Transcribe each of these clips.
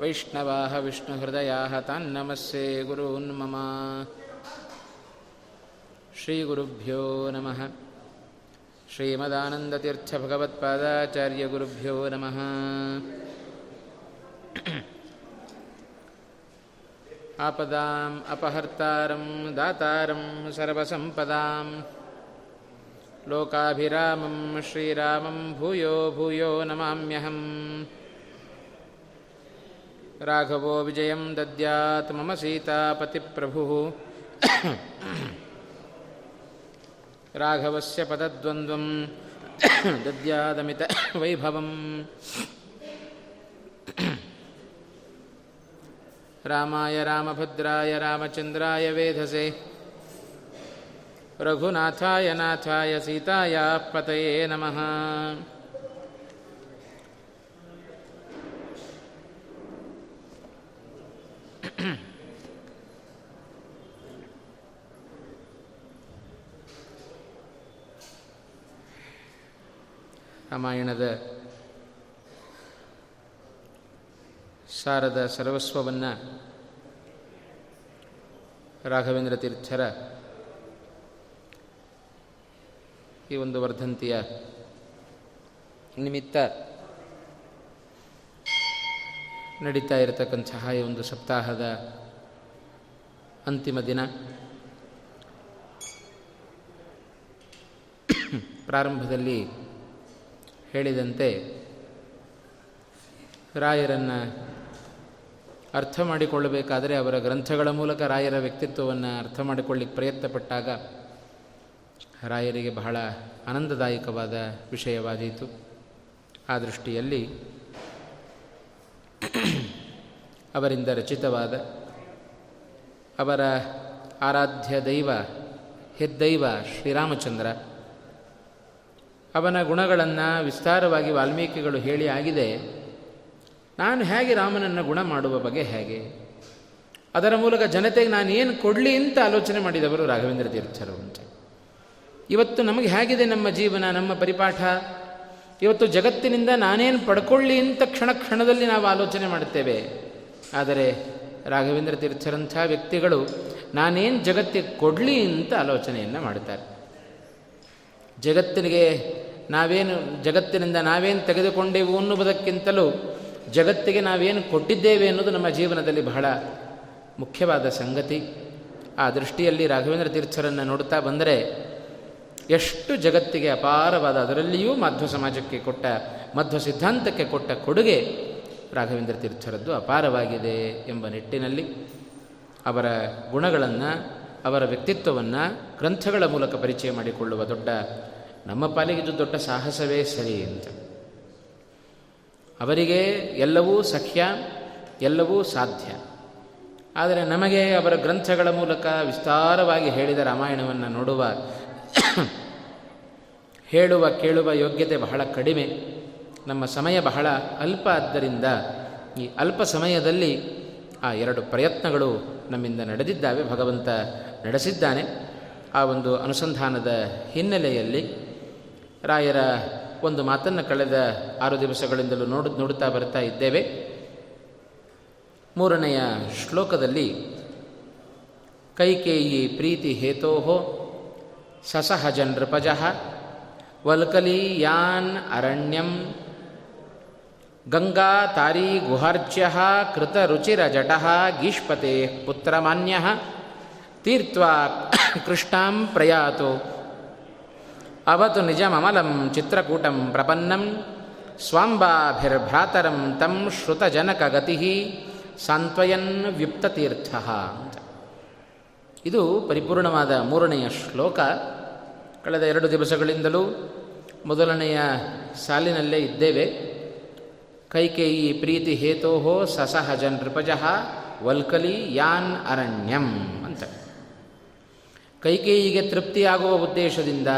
वैष्णवाः विष्णुहृदयाः तान्नमस्ये गुरून् मम श्रीगुरुभ्यो नमः। श्रीमदानन्दतीर्थभगवत्पादाचार्यगुरुभ्यो नमः। आपदाम् अपहर्तारं दातारं सर्वसम्पदां लोकाभिरामं श्रीरामं भूयो भूयो नमाम्यहम् राघवो विजयं दद्यात् मम सीतापतिप्रभुः राघवस्य पदद्वन्द्वं दद्यादमितवैभवम् रामाय रामभद्राय रामचन्द्राय वेधसे रघुनाथाय नाथाय सीतायाः पतये नमः ರಾಮಾಯಣದ ಸಾರದ ಸರ್ವಸ್ವವನ್ನು ರಾಘವೇಂದ್ರ ತೀರ್ಥರ ಈ ಒಂದು ವರ್ಧಂತಿಯ ನಿಮಿತ್ತ ನಡೀತಾ ಇರತಕ್ಕಂತಹ ಈ ಒಂದು ಸಪ್ತಾಹದ ಅಂತಿಮ ದಿನ. ಪ್ರಾರಂಭದಲ್ಲಿ ಹೇಳಿದಂತೆ ರಾಯರನ್ನು ಅರ್ಥ ಮಾಡಿಕೊಳ್ಳಬೇಕಾದರೆ ಅವರ ಗ್ರಂಥಗಳ ಮೂಲಕ ರಾಯರ ವ್ಯಕ್ತಿತ್ವವನ್ನು ಅರ್ಥ ಮಾಡಿಕೊಳ್ಳಿಕ್ಕೆ ಪ್ರಯತ್ನಪಟ್ಟಾಗ ರಾಯರಿಗೆ ಬಹಳ ಆನಂದದಾಯಕವಾದ ವಿಷಯವಾದೀತು. ಆ ದೃಷ್ಟಿಯಲ್ಲಿ ಅವರಿಂದ ರಚಿತವಾದ ಅವರ ಆರಾಧ್ಯ ದೈವ, ಹೆದ್ದೈವ ಶ್ರೀರಾಮಚಂದ್ರ. ಅವನ ಗುಣಗಳನ್ನು ವಿಸ್ತಾರವಾಗಿ ವಾಲ್ಮೀಕಿಗಳು ಹೇಳಿ ಆಗಿದೆ, ನಾನು ಹೇಗೆ ರಾಮನನ್ನು ಗುಣ ಮಾಡುವ ಬಗೆ ಹೇಗೆ? ಅದರ ಮೂಲಕ ಜನತೆಗೆ ನಾನು ಏನು ಕೊಡಲಿ ಅಂತ ಆಲೋಚನೆ ಮಾಡಿದವರು ರಾಘವೇಂದ್ರ ತೀರ್ಥರು ಅಂತ. ಇವತ್ತು ನಮಗೆ ಹೇಗಿದೆ ನಮ್ಮ ಜೀವನ, ನಮ್ಮ ಪರಿಪಾಠ? ಇವತ್ತು ಜಗತ್ತಿನಿಂದ ನಾನೇನು ಪಡ್ಕೊಳ್ಳಿ ಅಂತ ಕ್ಷಣ ಕ್ಷಣದಲ್ಲಿ ನಾವು ಆಲೋಚನೆ ಮಾಡುತ್ತೇವೆ. ಆದರೆ ರಾಘವೇಂದ್ರ ತೀರ್ಥರಂಥ ವ್ಯಕ್ತಿಗಳು ನಾನೇನು ಜಗತ್ತಿಗೆ ಕೊಡಲಿ ಅಂತ ಆಲೋಚನೆಯನ್ನು ಮಾಡ್ತಾರೆ ಜಗತ್ತಿನಿಗೆ ನಾವೇನು, ಜಗತ್ತಿನಿಂದ ನಾವೇನು ತೆಗೆದುಕೊಂಡೆವು ಅನ್ನುವುದಕ್ಕಿಂತಲೂ ಜಗತ್ತಿಗೆ ನಾವೇನು ಕೊಟ್ಟಿದ್ದೇವೆ ಅನ್ನೋದು ನಮ್ಮ ಜೀವನದಲ್ಲಿ ಬಹಳ ಮುಖ್ಯವಾದ ಸಂಗತಿ. ಆ ದೃಷ್ಟಿಯಲ್ಲಿ ರಾಘವೇಂದ್ರ ತೀರ್ಥರನ್ನು ನೋಡುತ್ತಾ ಬಂದರೆ ಎಷ್ಟು ಜಗತ್ತಿಗೆ ಅಪಾರವಾದ ಅದರಲ್ಲಿಯೂ ಮಧ್ವ ಸಮಾಜಕ್ಕೆ ಕೊಟ್ಟ, ಮಧ್ವ ಸಿದ್ಧಾಂತಕ್ಕೆ ಕೊಟ್ಟ ಕೊಡುಗೆ ರಾಘವೇಂದ್ರ ತೀರ್ಥರದ್ದು ಅಪಾರವಾಗಿದೆ ಎಂಬ ನಿಟ್ಟಿನಲ್ಲಿ ಅವರ ಗುಣಗಳನ್ನು, ಅವರ ವ್ಯಕ್ತಿತ್ವವನ್ನು, ಗ್ರಂಥಗಳ ಮೂಲಕ ಪರಿಚಯ ಮಾಡಿಕೊಳ್ಳುವ ದೊಡ್ಡ, ನಮ್ಮ ಪಾಲಿಗಿದು ದೊಡ್ಡ ಸಾಹಸವೇ ಸರಿ ಅಂತ. ಅವರಿಗೆ ಎಲ್ಲವೂ ಸಖ್ಯ, ಎಲ್ಲವೂ ಸಾಧ್ಯ. ಆದರೆ ನಮಗೆ ಅವರ ಗ್ರಂಥಗಳ ಮೂಲಕ ವಿಸ್ತಾರವಾಗಿ ಹೇಳಿದ ರಾಮಾಯಣವನ್ನು ನೋಡುವ ಹೇಳುವ, ಕೇಳುವ ಯೋಗ್ಯತೆ ಬಹಳ ಕಡಿಮೆ. ನಮ್ಮ ಸಮಯ ಬಹಳ ಅಲ್ಪ ಆದ್ದರಿಂದ ಈ ಅಲ್ಪ ಸಮಯದಲ್ಲಿ ಆ ಎರಡು ಪ್ರಯತ್ನಗಳು ನಮ್ಮಿಂದ ನಡೆದಿದ್ದಾವೆ. ಭಗವಂತ ನಡೆಸಿದ್ದಾನೆ. ಆ ಒಂದು ಅನುಸಂಧಾನದ ಹಿನ್ನೆಲೆಯಲ್ಲಿ ರಾಯರ ಒಂದು ಮಾತನ್ನು ಕಳೆದ ಆರು ದಿವಸಗಳಿಂದಲೂ ನೋಡು, ನೋಡುತ್ತಾ ಬರ್ತಾ ಇದ್ದೇವೆ. ಮೂರನೆಯ ಶ್ಲೋಕದಲ್ಲಿ, ಕೈಕೇಯಿ ಪ್ರೀತಿ ಹೇತೋಹೋ ಸಸಹಜ ನೃಪಜ ವಲ್ಕಲೀಯಾನ್ ಅರಣ್ಯಂ ಗಂಗಾ ತಾರೀ ಗುಹಾರ್ಚ್ಯ ಕೃತರುಚಿರಜಟ ಗೀಷ್ಪತೆ ಪುತ್ರಮಾನ್ಯ ತೀರ್ತ್ವಾ ಕೃಷ್ಣಾಂ ಪ್ರಯಾತು ಅವತು ನಿಜಮಮಲಂ ಚಿತ್ರಕೂಟಂ ಪ್ರಪನ್ನಂ ಸ್ವಾಂಬಾಭಿರ್ಭ್ರಾತರಂ ತಂ ಶ್ರುತಜನಕಗತಿ ಸಾಂತ್ವಯನ್ ವ್ಯುಪ್ತತೀರ್ಥ ಅಂತ. ಇದು ಪರಿಪೂರ್ಣವಾದ ಮೂರನೆಯ ಶ್ಲೋಕ. ಕಳೆದ ಎರಡು ದಿವಸಗಳಿಂದಲೂ ಮೊದಲನೆಯ ಸಾಲಿನಲ್ಲೇ ಇದ್ದೇವೆ. ಕೈಕೇಯಿ ಪ್ರೀತಿ ಹೇತೋಹೋ ಸಸಹಜ ರಿಪಜಃ ವಲ್ಕಲಿ ಯಾನ್ ಅರಣ್ಯಂ ಅಂತ. ಕೈಕೇಯಿಗೆ ತೃಪ್ತಿಯಾಗುವ ಉದ್ದೇಶದಿಂದ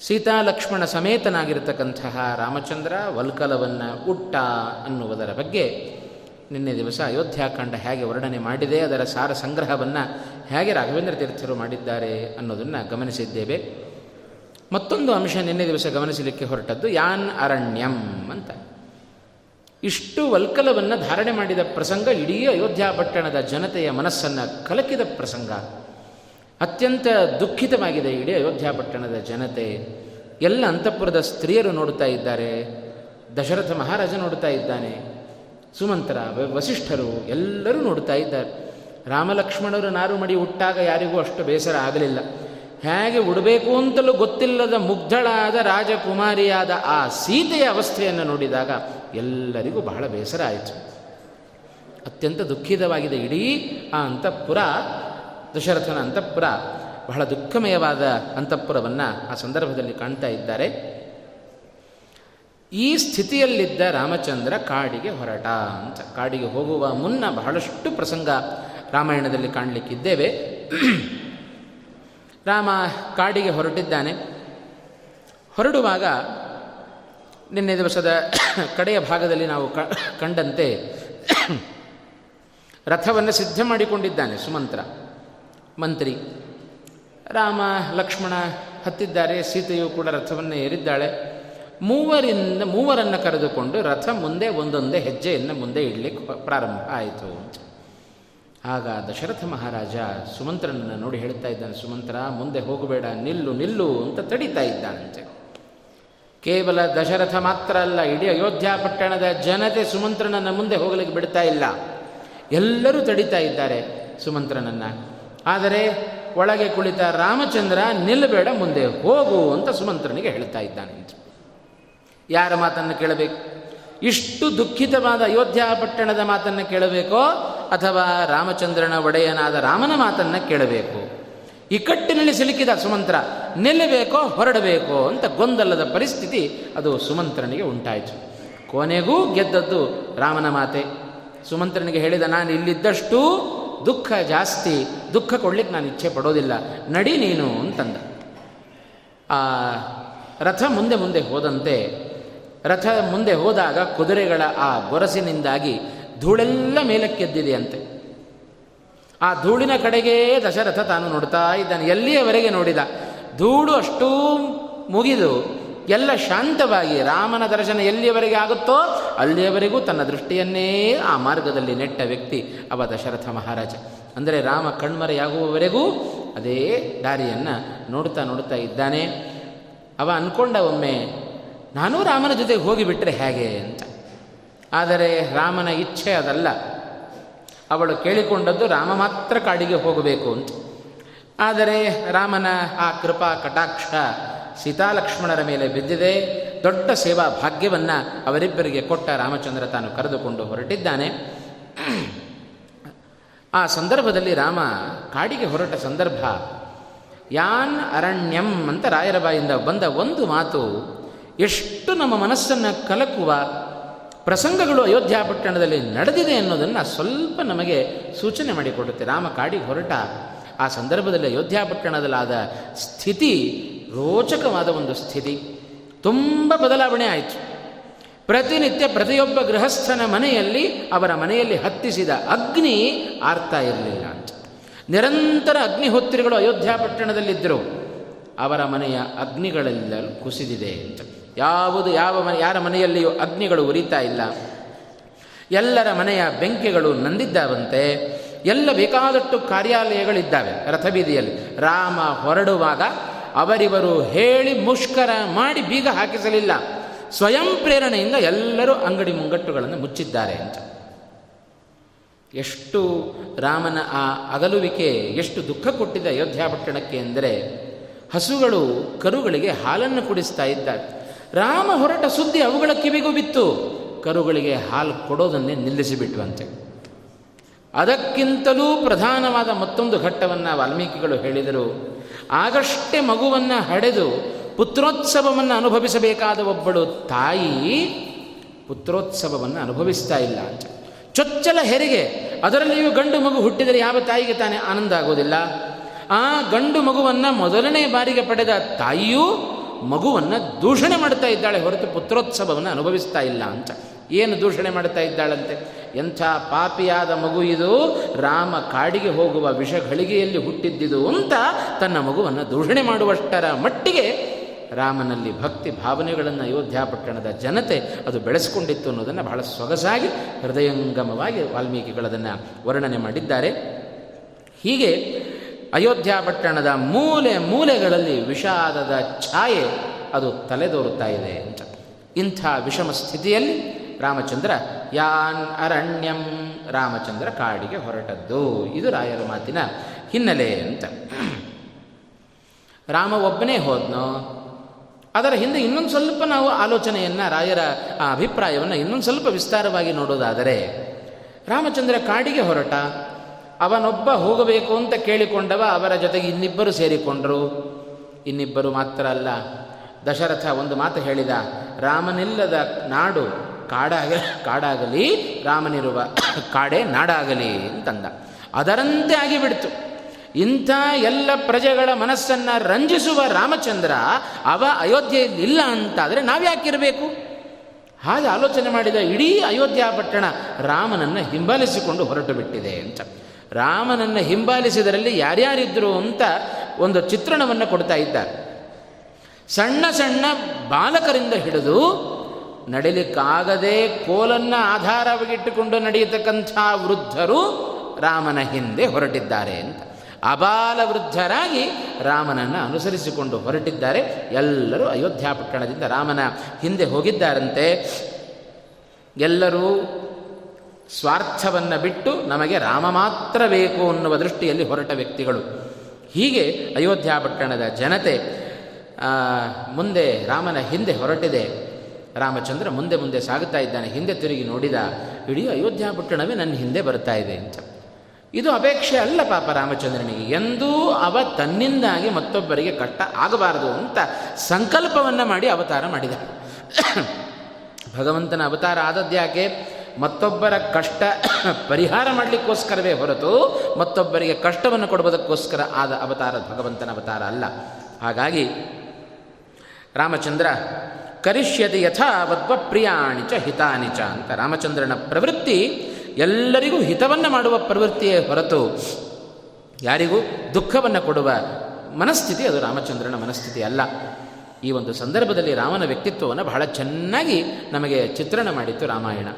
ಸೀತಾ ಲಕ್ಷ್ಮಣ ಸಮೇತನಾಗಿರತಕ್ಕಂತಹ ರಾಮಚಂದ್ರ ವಲ್ಕಲವನ್ನು ಉಟ್ಟ ಅನ್ನುವುದರ ಬಗ್ಗೆ ನಿನ್ನೆ ದಿವಸ ಅಯೋಧ್ಯಾಕಾಂಡ ಹೇಗೆ ವರ್ಣನೆ ಮಾಡಿದೆ, ಅದರ ಸಾರ ಸಂಗ್ರಹವನ್ನು ಹೇಗೆ ರಾಘವೇಂದ್ರ ತೀರ್ಥರು ಮಾಡಿದ್ದಾರೆ ಅನ್ನೋದನ್ನು ಗಮನಿಸಿದ್ದೇವೆ. ಮತ್ತೊಂದು ಅಂಶ ನಿನ್ನೆ ದಿವಸ ಗಮನಿಸಲಿಕ್ಕೆ ಹೊರಟದ್ದು, ಯಾನ್ ಅರಣ್ಯಂ ಅಂತ. ಇಷ್ಟು ವಲ್ಕಲವನ್ನು ಧಾರಣೆ ಮಾಡಿದ ಪ್ರಸಂಗ ಇಡೀ ಅಯೋಧ್ಯ ಪಟ್ಟಣದ ಜನತೆಯ ಮನಸ್ಸನ್ನು ಕಲಕಿದ ಪ್ರಸಂಗ. ಅತ್ಯಂತ ದುಃಖಿತವಾಗಿದೆ ಇಡೀ ಅಯೋಧ್ಯ ಪಟ್ಟಣದ ಜನತೆ. ಎಲ್ಲ ಅಂತಃಪುರದ ಸ್ತ್ರೀಯರು ನೋಡ್ತಾ ಇದ್ದಾರೆ, ದಶರಥ ಮಹಾರಾಜ ನೋಡುತ್ತಾ ಇದ್ದಾನೆ ಸುಮಂತ್ರ ವಸಿಷ್ಠರು ಎಲ್ಲರೂ ನೋಡ್ತಾ ಇದ್ದಾರೆ. ರಾಮಲಕ್ಷ್ಮಣರು ನಾರು ಮಡಿ ಹುಟ್ಟಾಗ ಯಾರಿಗೂ ಅಷ್ಟು ಬೇಸರ ಆಗಲಿಲ್ಲ. ಹೇಗೆ ಉಡಬೇಕು ಅಂತಲೂ ಗೊತ್ತಿಲ್ಲದ ಮುಗ್ಧಳಾದ ರಾಜಕುಮಾರಿಯಾದ ಆ ಸೀತೆಯ ಅವಸ್ಥೆಯನ್ನು ನೋಡಿದಾಗ ಎಲ್ಲರಿಗೂ ಬಹಳ ಬೇಸರ ಆಯಿತು. ಅತ್ಯಂತ ದುಃಖಿತವಾಗಿದೆ, ಇಡೀ ಆ ಅಂತಃಪುರ, ದಶರಥನ ಅಂತಃಪುರ. ಬಹಳ ದುಃಖಮಯವಾದ ಅಂತಃಪುರವನ್ನು ಆ ಸಂದರ್ಭದಲ್ಲಿ ಕಾಣ್ತಾ ಇದ್ದಾರೆ. ಈ ಸ್ಥಿತಿಯಲ್ಲಿದ್ದ ರಾಮಚಂದ್ರ ಕಾಡಿಗೆ ಹೊರಟ ಅಂತ. ಕಾಡಿಗೆ ಹೋಗುವ ಮುನ್ನ ಬಹಳಷ್ಟು ಪ್ರಸಂಗ ರಾಮಾಯಣದಲ್ಲಿ ಕಾಣಲಿಕ್ಕಿದ್ದೇವೆ. ರಾಮ ಕಾಡಿಗೆ ಹೊರಟಿದ್ದಾನೆ. ಹೊರಡುವಾಗ ನಿನ್ನೆ ದಿವಸದ ಕಡೆಯ ಭಾಗದಲ್ಲಿ ನಾವು ಕಂಡಂತೆ ರಥವನ್ನು ಸಿದ್ಧ ಮಾಡಿಕೊಂಡಿದ್ದಾನೆ ಸುಮಂತ್ರ. ಮಂತ್ರಿ. ರಾಮ ಲಕ್ಷ್ಮಣ ಹತ್ತಿದ್ದಾರೆ. ಸೀತೆಯು ಕೂಡ ರಥವನ್ನು ಏರಿದ್ದಾಳೆ. ಮೂವರಿಂದ, ಮೂವರನ್ನು ಕರೆದುಕೊಂಡು ರಥ ಮುಂದೆ ಒಂದೊಂದೇ ಹೆಜ್ಜೆಯನ್ನು ಮುಂದೆ ಇಡಲಿಕ್ಕೆ ಪ್ರಾರಂಭ ಆಯಿತು. ಆಗ ದಶರಥ ಮಹಾರಾಜ ಸುಮಂತ್ರನನ್ನು ನೋಡಿ ಹೇಳ್ತಾ ಇದ್ದಾನೆ, ಸುಮಂತ್ರ, ಮುಂದೆ ಹೋಗಬೇಡ, ನಿಲ್ಲು ನಿಲ್ಲು ಅಂತ ತಡಿತಾ ಇದ್ದಾನಂತೆ. ಕೇವಲ ದಶರಥ ಮಾತ್ರ ಅಲ್ಲ, ಇಡೀ ಅಯೋಧ್ಯ ಪಟ್ಟಣದ ಜನತೆ ಸುಮಂತ್ರನನ್ನು ಮುಂದೆ ಹೋಗಲಿಕ್ಕೆ ಬಿಡ್ತಾ ಇಲ್ಲ. ಎಲ್ಲರೂ ತಡಿತಾ ಇದ್ದಾರೆ ಸುಮಂತ್ರನನ್ನು. ಆದರೆ ಒಳಗೆ ಕುಳಿತ ರಾಮಚಂದ್ರ ನಿಲ್ಲಬೇಡ ಮುಂದೆ ಹೋಗು ಅಂತ ಸುಮಂತ್ರನಿಗೆ ಹೇಳ್ತಾ ಇದ್ದಾನೆ ಯಾರ ಮಾತನ್ನು ಕೇಳಬೇಕು? ಇಷ್ಟು ದುಃಖಿತವಾದ ಅಯೋಧ್ಯ ಪಟ್ಟಣದ ಮಾತನ್ನು ಕೇಳಬೇಕೋ, ಅಥವಾ ರಾಮಚಂದ್ರನ ಒಡೆಯನಾದ ರಾಮನ ಮಾತನ್ನು ಕೇಳಬೇಕು? ಇಕ್ಕಟ್ಟಿನಲ್ಲಿ ಸಿಲುಕಿದ ಸುಮಂತ್ರ, ನಿಲ್ಲಬೇಕೋ, ಹೊರಡಬೇಕೋ ಅಂತ ಗೊಂದಲದ ಪರಿಸ್ಥಿತಿ ಅದು ಸುಮಂತ್ರನಿಗೆ ಉಂಟಾಯಿತು. ಕೊನೆಗೂ ಗೆದ್ದದ್ದು ರಾಮನ ಮಾತೆ. ಸುಮಂತ್ರನಿಗೆ ಹೇಳಿದ, ನಾನು ಇಲ್ಲಿದ್ದಷ್ಟು ದುಃಖ ಜಾಸ್ತಿ, ದುಃಖ ಕೊಡ್ಲಿಕ್ಕೆ ನಾನು ಇಚ್ಛೆ ಪಡೋದಿಲ್ಲ, ನಡಿ ನೀನು ಅಂತಂದ. ಆ ರಥ ಮುಂದೆ ಮುಂದೆ ಹೋದಂತೆ ರಥ ಮುಂದೆ ಹೋದಾಗ ಕುದುರೆಗಳ ಆ ಗೊರಸಿನಿಂದಾಗಿ ಧೂಳೆಲ್ಲ ಮೇಲಕ್ಕೆದ್ದಿದೆಯಂತೆ ಆ ಧೂಳಿನ ಕಡೆಗೇ ದಶರಥ ತಾನು ನೋಡ್ತಾ ಇದ್ದಾನೆ. ಎಲ್ಲಿಯವರೆಗೆ ನೋಡಿದ? ಧೂಳು ಅಷ್ಟೂ ಮುಗಿದು ಎಲ್ಲ ಶಾಂತವಾಗಿ ರಾಮನ ದರ್ಶನ ಎಲ್ಲಿಯವರೆಗೆ ಆಗುತ್ತೋ ಅಲ್ಲಿಯವರೆಗೂ ತನ್ನ ದೃಷ್ಟಿಯನ್ನೇ ಆ ಮಾರ್ಗದಲ್ಲಿ ನೆಟ್ಟ ವ್ಯಕ್ತಿ ಅವ ದಶರಥ ಮಹಾರಾಜ. ಅಂದರೆ ರಾಮ ಕಣ್ಮರೆಯಾಗುವವರೆಗೂ ಅದೇ ದಾರಿಯನ್ನು ನೋಡ್ತಾ ನೋಡ್ತಾ ಇದ್ದಾನೆ. ಅವ ಅಂದ್ಕೊಂಡ ಒಮ್ಮೆ ನಾನೂ ರಾಮನ ಜೊತೆಗೆ ಹೋಗಿಬಿಟ್ರೆ ಹೇಗೆ ಅಂತ. ಆದರೆ ರಾಮನ ಇಚ್ಛೆ ಅದಲ್ಲ. ಅವಳು ಕೇಳಿಕೊಂಡದ್ದು ರಾಮ ಮಾತ್ರ ಕಾಡಿಗೆ ಹೋಗಬೇಕು ಅಂತ. ಆದರೆ ರಾಮನ ಆ ಕೃಪಾ ಕಟಾಕ್ಷ ಸೀತಾಲಕ್ಷ್ಮಣರ ಮೇಲೆ ಬಿದ್ದಿದೆ. ದೊಡ್ಡ ಸೇವಾ ಭಾಗ್ಯವನ್ನು ಅವರಿಬ್ಬರಿಗೆ ಕೊಟ್ಟ ರಾಮಚಂದ್ರ ತಾನು ಕರೆದುಕೊಂಡು ಹೊರಟಿದ್ದಾನೆ. ಆ ಸಂದರ್ಭದಲ್ಲಿ ರಾಮ ಕಾಡಿಗೆ ಹೊರಟ ಸಂದರ್ಭ, ಯಾನ್ ಅರಣ್ಯಂ ಅಂತ ರಾಯರ ಬಾಯಿಂದ ಬಂದ ಒಂದು ಮಾತು ಎಷ್ಟು ನಮ್ಮ ಮನಸ್ಸನ್ನು ಕಲಕುವ ಪ್ರಸಂಗಗಳು ಅಯೋಧ್ಯ ಪಟ್ಟಣದಲ್ಲಿ ನಡೆದಿದೆ ಅನ್ನೋದನ್ನು ಸ್ವಲ್ಪ ನಮಗೆ ಸೂಚನೆ ಮಾಡಿಕೊಡುತ್ತೆ. ರಾಮ ಕಾಡಿ ಹೊರಟ ಆ ಸಂದರ್ಭದಲ್ಲಿ ಅಯೋಧ್ಯ ಪಟ್ಟಣದಲ್ಲಾದ ಸ್ಥಿತಿ, ರೋಚಕವಾದ ಒಂದು ಸ್ಥಿತಿ. ತುಂಬ ಬದಲಾವಣೆ ಆಯಿತು. ಪ್ರತಿನಿತ್ಯ ಪ್ರತಿಯೊಬ್ಬ ಗೃಹಸ್ಥನ ಮನೆಯಲ್ಲಿ, ಅವರ ಮನೆಯಲ್ಲಿ ಹತ್ತಿಸಿದ ಅಗ್ನಿ ಆರ್ತಾ ಇರಲಿಲ್ಲ ಅಂತ. ನಿರಂತರ ಅಗ್ನಿಹೋತ್ರಿಗಳು ಅಯೋಧ್ಯ ಪಟ್ಟಣದಲ್ಲಿದ್ದರು. ಅವರ ಮನೆಯ ಅಗ್ನಿಗಳೆಲ್ಲ ಕುಸಿದಿದೆ ಅಂತ. ಯಾವುದು, ಯಾವ ಮನೆ, ಯಾರ ಮನೆಯಲ್ಲಿಯೂ ಅಗ್ನಿಗಳು ಉರಿತಾ ಇಲ್ಲ. ಎಲ್ಲರ ಮನೆಯ ಬೆಂಕಿಗಳು ನಂದಿದ್ದಾವಂತೆ. ಎಲ್ಲ ಬೇಕಾದಷ್ಟು ಕಾರ್ಯಾಲಯಗಳಿದ್ದಾವೆ ರಥಬೀದಿಯಲ್ಲಿ. ರಾಮ ಹೊರಡುವಾಗ ಅವರಿವರು ಹೇಳಿ ಮುಷ್ಕರ ಮಾಡಿ ಬೀಗ ಹಾಕಿಸಲಿಲ್ಲ. ಸ್ವಯಂ ಪ್ರೇರಣೆಯಿಂದ ಎಲ್ಲರೂ ಅಂಗಡಿ ಮುಂಗಟ್ಟುಗಳನ್ನು ಮುಚ್ಚಿದ್ದಾರೆ ಅಂತ. ಎಷ್ಟು ರಾಮನ ಆ ಅಗಲುವಿಕೆ, ಎಷ್ಟು ದುಃಖ ಕೊಟ್ಟಿದೆ ಅಯೋಧ್ಯಾಪಟ್ಟಣಕ್ಕೆ ಎಂದರೆ ಹಸುಗಳು ಕರುಗಳಿಗೆ ಹಾಲನ್ನು ಕುಡಿಸ್ತಾ ಇದ್ದಾರೆ. ರಾಮ ಹೊರಟ ಸುದ್ದಿ ಅವುಗಳ ಕಿವಿಗೂ ಬಿತ್ತು. ಕರುಗಳಿಗೆ ಹಾಲು ಕೊಡೋದನ್ನೇ ನಿಲ್ಲಿಸಿಬಿಟ್ವಂತೆ. ಅದಕ್ಕಿಂತಲೂ ಪ್ರಧಾನವಾದ ಮತ್ತೊಂದು ಘಟ್ಟವನ್ನು ವಾಲ್ಮೀಕಿಗಳು ಹೇಳಿದರು. ಆಗಷ್ಟೇ ಮಗುವನ್ನು ಹಡೆದು ಪುತ್ರೋತ್ಸವವನ್ನು ಅನುಭವಿಸಬೇಕಾದ ಒಬ್ಬಳು ತಾಯಿ ಪುತ್ರೋತ್ಸವವನ್ನು ಅನುಭವಿಸ್ತಾ ಇಲ್ಲ ಅಂತ. ಚೊಚ್ಚಲ ಹೆರಿಗೆ, ಅದರಲ್ಲಿಯೂ ಗಂಡು ಮಗು ಹುಟ್ಟಿದರೆ ಯಾವ ತಾಯಿಗೆ ತಾನೇ ಆನಂದ ಆಗೋದಿಲ್ಲ? ಆ ಗಂಡು ಮಗುವನ್ನು ಮೊದಲನೇ ಬಾರಿಗೆ ಪಡೆದ ತಾಯಿಯೂ ಮಗುವನ್ನು ದೂಷಣೆ ಮಾಡ್ತಾ ಇದ್ದಾಳೆ ಹೊರತು ಪುತ್ರೋತ್ಸವವನ್ನು ಅನುಭವಿಸ್ತಾ ಇಲ್ಲ ಅಂತ. ಏನು ದೂಷಣೆ ಮಾಡ್ತಾ ಇದ್ದಾಳಂತೆ? ಎಂಥ ಪಾಪಿಯಾದ ಮಗು ಇದು. ರಾಮ ಕಾಡಿಗೆ ಹೋಗುವ ವಿಷ ವಿಷಗಳಿಗೆಯಲ್ಲಿ ಹುಟ್ಟಿದ್ದಿದು ಅಂತ ತನ್ನ ಮಗುವನ್ನು ದೂಷಣೆ ಮಾಡುವಷ್ಟರ ಮಟ್ಟಿಗೆ ರಾಮನಲ್ಲಿ ಭಕ್ತಿ ಭಾವನೆಗಳನ್ನು ಅಯೋಧ್ಯ ಪಟ್ಟಣದ ಜನತೆ ಅದು ಬೆಳೆಸ್ಕೊಂಡಿತ್ತು ಅನ್ನೋದನ್ನು ಬಹಳ ಸೊಗಸಾಗಿ, ಹೃದಯಂಗಮವಾಗಿ ವಾಲ್ಮೀಕಿಗಳದನ್ನು ವರ್ಣನೆ ಮಾಡಿದ್ದಾರೆ. ಹೀಗೆ ಅಯೋಧ್ಯ ಪಟ್ಟಣದ ಮೂಲೆ ಮೂಲೆಗಳಲ್ಲಿ ವಿಷಾದದ ಛಾಯೆ ಅದು ತಲೆದೋರುತ್ತಾ ಇದೆ ಅಂತ. ಇಂಥ ವಿಷಮ ಸ್ಥಿತಿಯಲ್ಲಿ ರಾಮಚಂದ್ರ, ಯಾನ್ ಅರಣ್ಯಂ ರಾಮಚಂದ್ರ ಕಾಡಿಗೆ ಹೊರಟದ್ದು. ಇದು ರಾಯರ ಮಾತಿನ ಹಿನ್ನೆಲೆ ಅಂತ. ರಾಮ ಒಬ್ಬನೇ ಹೋದ್ನೋ? ಅದರ ಹಿಂದೆ ಇನ್ನೊಂದು ಸ್ವಲ್ಪ ನಾವು ಆಲೋಚನೆಯನ್ನು, ರಾಯರ ಆ ಅಭಿಪ್ರಾಯವನ್ನು ಇನ್ನೊಂದು ಸ್ವಲ್ಪ ವಿಸ್ತಾರವಾಗಿ ನೋಡೋದಾದರೆ, ರಾಮಚಂದ್ರ ಕಾಡಿಗೆ ಹೊರಟ. ಅವನೊಬ್ಬ ಹೋಗಬೇಕು ಅಂತ ಕೇಳಿಕೊಂಡವ ಅವರ ಜೊತೆಗೆ ಇನ್ನಿಬ್ಬರು ಸೇರಿಕೊಂಡರು. ಇನ್ನಿಬ್ಬರು ಮಾತ್ರ ಅಲ್ಲ, ದಶರಥ ಒಂದು ಮಾತು ಹೇಳಿದ, ರಾಮನಿಲ್ಲದ ನಾಡು ಕಾಡಾಗ, ಕಾಡಾಗಲಿ, ರಾಮನಿರುವ ಕಾಡೇ ನಾಡಾಗಲಿ ಅಂತಂದ. ಅದರಂತೆ ಆಗಿಬಿಡ್ತು. ಇಂಥ ಎಲ್ಲ ಪ್ರಜೆಗಳ ಮನಸ್ಸನ್ನು ರಂಜಿಸುವ ರಾಮಚಂದ್ರ ಅವ ಅಯೋಧ್ಯೆಯಲ್ಲಿ ಇಲ್ಲ ಅಂತಾದರೆ ನಾವ್ಯಾಕಿರಬೇಕು ಹಾಗೆ ಆಲೋಚನೆ ಮಾಡಿದ ಇಡೀ ಅಯೋಧ್ಯ ಪಟ್ಟಣ ರಾಮನನ್ನು ಹಿಂಬಾಲಿಸಿಕೊಂಡು ಹೊರಟು ಬಿಟ್ಟಿದೆ ಅಂತ. ರಾಮನನ್ನು ಹಿಂಬಾಲಿಸಿದರಲ್ಲಿ ಯಾರ್ಯಾರಿದ್ದರು ಅಂತ ಒಂದು ಚಿತ್ರಣವನ್ನು ಕೊಡ್ತಾ ಇದ್ದಾರೆ. ಸಣ್ಣ ಸಣ್ಣ ಬಾಲಕರಿಂದ ಹಿಡಿದು ನಡಿಲಿಕ್ಕಾಗದೆ ಕೋಲನ್ನು ಆಧಾರವಾಗಿಟ್ಟುಕೊಂಡು ನಡೆಯತಕ್ಕಂಥ ವೃದ್ಧರು ರಾಮನ ಹಿಂದೆ ಹೊರಟಿದ್ದಾರೆ ಅಂತ. ಅಬಾಲ ವೃದ್ಧರಾಗಿ ರಾಮನನ್ನು ಅನುಸರಿಸಿಕೊಂಡು ಹೊರಟಿದ್ದಾರೆ. ಎಲ್ಲರೂ ಅಯೋಧ್ಯ ಪಟ್ಟಣದಿಂದ ರಾಮನ ಹಿಂದೆ ಹೋಗಿದ್ದಾರಂತೆ. ಎಲ್ಲರೂ ಸ್ವಾರ್ಥವನ್ನು ಬಿಟ್ಟು ನಮಗೆ ರಾಮ ಮಾತ್ರ ಬೇಕು ಅನ್ನುವ ದೃಷ್ಟಿಯಲ್ಲಿ ಹೊರಟ ವ್ಯಕ್ತಿಗಳು. ಹೀಗೆ ಅಯೋಧ್ಯ ಪಟ್ಟಣದ ಜನತೆ ಮುಂದೆ ರಾಮನ ಹಿಂದೆ ಹೊರಟಿದೆ. ರಾಮಚಂದ್ರ ಮುಂದೆ ಮುಂದೆ ಸಾಗುತ್ತಾ ಇದ್ದಾನೆ. ಹಿಂದೆ ತಿರುಗಿ ನೋಡಿದ, ಇಡೀ ಅಯೋಧ್ಯ ಪಟ್ಟಣವೇ ನನ್ನ ಹಿಂದೆ ಬರ್ತಾ ಇದೆ ಅಂತ. ಇದು ಅಪೇಕ್ಷೆ ಅಲ್ಲ ಪಾಪ ರಾಮಚಂದ್ರನಿಗೆ. ಎಂದೂ ಅವ ತನ್ನಿಂದಾಗಿ ಮತ್ತೊಬ್ಬರಿಗೆ ಕಟ್ಟ ಆಗಬಾರದು ಅಂತ ಸಂಕಲ್ಪವನ್ನು ಮಾಡಿ ಅವತಾರ ಮಾಡಿದ. ಭಗವಂತನ ಅವತಾರ ಆದದ್ಯಾಕೆ? ಮತ್ತೊಬ್ಬರ ಕಷ್ಟ ಪರಿಹಾರ ಮಾಡಲಿಕ್ಕೋಸ್ಕರವೇ ಹೊರತು ಮತ್ತೊಬ್ಬರಿಗೆ ಕಷ್ಟವನ್ನು ಕೊಡುವುದಕ್ಕೋಸ್ಕರ ಆದ ಅವತಾರ ಭಗವಂತನ ಅವತಾರ ಅಲ್ಲ. ಹಾಗಾಗಿ ರಾಮಚಂದ್ರ ಕರಿಷ್ಯತಿ ಯಥಾ ಪ್ರಿಯಾಣಿ ಚ ಹಿತಾನಿ ಚ ಅಂತ ರಾಮಚಂದ್ರನ ಪ್ರವೃತ್ತಿ ಎಲ್ಲರಿಗೂ ಹಿತವನ್ನು ಮಾಡುವ ಪ್ರವೃತ್ತಿಯೇ ಹೊರತು ಯಾರಿಗೂ ದುಃಖವನ್ನು ಕೊಡುವ ಮನಸ್ಥಿತಿ ಅದು ರಾಮಚಂದ್ರನ ಮನಸ್ಥಿತಿ ಅಲ್ಲ. ಈ ಒಂದು ಸಂದರ್ಭದಲ್ಲಿ ರಾಮನ ವ್ಯಕ್ತಿತ್ವವನ್ನು ಬಹಳ ಚೆನ್ನಾಗಿ ನಮಗೆ ಚಿತ್ರಣ ಮಾಡಿತ್ತು ರಾಮಾಯಣ.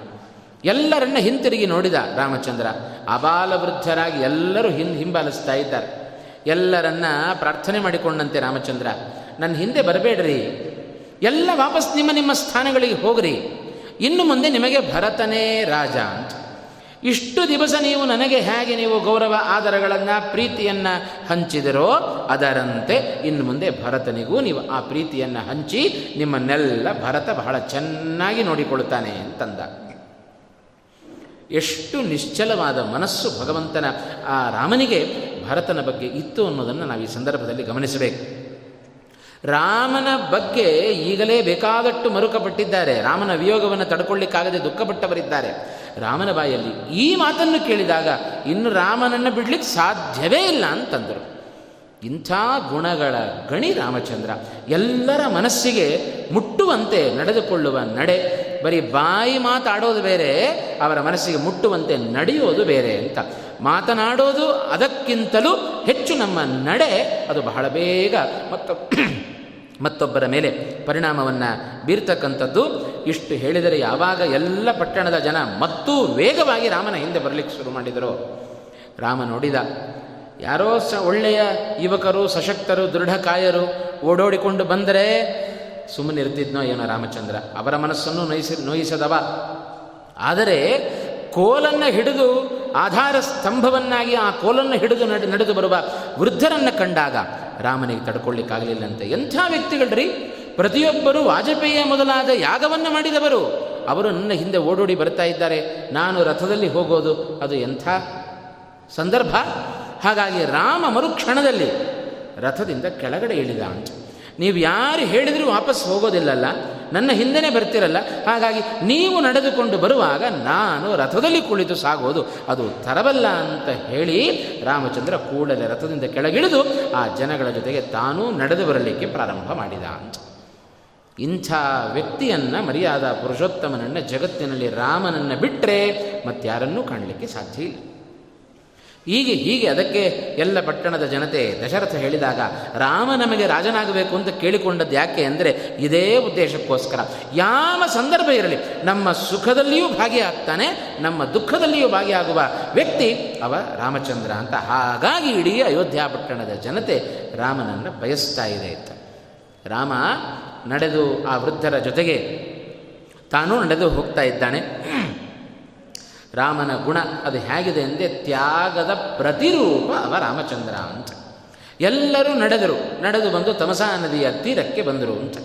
ಎಲ್ಲರನ್ನ ಹಿಂತಿರುಗಿ ನೋಡಿದ ರಾಮಚಂದ್ರ. ಅಬಾಲ ವೃದ್ಧರಾಗಿ ಎಲ್ಲರೂ ಹಿಂದೆ ಹಿಂಬಾಲಿಸ್ತಾ ಇದ್ದಾರೆ. ಎಲ್ಲರನ್ನ ಪ್ರಾರ್ಥನೆ ಮಾಡಿಕೊಂಡಂತೆ ರಾಮಚಂದ್ರ. ನನ್ನ ಹಿಂದೆ ಬರಬೇಡ್ರಿ. ಎಲ್ಲ ವಾಪಸ್ ನಿಮ್ಮ ನಿಮ್ಮ ಸ್ಥಾನಗಳಿಗೆ ಹೋಗ್ರಿ. ಇನ್ನು ಮುಂದೆ ನಿಮಗೆ ಭರತನೇ ರಾಜ ಅಂತ. ಇಷ್ಟು ದಿವಸ ನೀವು ನನಗೆ ಹೇಗೆ ನೀವು ಗೌರವ ಆದರಗಳನ್ನು, ಪ್ರೀತಿಯನ್ನು ಹಂಚಿದಿರೋ ಅದರಂತೆ ಇನ್ನು ಮುಂದೆ ಭರತನಿಗೂ ನೀವು ಆ ಪ್ರೀತಿಯನ್ನು ಹಂಚಿ ನಿಮ್ಮನ್ನೆಲ್ಲ ಭರತ ಬಹಳ ಚೆನ್ನಾಗಿ ನೋಡಿಕೊಳ್ತಾನೆ ಅಂತಂದ. ಎಷ್ಟು ನಿಶ್ಚಲವಾದ ಮನಸ್ಸು ಭಗವಂತನ ಆ ರಾಮನಿಗೆ ಭರತನ ಬಗ್ಗೆ ಇತ್ತು ಅನ್ನೋದನ್ನು ನಾವು ಈ ಸಂದರ್ಭದಲ್ಲಿ ಗಮನಿಸಬೇಕು. ರಾಮನ ಬಗ್ಗೆ ಈಗಲೇ ಬೇಕಾದಷ್ಟು ಮರುಕಪಟ್ಟಿದ್ದಾರೆ. ರಾಮನ ವಿಯೋಗವನ್ನು ತಡ್ಕೊಳ್ಳಿಕ್ಕಾಗದೆ ದುಃಖಪಟ್ಟವರಿದ್ದಾರೆ. ರಾಮನ ಬಾಯಲ್ಲಿ ಈ ಮಾತನ್ನು ಕೇಳಿದಾಗ ಇನ್ನು ರಾಮನನ್ನು ಬಿಡ್ಲಿಕ್ಕೆ ಸಾಧ್ಯವೇ ಇಲ್ಲ ಅಂತಂದರು. ಇಂಥ ಗುಣಗಳ ಗಣಿ ರಾಮಚಂದ್ರ ಎಲ್ಲರ ಮನಸ್ಸಿಗೆ ಮುಟ್ಟುವಂತೆ ನಡೆದುಕೊಳ್ಳುವ ನಡೆ ಬರೀ ಬಾಯಿ ಮಾತಾಡೋದು ಬೇರೆ, ಅವರ ಮನಸ್ಸಿಗೆ ಮುಟ್ಟುವಂತೆ ನಡೆಯೋದು ಬೇರೆ ಅಂತ. ಮಾತನಾಡೋದು ಅದಕ್ಕಿಂತಲೂ ಹೆಚ್ಚು ನಮ್ಮ ನಡೆ ಅದು ಬಹಳ ಬೇಗ ಮತ್ತು, ಮತ್ತೊಬ್ಬರ ಮೇಲೆ ಪರಿಣಾಮವನ್ನು ಬೀರ್ತಕ್ಕಂಥದ್ದು. ಇಷ್ಟು ಹೇಳಿದರೆ ಯಾವಾಗ ಎಲ್ಲ ಪಟ್ಟಣದ ಜನ ಮತ್ತೂ ವೇಗವಾಗಿ ರಾಮನ ಹಿಂದೆ ಬರಲಿಕ್ಕೆ ಶುರು ಮಾಡಿದರು. ರಾಮ ನೋಡಿದ, ಯಾರೋ ಸ ಒಳ್ಳೆಯ ಯುವಕರು, ಸಶಕ್ತರು, ದೃಢಕಾಯರು ಓಡೋಡಿಕೊಂಡು ಬಂದರೆ ಸುಮ್ಮನಿರ್ತಿದ್ನೋ ಏನೋ ರಾಮಚಂದ್ರ, ಅವರ ಮನಸ್ಸನ್ನು ನೋಯಿಸಿ, ನೋಯಿಸದವ? ಆದರೆ ಕೋಲನ್ನು ಹಿಡಿದು ಆಧಾರ ಸ್ತಂಭವನ್ನಾಗಿ ಆ ಕೋಲನ್ನು ಹಿಡಿದು ನಡೆ, ನಡೆದು ಬರುವ ವೃದ್ಧರನ್ನು ಕಂಡಾಗ ರಾಮನಿಗೆ ತಡ್ಕೊಳ್ಳಿಕ್ಕಾಗಲಿಲ್ಲಂತೆ. ಎಂಥ ವ್ಯಕ್ತಿಗಳ್ರಿ? ಪ್ರತಿಯೊಬ್ಬರು ವಾಜಪೇಯಿಯ ಮೊದಲಾದ ಯಾಗವನ್ನು ಮಾಡಿದವರು. ಅವರು ನನ್ನ ಹಿಂದೆ ಓಡೋಡಿ ಬರ್ತಾ ಇದ್ದಾರೆ. ನಾನು ರಥದಲ್ಲಿ ಹೋಗೋದು, ಅದು ಎಂಥ ಸಂದರ್ಭ? ಹಾಗಾಗಿ ರಾಮ ಮರುಕ್ಷಣದಲ್ಲಿ ರಥದಿಂದ ಕೆಳಗಡೆ ಇಳಿದ ಅಂತ ನೀವು ಯಾರು ಹೇಳಿದರೂ ವಾಪಸ್ ಹೋಗೋದಿಲ್ಲಲ್ಲ, ನನ್ನ ಹಿಂದೆನೇ ಬರ್ತಿರಲ್ಲ. ಹಾಗಾಗಿ ನೀವು ನಡೆದುಕೊಂಡು ಬರುವಾಗ ನಾನು ರಥದಲ್ಲಿ ಕುಳಿತು ಸಾಗೋದು, ಅದು ತರಬಲ್ಲ ಅಂತ ಹೇಳಿ ರಾಮಚಂದ್ರ ಕೂಡಲೇ ರಥದಿಂದ ಕೆಳಗಿಳಿದು ಆ ಜನಗಳ ಜೊತೆಗೆ ತಾನೂ ನಡೆದು ಬರಲಿಕ್ಕೆ ಪ್ರಾರಂಭ ಮಾಡಿದ. ಅಂತ ಇಂಥ ವ್ಯಕ್ತಿಯನ್ನು, ಮರ್ಯಾದ ಪುರುಷೋತ್ತಮನನ್ನು ಜಗತ್ತಿನಲ್ಲಿ ರಾಮನನ್ನು ಬಿಟ್ಟರೆ ಮತ್ತಾರನ್ನೂ ಕಾಣಲಿಕ್ಕೆ ಸಾಧ್ಯ ಇಲ್ಲ. ಹೀಗೆ ಹೀಗೆ ಅದಕ್ಕೆ ಎಲ್ಲ ಪಟ್ಟಣದ ಜನತೆ ದಶರಥ ಹೇಳಿದಾಗ, ರಾಮ ನಮಗೆ ರಾಜನಾಗಬೇಕು ಅಂತ ಕೇಳಿಕೊಂಡದ್ದು ಯಾಕೆ ಅಂದರೆ, ಇದೇ ಉದ್ದೇಶಕ್ಕೋಸ್ಕರ. ಯಾವ ಸಂದರ್ಭ ಇರಲಿ, ನಮ್ಮ ಸುಖದಲ್ಲಿಯೂ ಭಾಗಿಯಾಗ್ತಾನೆ, ನಮ್ಮ ದುಃಖದಲ್ಲಿಯೂ ಭಾಗಿಯಾಗುವ ವ್ಯಕ್ತಿ ಅವ ರಾಮಚಂದ್ರ ಅಂತ. ಹಾಗಾಗಿ ಇಡೀ ಅಯೋಧ್ಯ ಪಟ್ಟಣದ ಜನತೆ ರಾಮನನ್ನು ಬಯಸ್ತಾ ಇದೆ ಅಂತ. ರಾಮ ನಡೆದು ಆ ವೃದ್ಧರ ಜೊತೆಗೆ ತಾನೂ ನಡೆದು ಹೋಗ್ತಾ ಇದ್ದಾನೆ. ರಾಮನ ಗುಣ ಅದು ಹೇಗಿದೆ ಅಂದರೆ ತ್ಯಾಗದ ಪ್ರತಿರೂಪ ಅವ ರಾಮಚಂದ್ರ ಅಂತ. ಎಲ್ಲರೂ ನಡೆದರು. ನಡೆದು ಬಂದು ತಮಸಾ ನದಿಯ ತೀರಕ್ಕೆ ಬಂದರು ಅಂತ.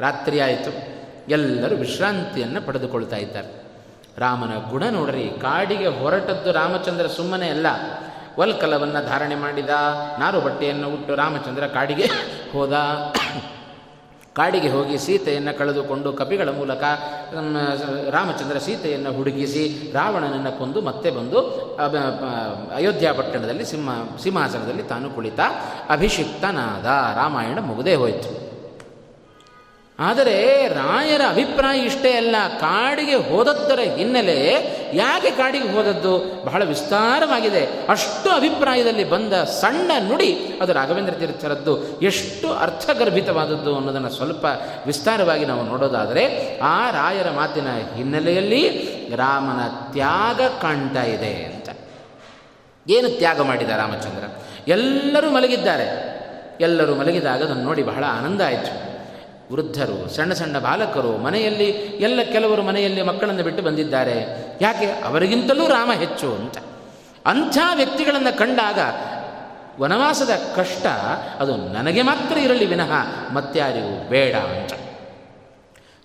ರಾತ್ರಿ ಆಯಿತು. ಎಲ್ಲರೂ ವಿಶ್ರಾಂತಿಯನ್ನು ಪಡೆದುಕೊಳ್ತಾ ಇದ್ದಾರೆ. ರಾಮನ ಗುಣ ನೋಡ್ರಿ, ಕಾಡಿಗೆ ಹೊರಟದ್ದು ರಾಮಚಂದ್ರ ಸುಮ್ಮನೆ ಅಲ್ಲ. ವಲ್ಕಲವನ್ನು ಧಾರಣೆ ಮಾಡಿದ ನಾರು ಬಟ್ಟೆಯನ್ನು ಉಟ್ಟು ರಾಮಚಂದ್ರ ಕಾಡಿಗೆ ಹೋದ. ಕಾಡಿಗೆ ಹೋಗಿ ಸೀತೆಯನ್ನು ಕಳೆದುಕೊಂಡು ಕಪಿಗಳ ಮೂಲಕ ರಾಮಚಂದ್ರ ಸೀತೆಯನ್ನು ಹುಡುಗಿಸಿ ರಾವಣನನ್ನು ಕೊಂದು ಮತ್ತೆ ಬಂದು ಅಯೋಧ್ಯ ಪಟ್ಟಣದಲ್ಲಿ ಸಿಂಹ, ಸಿಂಹಾಸನದಲ್ಲಿ ತಾನು ಕುಳಿತ. ಅಭಿಷಿಕ್ತನಾದ ರಾಮಾಯಣ ಮುಗದೇ ಹೋಯಿತು. ಆದರೆ ರಾಯರ ಅಭಿಪ್ರಾಯ ಇಷ್ಟೇ ಅಲ್ಲ. ಕಾಡಿಗೆ ಹೋದದ್ದರ ಹಿನ್ನೆಲೆ ಯಾಕೆ ಕಾಡಿಗೆ ಹೋದದ್ದು? ಬಹಳ ವಿಸ್ತಾರವಾಗಿದೆ. ಅಷ್ಟು ಅಭಿಪ್ರಾಯದಲ್ಲಿ ಬಂದ ಸಣ್ಣ ನುಡಿ ಅದು ರಾಘವೇಂದ್ರ ತೀರ್ಥರದ್ದು. ಎಷ್ಟು ಅರ್ಥಗರ್ಭಿತವಾದದ್ದು ಅನ್ನೋದನ್ನು ಸ್ವಲ್ಪ ವಿಸ್ತಾರವಾಗಿ ನಾವು ನೋಡೋದಾದರೆ, ಆ ರಾಯರ ಮಾತಿನ ಹಿನ್ನೆಲೆಯಲ್ಲಿ ರಾಮನ ತ್ಯಾಗ ಕಾಣ್ತಾ ಇದೆ ಅಂತ. ಏನು ತ್ಯಾಗ ಮಾಡಿದ ರಾಮಚಂದ್ರ? ಎಲ್ಲರೂ ಮಲಗಿದ್ದಾರೆ. ಎಲ್ಲರೂ ಮಲಗಿದಾಗ ಅದನ್ನು ನೋಡಿ ಬಹಳ ಆನಂದ ಆಯಿತು. ವೃದ್ಧರು, ಸಣ್ಣ ಸಣ್ಣ ಬಾಲಕರು, ಮನೆಯಲ್ಲಿ ಎಲ್ಲ ಕೆಲವರು ಮನೆಯಲ್ಲಿ ಮಕ್ಕಳನ್ನು ಬಿಟ್ಟು ಬಂದಿದ್ದಾರೆ. ಯಾಕೆ? ಅವರಿಗಿಂತಲೂ ರಾಮ ಹೆಚ್ಚು ಅಂತ. ಅಂಥ ವ್ಯಕ್ತಿಗಳನ್ನು ಕಂಡಾಗ ವನವಾಸದ ಕಷ್ಟ, ಅದು ನನಗೆ ಮಾತ್ರ ಇರಲಿ ವಿನಃ ಮತ್ತಾರಿಗೂ ಬೇಡ ಅಂತ.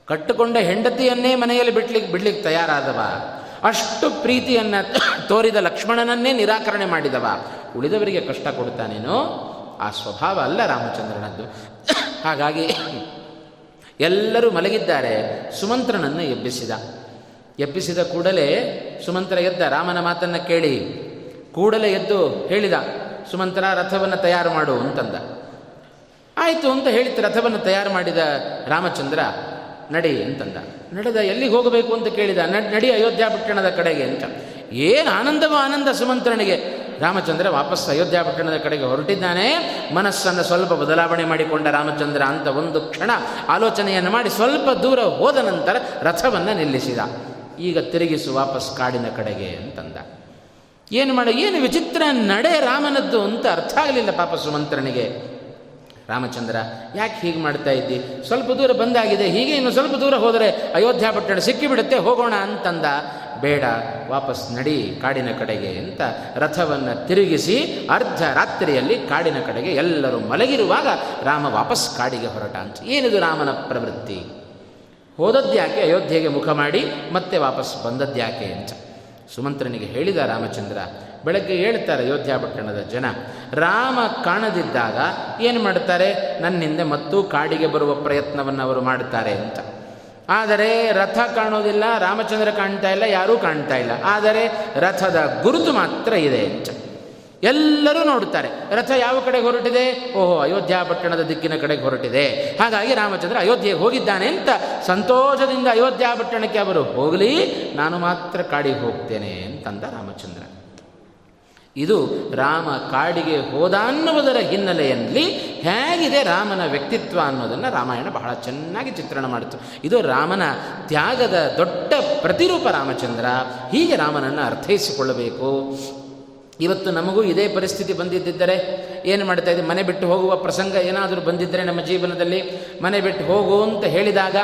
ಕಟ್ಟುಕೊಂಡ ಹೆಂಡತಿಯನ್ನೇ ಮನೆಯಲ್ಲಿ ಬಿಡ್ಲಿಕ್ಕೆ ಬಿಡ್ಲಿಕ್ಕೆ ತಯಾರಾದವ. ಅಷ್ಟು ಪ್ರೀತಿಯನ್ನು ತೋರಿದ ಲಕ್ಷ್ಮಣನನ್ನೇ ನಿರಾಕರಣೆ ಮಾಡಿದವ. ಉಳಿದವರಿಗೆ ಕಷ್ಟ ಕೊಡ್ತಾನೇನೋ? ಆ ಸ್ವಭಾವ ಅಲ್ಲ ರಾಮಚಂದ್ರನದ್ದು. ಹಾಗಾಗಿ ಎಲ್ಲರೂ ಮಲಗಿದ್ದಾರೆ. ಸುಮಂತ್ರನನ್ನು ಎಬ್ಬಿಸಿದ. ಎಬ್ಬಿಸಿದ ಕೂಡಲೇ ಸುಮಂತ್ರ ಎದ್ದ. ರಾಮನ ಮಾತನ್ನು ಕೇಳಿ. ಕೂಡಲೇ ಎದ್ದು ಹೇಳಿದ, ಸುಮಂತ್ರ, ರಥವನ್ನು ತಯಾರು ಮಾಡು ಅಂತಂದ. ಆಯಿತು ಅಂತ ಹೇಳಿದ ರಥವನ್ನು ತಯಾರು ಮಾಡಿದ ರಾಮಚಂದ್ರ, ನಡಿ ಅಂತಂದ. ನಡೆದ, ಎಲ್ಲಿಗೆ ಹೋಗಬೇಕು ಅಂತ ಕೇಳಿದ. ನಡಿ ಅಯೋಧ್ಯ ಪಟ್ಟಣದ ಕಡೆಗೆ ಅಂತ. ಏನು ಆನಂದವೋ ಆನಂದ ಸುಮಂತ್ರನಿಗೆ. ರಾಮಚಂದ್ರ ವಾಪಸ್ ಅಯೋಧ್ಯ ಪಟ್ಟಣದ ಕಡೆಗೆ ಹೊರಟಿದ್ದಾನೆ. ಮನಸ್ಸನ್ನು ಸ್ವಲ್ಪ ಬದಲಾವಣೆ ಮಾಡಿಕೊಂಡ ರಾಮಚಂದ್ರ ಅಂತ ಒಂದು ಕ್ಷಣ ಆಲೋಚನೆಯನ್ನು ಮಾಡಿ ಸ್ವಲ್ಪ ದೂರ ಹೋದ ನಂತರ ರಥವನ್ನು ನಿಲ್ಲಿಸಿದ. ಈಗ ತಿರುಗಿಸು ವಾಪಸ್ ಕಾಡಿನ ಕಡೆಗೆ ಅಂತಂದ. ಏನು ಮಾಡ, ಏನು ವಿಚಿತ್ರ ನಡೆ ರಾಮನದ್ದು ಅಂತ ಅರ್ಥ ಆಗಲಿಲ್ಲ ಪಾಪ ಸುಮಂತ್ರನಿಗೆ. ರಾಮಚಂದ್ರ, ಯಾಕೆ ಹೀಗೆ ಮಾಡ್ತಾ ಇದ್ದಿ? ಸ್ವಲ್ಪ ದೂರ ಬಂದಾಗಿದೆ, ಹೀಗೆ ಇನ್ನು ಸ್ವಲ್ಪ ದೂರ ಹೋದರೆ ಅಯೋಧ್ಯ ಪಟ್ಟಣ ಸಿಕ್ಕಿಬಿಡುತ್ತೆ, ಹೋಗೋಣ ಅಂತಂದ. ಬೇಡ, ವಾಪಸ್ ನಡಿ ಕಾಡಿನ ಕಡೆಗೆ ಅಂತ ರಥವನ್ನು ತಿರುಗಿಸಿ ಅರ್ಧ ರಾತ್ರಿಯಲ್ಲಿ ಕಾಡಿನ ಕಡೆಗೆ ಎಲ್ಲರೂ ಮಲಗಿರುವಾಗ ರಾಮ ವಾಪಸ್ ಕಾಡಿಗೆ ಹೊರಟ ಅಂತ. ಏನಿದು ರಾಮನ ಪ್ರವೃತ್ತಿ? ಹೋದದ್ಯಾಕೆ ಅಯೋಧ್ಯೆಗೆ ಮುಖ ಮಾಡಿ ಮತ್ತೆ ವಾಪಸ್ ಬಂದದ್ಯಾಕೆ ಅಂತ. ಸುಮಂತ್ರನಿಗೆ ಹೇಳಿದ ರಾಮಚಂದ್ರ, ಬೆಳಗ್ಗೆ ಹೇಳ್ತಾರೆ ಅಯೋಧ್ಯ ಪಟ್ಟಣದ ಜನ, ರಾಮ ಕಾಣದಿದ್ದಾಗ ಏನು ಮಾಡ್ತಾರೆ? ನನ್ನಿಂದ ಮತ್ತೂ ಕಾಡಿಗೆ ಬರುವ ಪ್ರಯತ್ನವನ್ನು ಅವರು ಮಾಡ್ತಾರೆ ಅಂತ. ಆದರೆ ರಥ ಕಾಣೋದಿಲ್ಲ ರಾಮಚಂದ್ರ ಕಾಣ್ತಾ ಇಲ್ಲ, ಯಾರೂ ಕಾಣ್ತಾ ಇಲ್ಲ. ಆದರೆ ರಥದ ಗುರುತು ಮಾತ್ರ ಇದೆ ಅಂತ. ಎಲ್ಲರೂ ನೋಡುತ್ತಾರೆ, ರಥ ಯಾವ ಕಡೆಗೆ ಹೊರಟಿದೆ? ಓಹೋ, ಅಯೋಧ್ಯ ಪಟ್ಟಣದ ದಿಕ್ಕಿನ ಕಡೆಗೆ ಹೊರಟಿದೆ. ಹಾಗಾಗಿ ರಾಮಚಂದ್ರ ಅಯೋಧ್ಯೆಗೆ ಹೋಗಿದ್ದಾನೆ ಅಂತ ಸಂತೋಷದಿಂದ ಅಯೋಧ್ಯ ಪಟ್ಟಣಕ್ಕೆ ಅವರು ಹೋಗಲಿ, ನಾನು ಮಾತ್ರ ಕಾಡಿಗೆ ಹೋಗ್ತೇನೆ ಅಂತಂದ ರಾಮಚಂದ್ರ. ಇದು ರಾಮ ಕಾಡಿಗೆ ಹೋದ ಅನ್ನುವುದರ ಹಿನ್ನೆಲೆಯಲ್ಲಿ ಹೇಗಿದೆ ರಾಮನ ವ್ಯಕ್ತಿತ್ವ ಅನ್ನೋದನ್ನು ರಾಮಾಯಣ ಬಹಳ ಚೆನ್ನಾಗಿ ಚಿತ್ರಣ ಮಾಡಿತು. ಇದು ರಾಮನ ತ್ಯಾಗದ ದೊಡ್ಡ ಪ್ರತಿರೂಪ ರಾಮಚಂದ್ರ. ಹೀಗೆ ರಾಮನನ್ನು ಅರ್ಥೈಸಿಕೊಳ್ಳಬೇಕು. ಇವತ್ತು ನಮಗೂ ಇದೇ ಪರಿಸ್ಥಿತಿ ಬಂದಿದ್ದರೆ ಏನು ಮಾಡ್ತಾ ಇದೆ ಮನೆ ಬಿಟ್ಟು ಹೋಗುವ ಪ್ರಸಂಗ ಏನಾದರೂ ಬಂದಿದ್ದರೆ ನಮ್ಮ ಜೀವನದಲ್ಲಿ? ಮನೆ ಬಿಟ್ಟು ಹೋಗು ಅಂತ ಹೇಳಿದಾಗ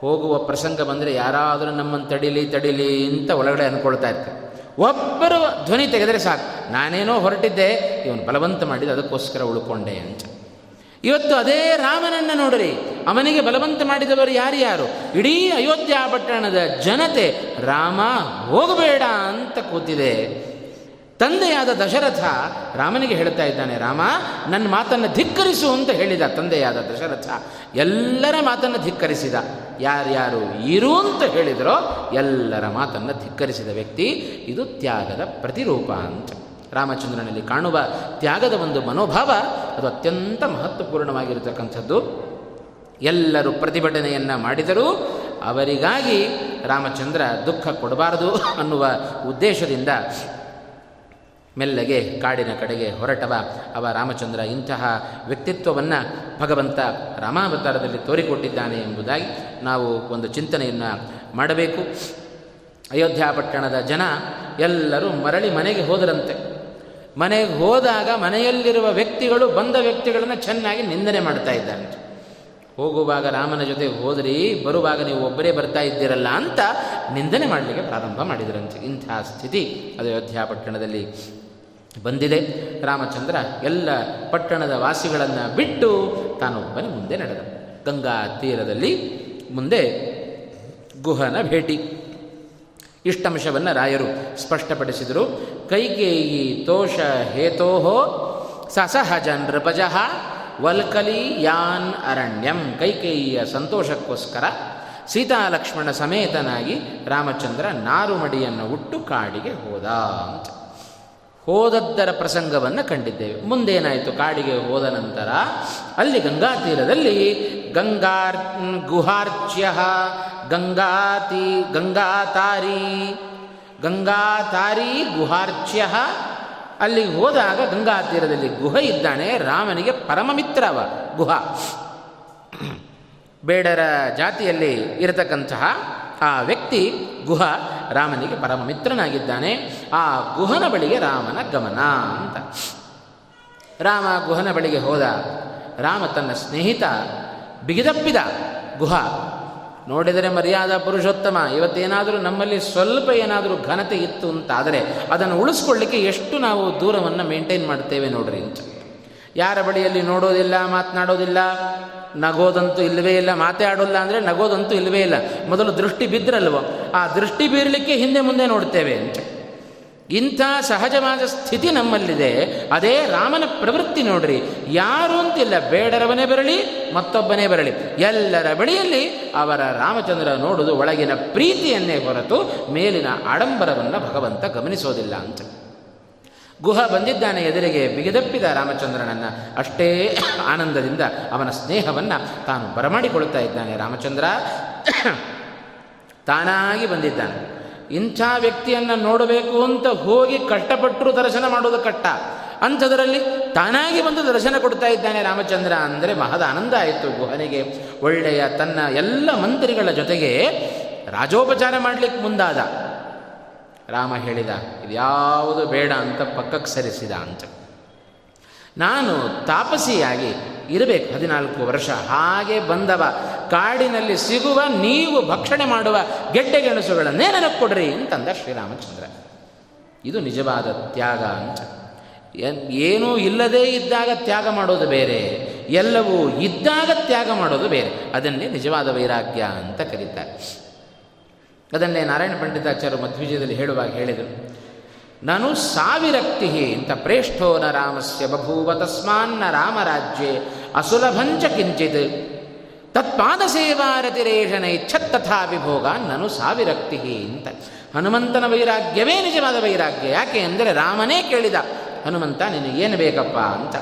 ಹೋಗುವ ಪ್ರಸಂಗ ಬಂದರೆ ಯಾರಾದರೂ ನಮ್ಮನ್ನು ತಡಿಲಿ ತಡಿಲಿ ಅಂತ ಒಳಗಡೆ ಅಂದ್ಕೊಳ್ತಾ ಇರ್ತಾರೆ. ಒಬ್ಬರು ಧ್ವನಿ ತೆಗೆದರೆ ಸಾಕು. ನಾನೇನೋ ಹೊರಟಿದ್ದೆ, ಇವನು ಬಲವಂತ ಮಾಡಿದ ಅದಕ್ಕೋಸ್ಕರ ಉಳ್ಕೊಂಡೆ ಅಂತ. ಇವತ್ತು ಅದೇ ರಾಮನನ್ನು ನೋಡ್ರಿ. ಅವನಿಗೆ ಬಲವಂತ ಮಾಡಿದವರು ಯಾರ್ಯಾರು ಇಡೀ ಅಯೋಧ್ಯ ಪಟ್ಟಣದ ಜನತೆ, ರಾಮ, ಹೋಗಬೇಡ ಅಂತ ಕೂತಿದೆ. ತಂದೆಯಾದ ದಶರಥ ರಾಮನಿಗೆ ಹೇಳ್ತಾ ಇದ್ದಾನೆ, ರಾಮ ನನ್ನ ಮಾತನ್ನು ಧಿಕ್ಕರಿಸು ಅಂತ ಹೇಳಿದ ತಂದೆಯಾದ ದಶರಥ ಎಲ್ಲರ ಮಾತನ್ನು ಧಿಕ್ಕರಿಸಿದ. ಯಾರ್ಯಾರು ಇರು ಅಂತ ಹೇಳಿದರೋ ಎಲ್ಲರ ಮಾತನ್ನು ಧಿಕ್ಕರಿಸಿದ ವ್ಯಕ್ತಿ, ಇದು ತ್ಯಾಗದ ಪ್ರತಿರೂಪ ಅಂತ. ರಾಮಚಂದ್ರನಲ್ಲಿ ಕಾಣುವ ತ್ಯಾಗದ ಒಂದು ಮನೋಭಾವ ಅದು ಅತ್ಯಂತ ಮಹತ್ವಪೂರ್ಣವಾಗಿರತಕ್ಕಂಥದ್ದು. ಎಲ್ಲರೂ ಪ್ರತಿಭಟನೆಯನ್ನು ಮಾಡಿದರೂ ಅವರಿಗಾಗಿ ರಾಮಚಂದ್ರ ದುಃಖ ಕೊಡಬಾರದು ಅನ್ನುವ ಉದ್ದೇಶದಿಂದ ಮೆಲ್ಲಗೆ ಕಾಡಿನ ಕಡೆಗೆ ಹೊರಟವ. ಅವ ರಾಮಚಂದ್ರ ಇಂತಹ ವ್ಯಕ್ತಿತ್ವವನ್ನು ಭಗವಂತ ರಾಮಾವತಾರದಲ್ಲಿ ತೋರಿಕೊಟ್ಟಿದ್ದಾನೆ ಎಂಬುದಾಗಿ ನಾವು ಒಂದು ಚಿಂತನೆಯನ್ನು ಮಾಡಬೇಕು. ಅಯೋಧ್ಯ ಪಟ್ಟಣದ ಜನ ಎಲ್ಲರೂ ಮರಳಿ ಮನೆಗೆ ಹೋದರಂತೆ. ಮನೆಗೆ ಹೋದಾಗ ಮನೆಯಲ್ಲಿರುವ ವ್ಯಕ್ತಿಗಳು ಬಂದ ವ್ಯಕ್ತಿಗಳನ್ನು ಚೆನ್ನಾಗಿ ನಿಂದನೆ ಮಾಡ್ತಾ ಇದ್ದಾರೆ. ಹೋಗುವಾಗ ರಾಮನ ಜೊತೆ ಹೋದ್ರಿ, ಬರುವಾಗ ನೀವು ಒಬ್ಬರೇ ಬರ್ತಾ ಇದ್ದೀರಲ್ಲ ಅಂತ ನಿಂದನೆ ಮಾಡಲಿಕ್ಕೆ ಪ್ರಾರಂಭ ಮಾಡಿದರಂತೆ. ಇಂಥ ಸ್ಥಿತಿ ಅಯೋಧ್ಯ ಪಟ್ಟಣದಲ್ಲಿ ಬಂದಿದೆ. ರಾಮಚಂದ್ರ ಎಲ್ಲ ಪಟ್ಟಣದ ವಾಸಿಗಳನ್ನು ಬಿಟ್ಟು ತಾನೊಬ್ಬನೇ ಮುಂದೆ ನಡೆದ. ಗಂಗಾ ತೀರದಲ್ಲಿ ಮುಂದೆ ಗುಹನ ಭೇಟಿ. ಇಷ್ಟಂಶವನ್ನು ರಾಯರು ಸ್ಪಷ್ಟಪಡಿಸಿದರು. ಕೈಕೇಯಿ ತೋಷ ಹೇತೋಹೋ ಸಸಹಜ ನೃಪಜಃ ವಲ್ಕಲಿ ಯಾನ್ ಅರಣ್ಯಂ ಕೈಕೇಯಿಯ ಸಂತೋಷಕ್ಕೋಸ್ಕರ ಸೀತಾಲಕ್ಷ್ಮಣ ಸಮೇತನಾಗಿ ರಾಮಚಂದ್ರ ನಾರುಮಡಿಯನ್ನು ಉಟ್ಟು ಕಾಡಿಗೆ ಹೋದ ಹೋದದ್ದರ ಪ್ರಸಂಗವನ್ನು ಕಂಡಿದ್ದೇವೆ. ಮುಂದೇನಾಯಿತು? ಕಾಡಿಗೆ ಹೋದ ನಂತರ ಅಲ್ಲಿ ಗಂಗಾ ತೀರದಲ್ಲಿ ಗಂಗಾರ್ ಗುಹಾರ್ಚ್ಯ ಗಂಗಾತಿ ಗಂಗಾತಾರಿ ಗಂಗಾತಾರಿ ಗುಹಾರ್ಚ್ಯ ಅಲ್ಲಿಗೆ ಹೋದಾಗ ಗಂಗಾ ತೀರದಲ್ಲಿ ಗುಹ ಇದ್ದಾನೆ. ರಾಮನಿಗೆ ಪರಮಮಿತ್ರವ ಗುಹ. ಬೇಡರ ಜಾತಿಯಲ್ಲಿ ಇರತಕ್ಕಂತಹ ಆ ವ್ಯಕ್ತಿ ಗುಹ ರಾಮನಿಗೆ ಪರಮ ಮಿತ್ರನಾಗಿದ್ದಾನೆ ಆ ಗುಹನ ಬಳಿಗೆ ರಾಮನ ಗಮನ ಅಂತ. ರಾಮ ಗುಹನ ಬಳಿಗೆ ಹೋದ. ರಾಮ ತನ್ನ ಸ್ನೇಹಿತ ಬಿಗಿದಪ್ಪಿದ ಗುಹ. ನೋಡಿದರೆ ಮರ್ಯಾದ ಪುರುಷೋತ್ತಮ. ಇವತ್ತೇನಾದರೂ ನಮ್ಮಲ್ಲಿ ಸ್ವಲ್ಪ ಏನಾದರೂ ಘನತೆ ಇತ್ತು ಅಂತಾದರೆ ಅದನ್ನು ಉಳಿಸ್ಕೊಳ್ಳಿಕ್ಕೆ ಎಷ್ಟು ನಾವು ದೂರವನ್ನು ಮೇಂಟೈನ್ ಮಾಡ್ತೇವೆ ನೋಡ್ರಿ ಅಂತ. ಯಾರ ಬಳಿಯಲ್ಲಿ ನೋಡೋದಿಲ್ಲ, ಮಾತನಾಡೋದಿಲ್ಲ ನಗೋದಂತೂ ಇಲ್ಲವೇ ಇಲ್ಲ, ಮಾತಾಡೋಲ್ಲ ಅಂದರೆ ನಗೋದಂತೂ ಇಲ್ಲವೇ ಇಲ್ಲ. ಮೊದಲು ದೃಷ್ಟಿ ಬಿದ್ದರಲ್ವೋ ಆ ದೃಷ್ಟಿ ಬೀರಲಿಕ್ಕೆ ಹಿಂದೆ ಮುಂದೆ ನೋಡ್ತೇವೆ. ಅಂತ ಇಂಥ ಸಹಜವಾದ ಸ್ಥಿತಿ ನಮ್ಮಲ್ಲಿದೆ. ಅದೇ ರಾಮನ ಪ್ರವೃತ್ತಿ ನೋಡ್ರಿ. ಯಾರು ಅಂತಿಲ್ಲ, ಬೇಡರವನೇ ಬರಲಿ ಮತ್ತೊಬ್ಬನೇ ಬರಲಿ ಎಲ್ಲರ ಬಳಿಯಲ್ಲಿ ಅವರ ರಾಮಚಂದ್ರ ನೋಡುವುದು ಒಳಗಿನ ಪ್ರೀತಿಯನ್ನೇ ಹೊರತು ಮೇಲಿನ ಆಡಂಬರವನ್ನು ಭಗವಂತ ಗಮನಿಸೋದಿಲ್ಲ ಅಂತ. ಗುಹ ಬಂದಿದ್ದಾನೆ ಎದುರಿಗೆ ಬಿಗಿದಪ್ಪಿದ ರಾಮಚಂದ್ರನನ್ನು. ಅಷ್ಟೇ ಆನಂದದಿಂದ ಅವನ ಸ್ನೇಹವನ್ನು ತಾನು ಬರಮಾಡಿಕೊಳ್ಳುತ್ತಾ ಇದ್ದಾನೆ. ರಾಮಚಂದ್ರ ತಾನಾಗಿ ಬಂದಿದ್ದಾನೆ. ಇಂಥ ವ್ಯಕ್ತಿಯನ್ನು ನೋಡಬೇಕು ಅಂತ ಹೋಗಿ ಕಷ್ಟಪಟ್ಟರು ದರ್ಶನ ಮಾಡೋದು ಕಟ್ಟ ಅಂಥದರಲ್ಲಿ ತಾನಾಗಿ ಬಂದು ದರ್ಶನ ಕೊಡ್ತಾ ಇದ್ದಾನೆ ರಾಮಚಂದ್ರ ಅಂದರೆ ಮಹದ ಆನಂದ ಆಯಿತು. ಗುಹನಿಗೆ ಒಳ್ಳೆಯ ತನ್ನ ಎಲ್ಲ ಮಂತ್ರಿಗಳ ಜೊತೆಗೆ ರಾಜೋಪಚಾರ ಮಾಡಲಿಕ್ಕೆ ಮುಂದಾದ. ರಾಮ ಹೇಳಿದ, ಇದು ಯಾವುದು ಬೇಡ ಅಂತ ಪಕ್ಕಕ್ಕೆ ಸರಿಸಿದ ಅಂತ. ನಾನು ತಾಪಸಿಯಾಗಿ ಇರಬೇಕು, ಹದಿನಾಲ್ಕು ವರ್ಷ. ಹಾಗೆ ಬಂದವ. ಕಾಡಿನಲ್ಲಿ ಸಿಗುವ, ನೀವು ಭಕ್ಷಣೆ ಮಾಡುವ ಗೆಡ್ಡೆ ಗೆಣಸುಗಳನ್ನೇ ನನಗೆ ಕೊಡ್ರಿ ಅಂತಂದ ಶ್ರೀರಾಮಚಂದ್ರ. ಇದು ನಿಜವಾದ ತ್ಯಾಗ ಅಂತ. ಏನೂ ಇಲ್ಲದೇ ಇದ್ದಾಗ ತ್ಯಾಗ ಮಾಡೋದು ಬೇರೆ, ಎಲ್ಲವೂ ಇದ್ದಾಗ ತ್ಯಾಗ ಮಾಡೋದು ಬೇರೆ. ಅದನ್ನೇ ನಿಜವಾದ ವೈರಾಗ್ಯ ಅಂತ ಕರೀತಾರೆ. ಅದನ್ನೇ ನಾರಾಯಣ ಪಂಡಿತಾಚಾರ್ಯ ಮಧ್ವಿಜಯದಲ್ಲಿ ಹೇಳುವಾಗ ಹೇಳಿದರು. ನಾನು ಸಾವಿರಕ್ತಿ ಅಂತ ಪ್ರೇಷ್ಠೋ ನ ರಾಮಸ್ಯ ಬಭೂವ ತಸ್ಮಾನ್ನ ರಾಮರಾಜ್ಯೆ ಅಸುಲಭಂಚ ಕಿಂಚಿತ್. ತತ್ಪಾದ ಸೇವಾರತಿರೇಷನ ಇಚ್ಛತ್ತಥಾ ವಿಭೋಗ ನಾನು ಸಾವಿರಕ್ತಿ ಅಂತ ಹನುಮಂತನ ವೈರಾಗ್ಯವೇ ನಿಜವಾದ ವೈರಾಗ್ಯ. ಯಾಕೆ ಅಂದರೆ ರಾಮನೇ ಕೇಳಿದ, ಹನುಮಂತ ಏನು ಬೇಕಪ್ಪ? ಅಂತ.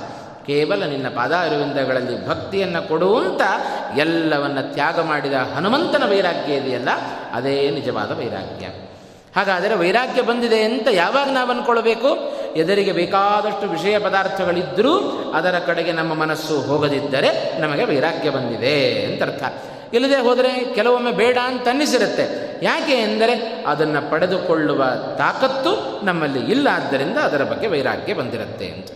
ಕೇವಲ ನಿನ್ನ ಪಾದಾರವಿಂದಗಳಲ್ಲಿ ಭಕ್ತಿಯನ್ನು ಕೊಡುವಂತ ಎಲ್ಲವನ್ನು ತ್ಯಾಗ ಮಾಡಿದ ಹನುಮಂತನ ವೈರಾಗ್ಯ ಇದೆಯಲ್ಲ, ಅದೇ ನಿಜವಾದ ವೈರಾಗ್ಯ. ಹಾಗಾದರೆ ವೈರಾಗ್ಯ ಬಂದಿದೆ ಅಂತ ಯಾವಾಗ ನಾವು ಅಂದ್ಕೊಳ್ಬೇಕು ಎದುರಿಗೆ ಬೇಕಾದಷ್ಟು ವಿಷಯ ಪದಾರ್ಥಗಳಿದ್ದರೂ ಅದರ ಕಡೆಗೆ ನಮ್ಮ ಮನಸ್ಸು ಹೋಗದಿದ್ದರೆ ನಮಗೆ ವೈರಾಗ್ಯ ಬಂದಿದೆ ಅಂತ ಅರ್ಥ. ಇಲ್ಲದೆ ಹೋದರೆ ಕೆಲವೊಮ್ಮೆ ಬೇಡ ಅಂತ ಅನ್ನಿಸಿರುತ್ತೆ. ಯಾಕೆ ಎಂದರೆ ಅದನ್ನು ಪಡೆದುಕೊಳ್ಳುವ ತಾಕತ್ತು ನಮ್ಮಲ್ಲಿ ಇಲ್ಲ, ಆದ್ದರಿಂದ ಅದರ ಬಗ್ಗೆ ವೈರಾಗ್ಯ ಬಂದಿರುತ್ತೆ ಅಂತ.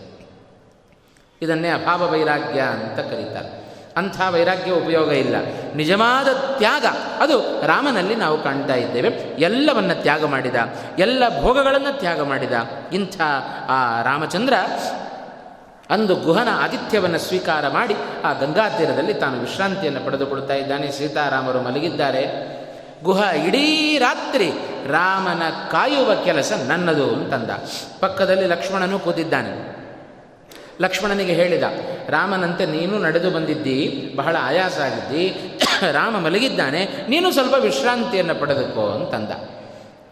ಇದನ್ನೇ ಅಭಾವ ವೈರಾಗ್ಯ ಅಂತ ಕರೀತಾರೆ. ಅಂಥ ವೈರಾಗ್ಯ ಉಪಯೋಗ ಇಲ್ಲ. ನಿಜವಾದ ತ್ಯಾಗ, ಅದು ರಾಮನಲ್ಲಿ ನಾವು ಕಾಣ್ತಾ ಇದ್ದೇವೆ. ಎಲ್ಲವನ್ನು ತ್ಯಾಗ ಮಾಡಿದ, ಎಲ್ಲ ಭೋಗಗಳನ್ನು ತ್ಯಾಗ ಮಾಡಿದ ಇಂಥ ಆ ರಾಮಚಂದ್ರ ಅಂದು ಗುಹನ ಆತಿಥ್ಯವನ್ನು ಸ್ವೀಕಾರ ಮಾಡಿ ಆ ಗಂಗಾ ತೀರದಲ್ಲಿ ತಾನು ವಿಶ್ರಾಂತಿಯನ್ನು ಪಡೆದುಕೊಳ್ತಾ ಇದ್ದಾನೆ. ಸೀತಾರಾಮರು ಮಲಗಿದ್ದಾರೆ. ಗುಹ ಇಡೀ ರಾತ್ರಿ ರಾಮನ ಕಾಯುವ ಕೆಲಸ ನನ್ನದು ಅಂತಂದ. ಪಕ್ಕದಲ್ಲಿ ಲಕ್ಷ್ಮಣನು ಕೂತಿದ್ದಾನೆ. ಲಕ್ಷ್ಮಣನಿಗೆ ಹೇಳಿದ, ರಾಮನಂತೆ ನೀನು ನಡೆದು ಬಂದಿದ್ದಿ, ಬಹಳ ಆಯಾಸ ಆಗಿದ್ದಿ, ರಾಮ ಮಲಗಿದ್ದಾನೆ, ನೀನು ಸ್ವಲ್ಪ ವಿಶ್ರಾಂತಿಯನ್ನು ಪಡೆದುಕೋ ಅಂತಂದ.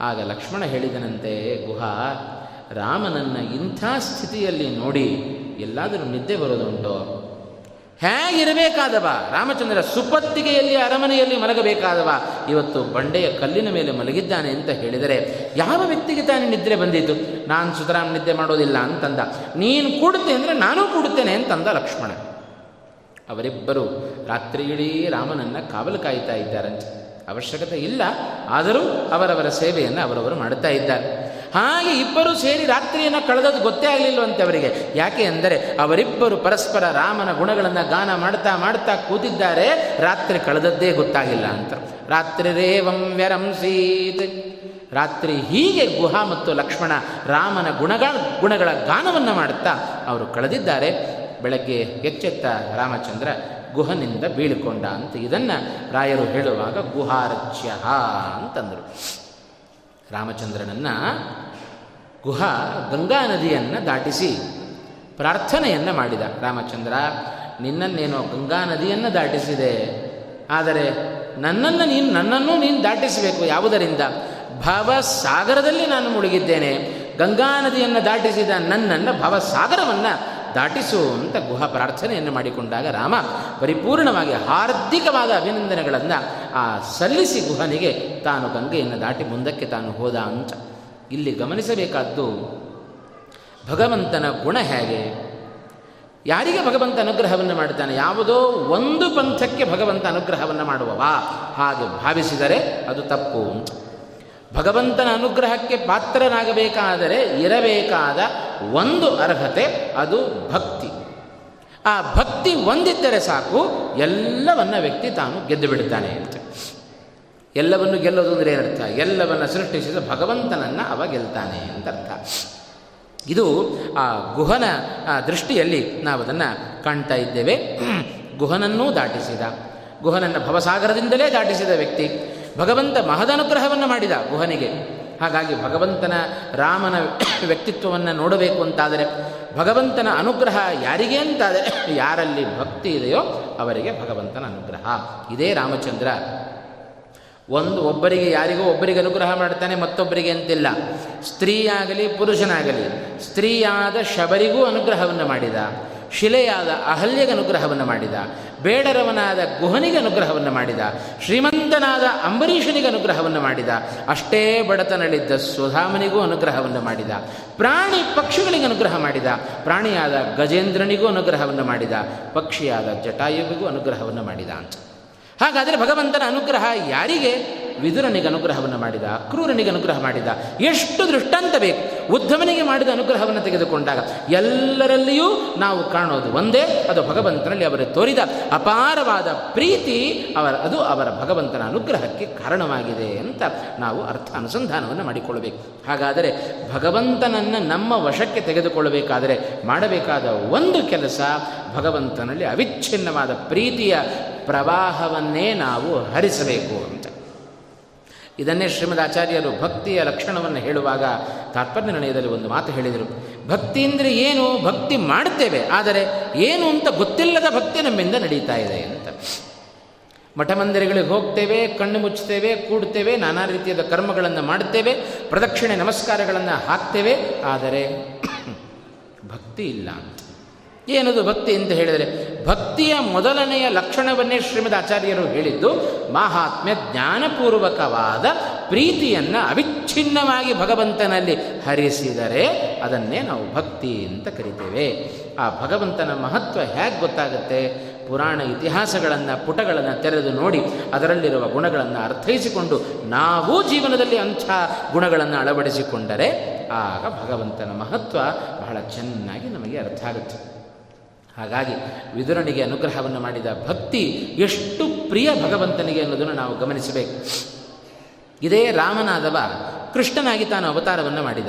ಆಗ ಲಕ್ಷ್ಮಣ ಹೇಳಿದನಂತೆ, ಗುಹ, ರಾಮನನ್ನು ಇಂಥ ಸ್ಥಿತಿಯಲ್ಲಿ ನೋಡಿ ಎಲ್ಲಾದರೂ ನಿದ್ದೆ ಬರೋದುಂಟೋ? ಹೇಗಿರಬೇಕಾದವ? ರಾಮಚಂದ್ರ ಸುಪತ್ತಿಗೆಯಲ್ಲಿ, ಅರಮನೆಯಲ್ಲಿ ಮಲಗಬೇಕಾದವ? ಇವತ್ತು ಬಂಡೆಯ ಕಲ್ಲಿನ ಮೇಲೆ ಮಲಗಿದ್ದಾನೆ ಅಂತ ಹೇಳಿದರೆ ಯಾವ ವ್ಯಕ್ತಿಗೆ ತಾನೇ ನಿದ್ರೆ ಬಂದಿತ್ತು ನಾನು ಸುತರಾಮ್ ನಿದ್ದೆ ಮಾಡೋದಿಲ್ಲ ಅಂತಂದ. ನೀನು ಕೂಡುತ್ತೆ ಅಂದರೆ ನಾನೂ ಕೂಡುತ್ತೇನೆ ಅಂತಂದ ಲಕ್ಷ್ಮಣ. ಅವರಿಬ್ಬರು ರಾತ್ರಿಯಿಡೀ ರಾಮನನ್ನು ಕಾವಲು ಕಾಯ್ತಾ ಇದ್ದಾರಂತೆ. ಅವಶ್ಯಕತೆ ಇಲ್ಲ, ಆದರೂ ಅವರವರ ಸೇವೆಯನ್ನು ಅವರವರು ಮಾಡುತ್ತಾ ಇದ್ದಾರೆ. ಹಾಗೆ ಇಬ್ಬರು ಸೇರಿ ರಾತ್ರಿಯನ್ನು ಕಳೆದದ್ದು ಗೊತ್ತೇ ಆಗಲಿಲ್ಲವಂತೆ ಅವರಿಗೆ. ಯಾಕೆ ಅಂದರೆ ಅವರಿಬ್ಬರು ಪರಸ್ಪರ ರಾಮನ ಗುಣಗಳನ್ನು ಗಾನ ಮಾಡ್ತಾ ಮಾಡ್ತಾ ಕೂತಿದ್ದಾರೆ. ರಾತ್ರಿ ಕಳೆದದ್ದೇ ಗೊತ್ತಾಗಿಲ್ಲ ಅಂತ. ರಾತ್ರಿ ರೇವಂ ವ್ಯರಂಸೀತ್ ರಾತ್ರಿ ಹೀಗೆ ಗುಹಾ ಮತ್ತು ಲಕ್ಷ್ಮಣ ರಾಮನ ಗುಣಗಳ ಗುಣಗಳ ಗಾನವನ್ನು ಮಾಡುತ್ತಾ ಅವರು ಕಳೆದಿದ್ದಾರೆ. ಬೆಳಗ್ಗೆ ಎಚ್ಚೆತ್ತ ರಾಮಚಂದ್ರ ಗುಹನಿಂದ ಬೀಳ್ಕೊಂಡ ಅಂತ ಇದನ್ನು ರಾಯರು ಹೇಳುವಾಗ ಗುಹಾರಚ್ಯ ಅಂತಂದರು. ರಾಮಚಂದ್ರನನ್ನು ಗುಹ ಗಂಗಾ ನದಿಯನ್ನು ದಾಟಿಸಿ ಪ್ರಾರ್ಥನೆಯನ್ನು ಮಾಡಿದ. ರಾಮಚಂದ್ರ, ನಿನ್ನನ್ನೇನೋ ಗಂಗಾ ನದಿಯನ್ನು ದಾಟಿಸಿದೆ. ಆದರೆ ನನ್ನನ್ನು ನೀನು ನನ್ನನ್ನು ನೀನು ದಾಟಿಸಬೇಕು. ಯಾವುದರಿಂದ? ಭವಸಾಗರದಲ್ಲಿ ನಾನು ಮುಳುಗಿದ್ದೇನೆ. ಗಂಗಾ ನದಿಯನ್ನು ದಾಟಿಸಿದ ನನ್ನನ್ನು ಭವಸಾಗರವನ್ನು ದಾಟಿಸು ಅಂತ ಗುಹ ಪ್ರಾರ್ಥನೆಯನ್ನು ಮಾಡಿಕೊಂಡಾಗ ರಾಮ ಪರಿಪೂರ್ಣವಾಗಿ ಹಾರ್ದಿಕವಾದ ಅಭಿನಂದನೆಗಳನ್ನು, ಆ, ಸಲ್ಲಿಸಿ ಗುಹನಿಗೆ, ತಾನು ಗಂಗೆಯನ್ನು ದಾಟಿ ಮುಂದಕ್ಕೆ ತಾನು ಹೋದ ಅಂತ ಇಲ್ಲಿ ಗಮನಿಸಬೇಕಾದ್ದು, ಭಗವಂತನ ಗುಣ ಹೇಗೆ? ಯಾರಿಗೆ ಭಗವಂತ ಅನುಗ್ರಹವನ್ನು ಮಾಡುತ್ತಾನೆ? ಯಾವುದೋ ಒಂದು ಪಂಥಕ್ಕೆ ಭಗವಂತ ಅನುಗ್ರಹವನ್ನು ಮಾಡುವವಾ. ಹಾಗೆ ಭಾವಿಸಿದರೆ ಅದು ತಪ್ಪು ಭಗವಂತನ ಅನುಗ್ರಹಕ್ಕೆ ಪಾತ್ರನಾಗಬೇಕಾದರೆ ಇರಬೇಕಾದ ಒಂದು ಅರ್ಹತೆ ಅದು ಭಕ್ತಿ. ಆ ಭಕ್ತಿ ಒಂದಿದ್ದರೆ ಸಾಕು ಎಲ್ಲವನ್ನ ವ್ಯಕ್ತಿ ತಾನು ಗೆದ್ದು ಬಿಡುತ್ತಾನೆ ಅಂತ. ಎಲ್ಲವನ್ನು ಗೆಲ್ಲೋದು ಅಂದರೆ ಏನರ್ಥ? ಎಲ್ಲವನ್ನು ಸೃಷ್ಟಿಸಿದ ಭಗವಂತನನ್ನು ಅವ ಗೆಲ್ತಾನೆ ಅಂತ ಅರ್ಥ. ಇದು ಆ ಗುಹನ ದೃಷ್ಟಿಯಲ್ಲಿ ನಾವು ಅದನ್ನು ಕಾಣ್ತಾ ಇದ್ದೇವೆ. ಗುಹನನ್ನೂ ದಾಟಿಸಿದ. ಗುಹನನ್ನು ಭವಸಾಗರದಿಂದಲೇ ದಾಟಿಸಿದ ವ್ಯಕ್ತಿ. ಭಗವಂತ ಮಹದನುಗ್ರಹವನ್ನು ಮಾಡಿದ ಗುಹನಿಗೆ. ಹಾಗಾಗಿ ಭಗವಂತನ ರಾಮನ ವ್ಯಕ್ತಿತ್ವವನ್ನು ನೋಡಬೇಕು ಅಂತಾದರೆ, ಭಗವಂತನ ಅನುಗ್ರಹ ಯಾರಿಗೆ ಅಂತಾದರೆ, ಯಾರಲ್ಲಿ ಭಕ್ತಿ ಇದೆಯೋ ಅವರಿಗೆ ಭಗವಂತನ ಅನುಗ್ರಹ. ಇದೇ ರಾಮಚಂದ್ರ. ಒಂದು ಒಬ್ಬರಿಗೆ ಯಾರಿಗೂ ಒಬ್ಬರಿಗೆ ಅನುಗ್ರಹ ಮಾಡ್ತಾನೆ, ಮತ್ತೊಬ್ಬರಿಗೆ ಅಂತಿಲ್ಲ. ಸ್ತ್ರೀಯಾಗಲಿ ಪುರುಷನಾಗಲಿ, ಸ್ತ್ರೀಯಾದ ಶಬರಿಗೂ ಅನುಗ್ರಹವನ್ನು ಮಾಡಿದ. ಶಿಲೆಯಾದ ಅಹಲ್ಯಗೆ ಅನುಗ್ರಹವನ್ನು ಮಾಡಿದ, ಬೇಡರವನಾದ ಗುಹನಿಗೆ ಅನುಗ್ರಹವನ್ನು ಮಾಡಿದ, ಶ್ರೀಮಂತನಾದ ಅಂಬರೀಷನಿಗೆ ಅನುಗ್ರಹವನ್ನು ಮಾಡಿದ, ಅಷ್ಟೇ ಬಡತನಳಿದ್ದ ಸುಧಾಮನಿಗೂ ಅನುಗ್ರಹವನ್ನು ಮಾಡಿದ, ಪ್ರಾಣಿ ಪಕ್ಷಿಗಳಿಗೆ ಅನುಗ್ರಹ ಮಾಡಿದ, ಪ್ರಾಣಿಯಾದ ಗಜೇಂದ್ರನಿಗೂ ಅನುಗ್ರಹವನ್ನು ಮಾಡಿದ, ಪಕ್ಷಿಯಾದ ಜಟಾಯುವಿಗೂ ಅನುಗ್ರಹವನ್ನು ಮಾಡಿದ ಅಂತ. ಹಾಗಾದರೆ ಭಗವಂತನ ಅನುಗ್ರಹ ಯಾರಿಗೆ? ವಿದುರನಿಗೆ ಅನುಗ್ರಹವನ್ನು ಮಾಡಿದ ಅಕ್ರೂರನಿಗೆ ಅನುಗ್ರಹ ಮಾಡಿದ, ಎಷ್ಟು ದೃಷ್ಟಾಂತ ಬೇಕು. ಉದ್ಧಮನಿಗೆ ಮಾಡಿದ ಅನುಗ್ರಹವನ್ನು ತೆಗೆದುಕೊಂಡಾಗ ಎಲ್ಲರಲ್ಲಿಯೂ ನಾವು ಕಾಣೋದು ಒಂದೇ, ಅದು ಭಗವಂತನಲ್ಲಿ ಅವರು ತೋರಿದ ಅಪಾರವಾದ ಪ್ರೀತಿ, ಅವರ, ಅದು ಅವರ ಭಗವಂತನ ಅನುಗ್ರಹಕ್ಕೆ ಕಾರಣವಾಗಿದೆ ಅಂತ ನಾವು ಅರ್ಥ ಅನುಸಂಧಾನವನ್ನು ಮಾಡಿಕೊಳ್ಳಬೇಕು. ಹಾಗಾದರೆ ಭಗವಂತನನ್ನು ನಮ್ಮ ವಶಕ್ಕೆ ತೆಗೆದುಕೊಳ್ಳಬೇಕಾದರೆ ಮಾಡಬೇಕಾದ ಒಂದು ಕೆಲಸ ಭಗವಂತನಲ್ಲಿ ಅವಿಚ್ಛಿನ್ನವಾದ ಪ್ರೀತಿಯ ಪ್ರವಾಹವನ್ನೇ ನಾವು ಹರಿಸಬೇಕು. ಇದನ್ನೇ ಶ್ರೀಮದ್ ಆಚಾರ್ಯರು ಭಕ್ತಿಯ ಲಕ್ಷಣವನ್ನು ಹೇಳುವಾಗ ತಾತ್ಪರ್ಯ ನಿರ್ಣಯದಲ್ಲಿ ಒಂದು ಮಾತು ಹೇಳಿದರು. ಭಕ್ತಿ ಅಂದರೆ ಏನು? ಭಕ್ತಿ ಮಾಡುತ್ತೇವೆ ಆದರೆ ಏನು ಅಂತ ಗೊತ್ತಿಲ್ಲದ ಭಕ್ತಿ ನಮ್ಮಿಂದ ನಡೀತಾ ಇದೆ ಅಂತ. ಮಠ ಮಂದಿರಗಳಿಗೆ ಹೋಗ್ತೇವೆ, ಕಣ್ಣು ಮುಚ್ಚುತ್ತೇವೆ, ಕೂಡ್ತೇವೆ, ನಾನಾ ರೀತಿಯಾದ ಕರ್ಮಗಳನ್ನು ಮಾಡುತ್ತೇವೆ ಪ್ರದಕ್ಷಿಣೆ ನಮಸ್ಕಾರಗಳನ್ನು ಹಾಕ್ತೇವೆ. ಆದರೆ ಭಕ್ತಿ ಇಲ್ಲ ಅಂತ. ಏನದು ಭಕ್ತಿ ಅಂತ ಹೇಳಿದರೆ, ಭಕ್ತಿಯ ಮೊದಲನೆಯ ಲಕ್ಷಣವನ್ನೇ ಶ್ರೀಮದ್ ಆಚಾರ್ಯರು ಹೇಳಿದ್ದು, ಮಹಾತ್ಮ್ಯ ಜ್ಞಾನಪೂರ್ವಕವಾದ ಪ್ರೀತಿಯನ್ನು ಅವಿಚ್ಛಿನ್ನವಾಗಿ ಭಗವಂತನಲ್ಲಿ ಹರಿಸಿದರೆ ಅದನ್ನೇ ನಾವು ಭಕ್ತಿ ಅಂತ ಕರಿತೇವೆ. ಆ ಭಗವಂತನ ಮಹತ್ವ ಹೇಗೆ ಗೊತ್ತಾಗುತ್ತೆ? ಪುರಾಣ ಇತಿಹಾಸಗಳನ್ನು, ಪುಟಗಳನ್ನು ತೆರೆದು ನೋಡಿ, ಅದರಲ್ಲಿರುವ ಗುಣಗಳನ್ನು ಅರ್ಥೈಸಿಕೊಂಡು, ನಾವು ಜೀವನದಲ್ಲಿ ಅಂಥ ಗುಣಗಳನ್ನು ಅಳವಡಿಸಿಕೊಂಡರೆ, ಆಗ ಭಗವಂತನ ಮಹತ್ವ ಬಹಳ ಚೆನ್ನಾಗಿ ನಮಗೆ ಅರ್ಥ ಆಗುತ್ತೆ. ಹಾಗಾಗಿ ವಿದುರನಿಗೆ ಅನುಗ್ರಹವನ್ನು ಮಾಡಿದ ಭಕ್ತಿ ಎಷ್ಟು ಪ್ರಿಯ ಭಗವಂತನಿಗೆ ಅನ್ನೋದನ್ನು ನಾವು ಗಮನಿಸಬೇಕು. ಇದೇ ರಾಮನಾದವ ಕೃಷ್ಣನಾಗಿ ತಾನು ಅವತಾರವನ್ನು ಮಾಡಿದ.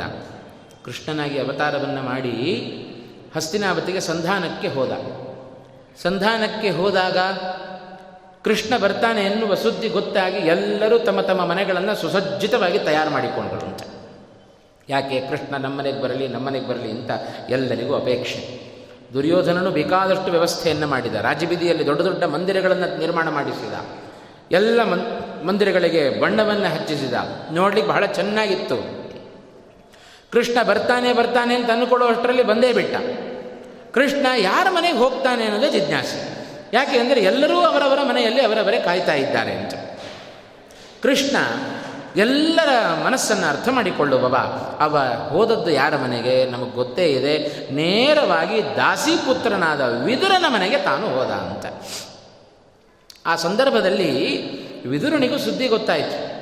ಕೃಷ್ಣನಾಗಿ ಅವತಾರವನ್ನು ಮಾಡಿ ಹಸ್ತಿನಾವತಿಗೆ ಸಂಧಾನಕ್ಕೆ ಹೋದ. ಸಂಧಾನಕ್ಕೆ ಹೋದಾಗ ಕೃಷ್ಣ ಬರ್ತಾನೆ ಎನ್ನುವ ಸುದ್ದಿ ಗೊತ್ತಾಗಿ ಎಲ್ಲರೂ ತಮ್ಮ ತಮ್ಮ ಮನೆಗಳನ್ನು ಸುಸಜ್ಜಿತವಾಗಿ ತಯಾರು ಮಾಡಿಕೊಂಡರು ಯಾಕೆ ಕೃಷ್ಣ ನಮ್ಮನೆಗೆ ಬರಲಿ ನಮ್ಮನೆಗೆ ಬರಲಿ ಅಂತ ಎಲ್ಲರಿಗೂ ಅಪೇಕ್ಷೆ. ದುರ್ಯೋಧನನು ಬೇಕಾದಷ್ಟು ವ್ಯವಸ್ಥೆಯನ್ನು ಮಾಡಿದ. ರಾಜಬೀದಿಯಲ್ಲಿ ದೊಡ್ಡ ದೊಡ್ಡ ಮಂದಿರಗಳನ್ನು ನಿರ್ಮಾಣ ಮಾಡಿಸಿದ. ಎಲ್ಲ ಮನ್ ಮಂದಿರಗಳಿಗೆ ಬಣ್ಣವನ್ನು ಹಚ್ಚಿಸಿದ. ನೋಡ್ಲಿಕ್ಕೆ ಬಹಳ ಚೆನ್ನಾಗಿತ್ತು. ಕೃಷ್ಣ ಬರ್ತಾನೆ ಬರ್ತಾನೆ ಅಂತ ಅಷ್ಟರಲ್ಲಿ ಬಂದೇ ಬಿಟ್ಟ. ಕೃಷ್ಣ ಯಾರ ಮನೆಗೆ ಹೋಗ್ತಾನೆ ಅನ್ನೋದೇ ಜಿಜ್ಞಾಸೆ. ಯಾಕೆ ಅಂದರೆ ಎಲ್ಲರೂ ಅವರವರ ಮನೆಯಲ್ಲಿ ಅವರವರೇ ಕಾಯ್ತಾ ಇದ್ದಾರೆ ಅಂತ. ಕೃಷ್ಣ ಎಲ್ಲರ ಮನಸ್ಸನ್ನು ಅರ್ಥ ಮಾಡಿಕೊಳ್ಳುವವ. ಅವ ಹೋದದ್ದು ಯಾರ ಮನೆಗೆ? ನಮಗೆ ಗೊತ್ತೇ ಇದೆ. ನೇರವಾಗಿ ದಾಸಿಪುತ್ರನಾದ ವಿದುರನ ಮನೆಗೆ ತಾನು ಹೋದ ಅಂತ. ಆ ಸಂದರ್ಭದಲ್ಲಿ ವಿದುರನಿಗೂ ಸುದ್ದಿ ಗೊತ್ತಾಯಿತು.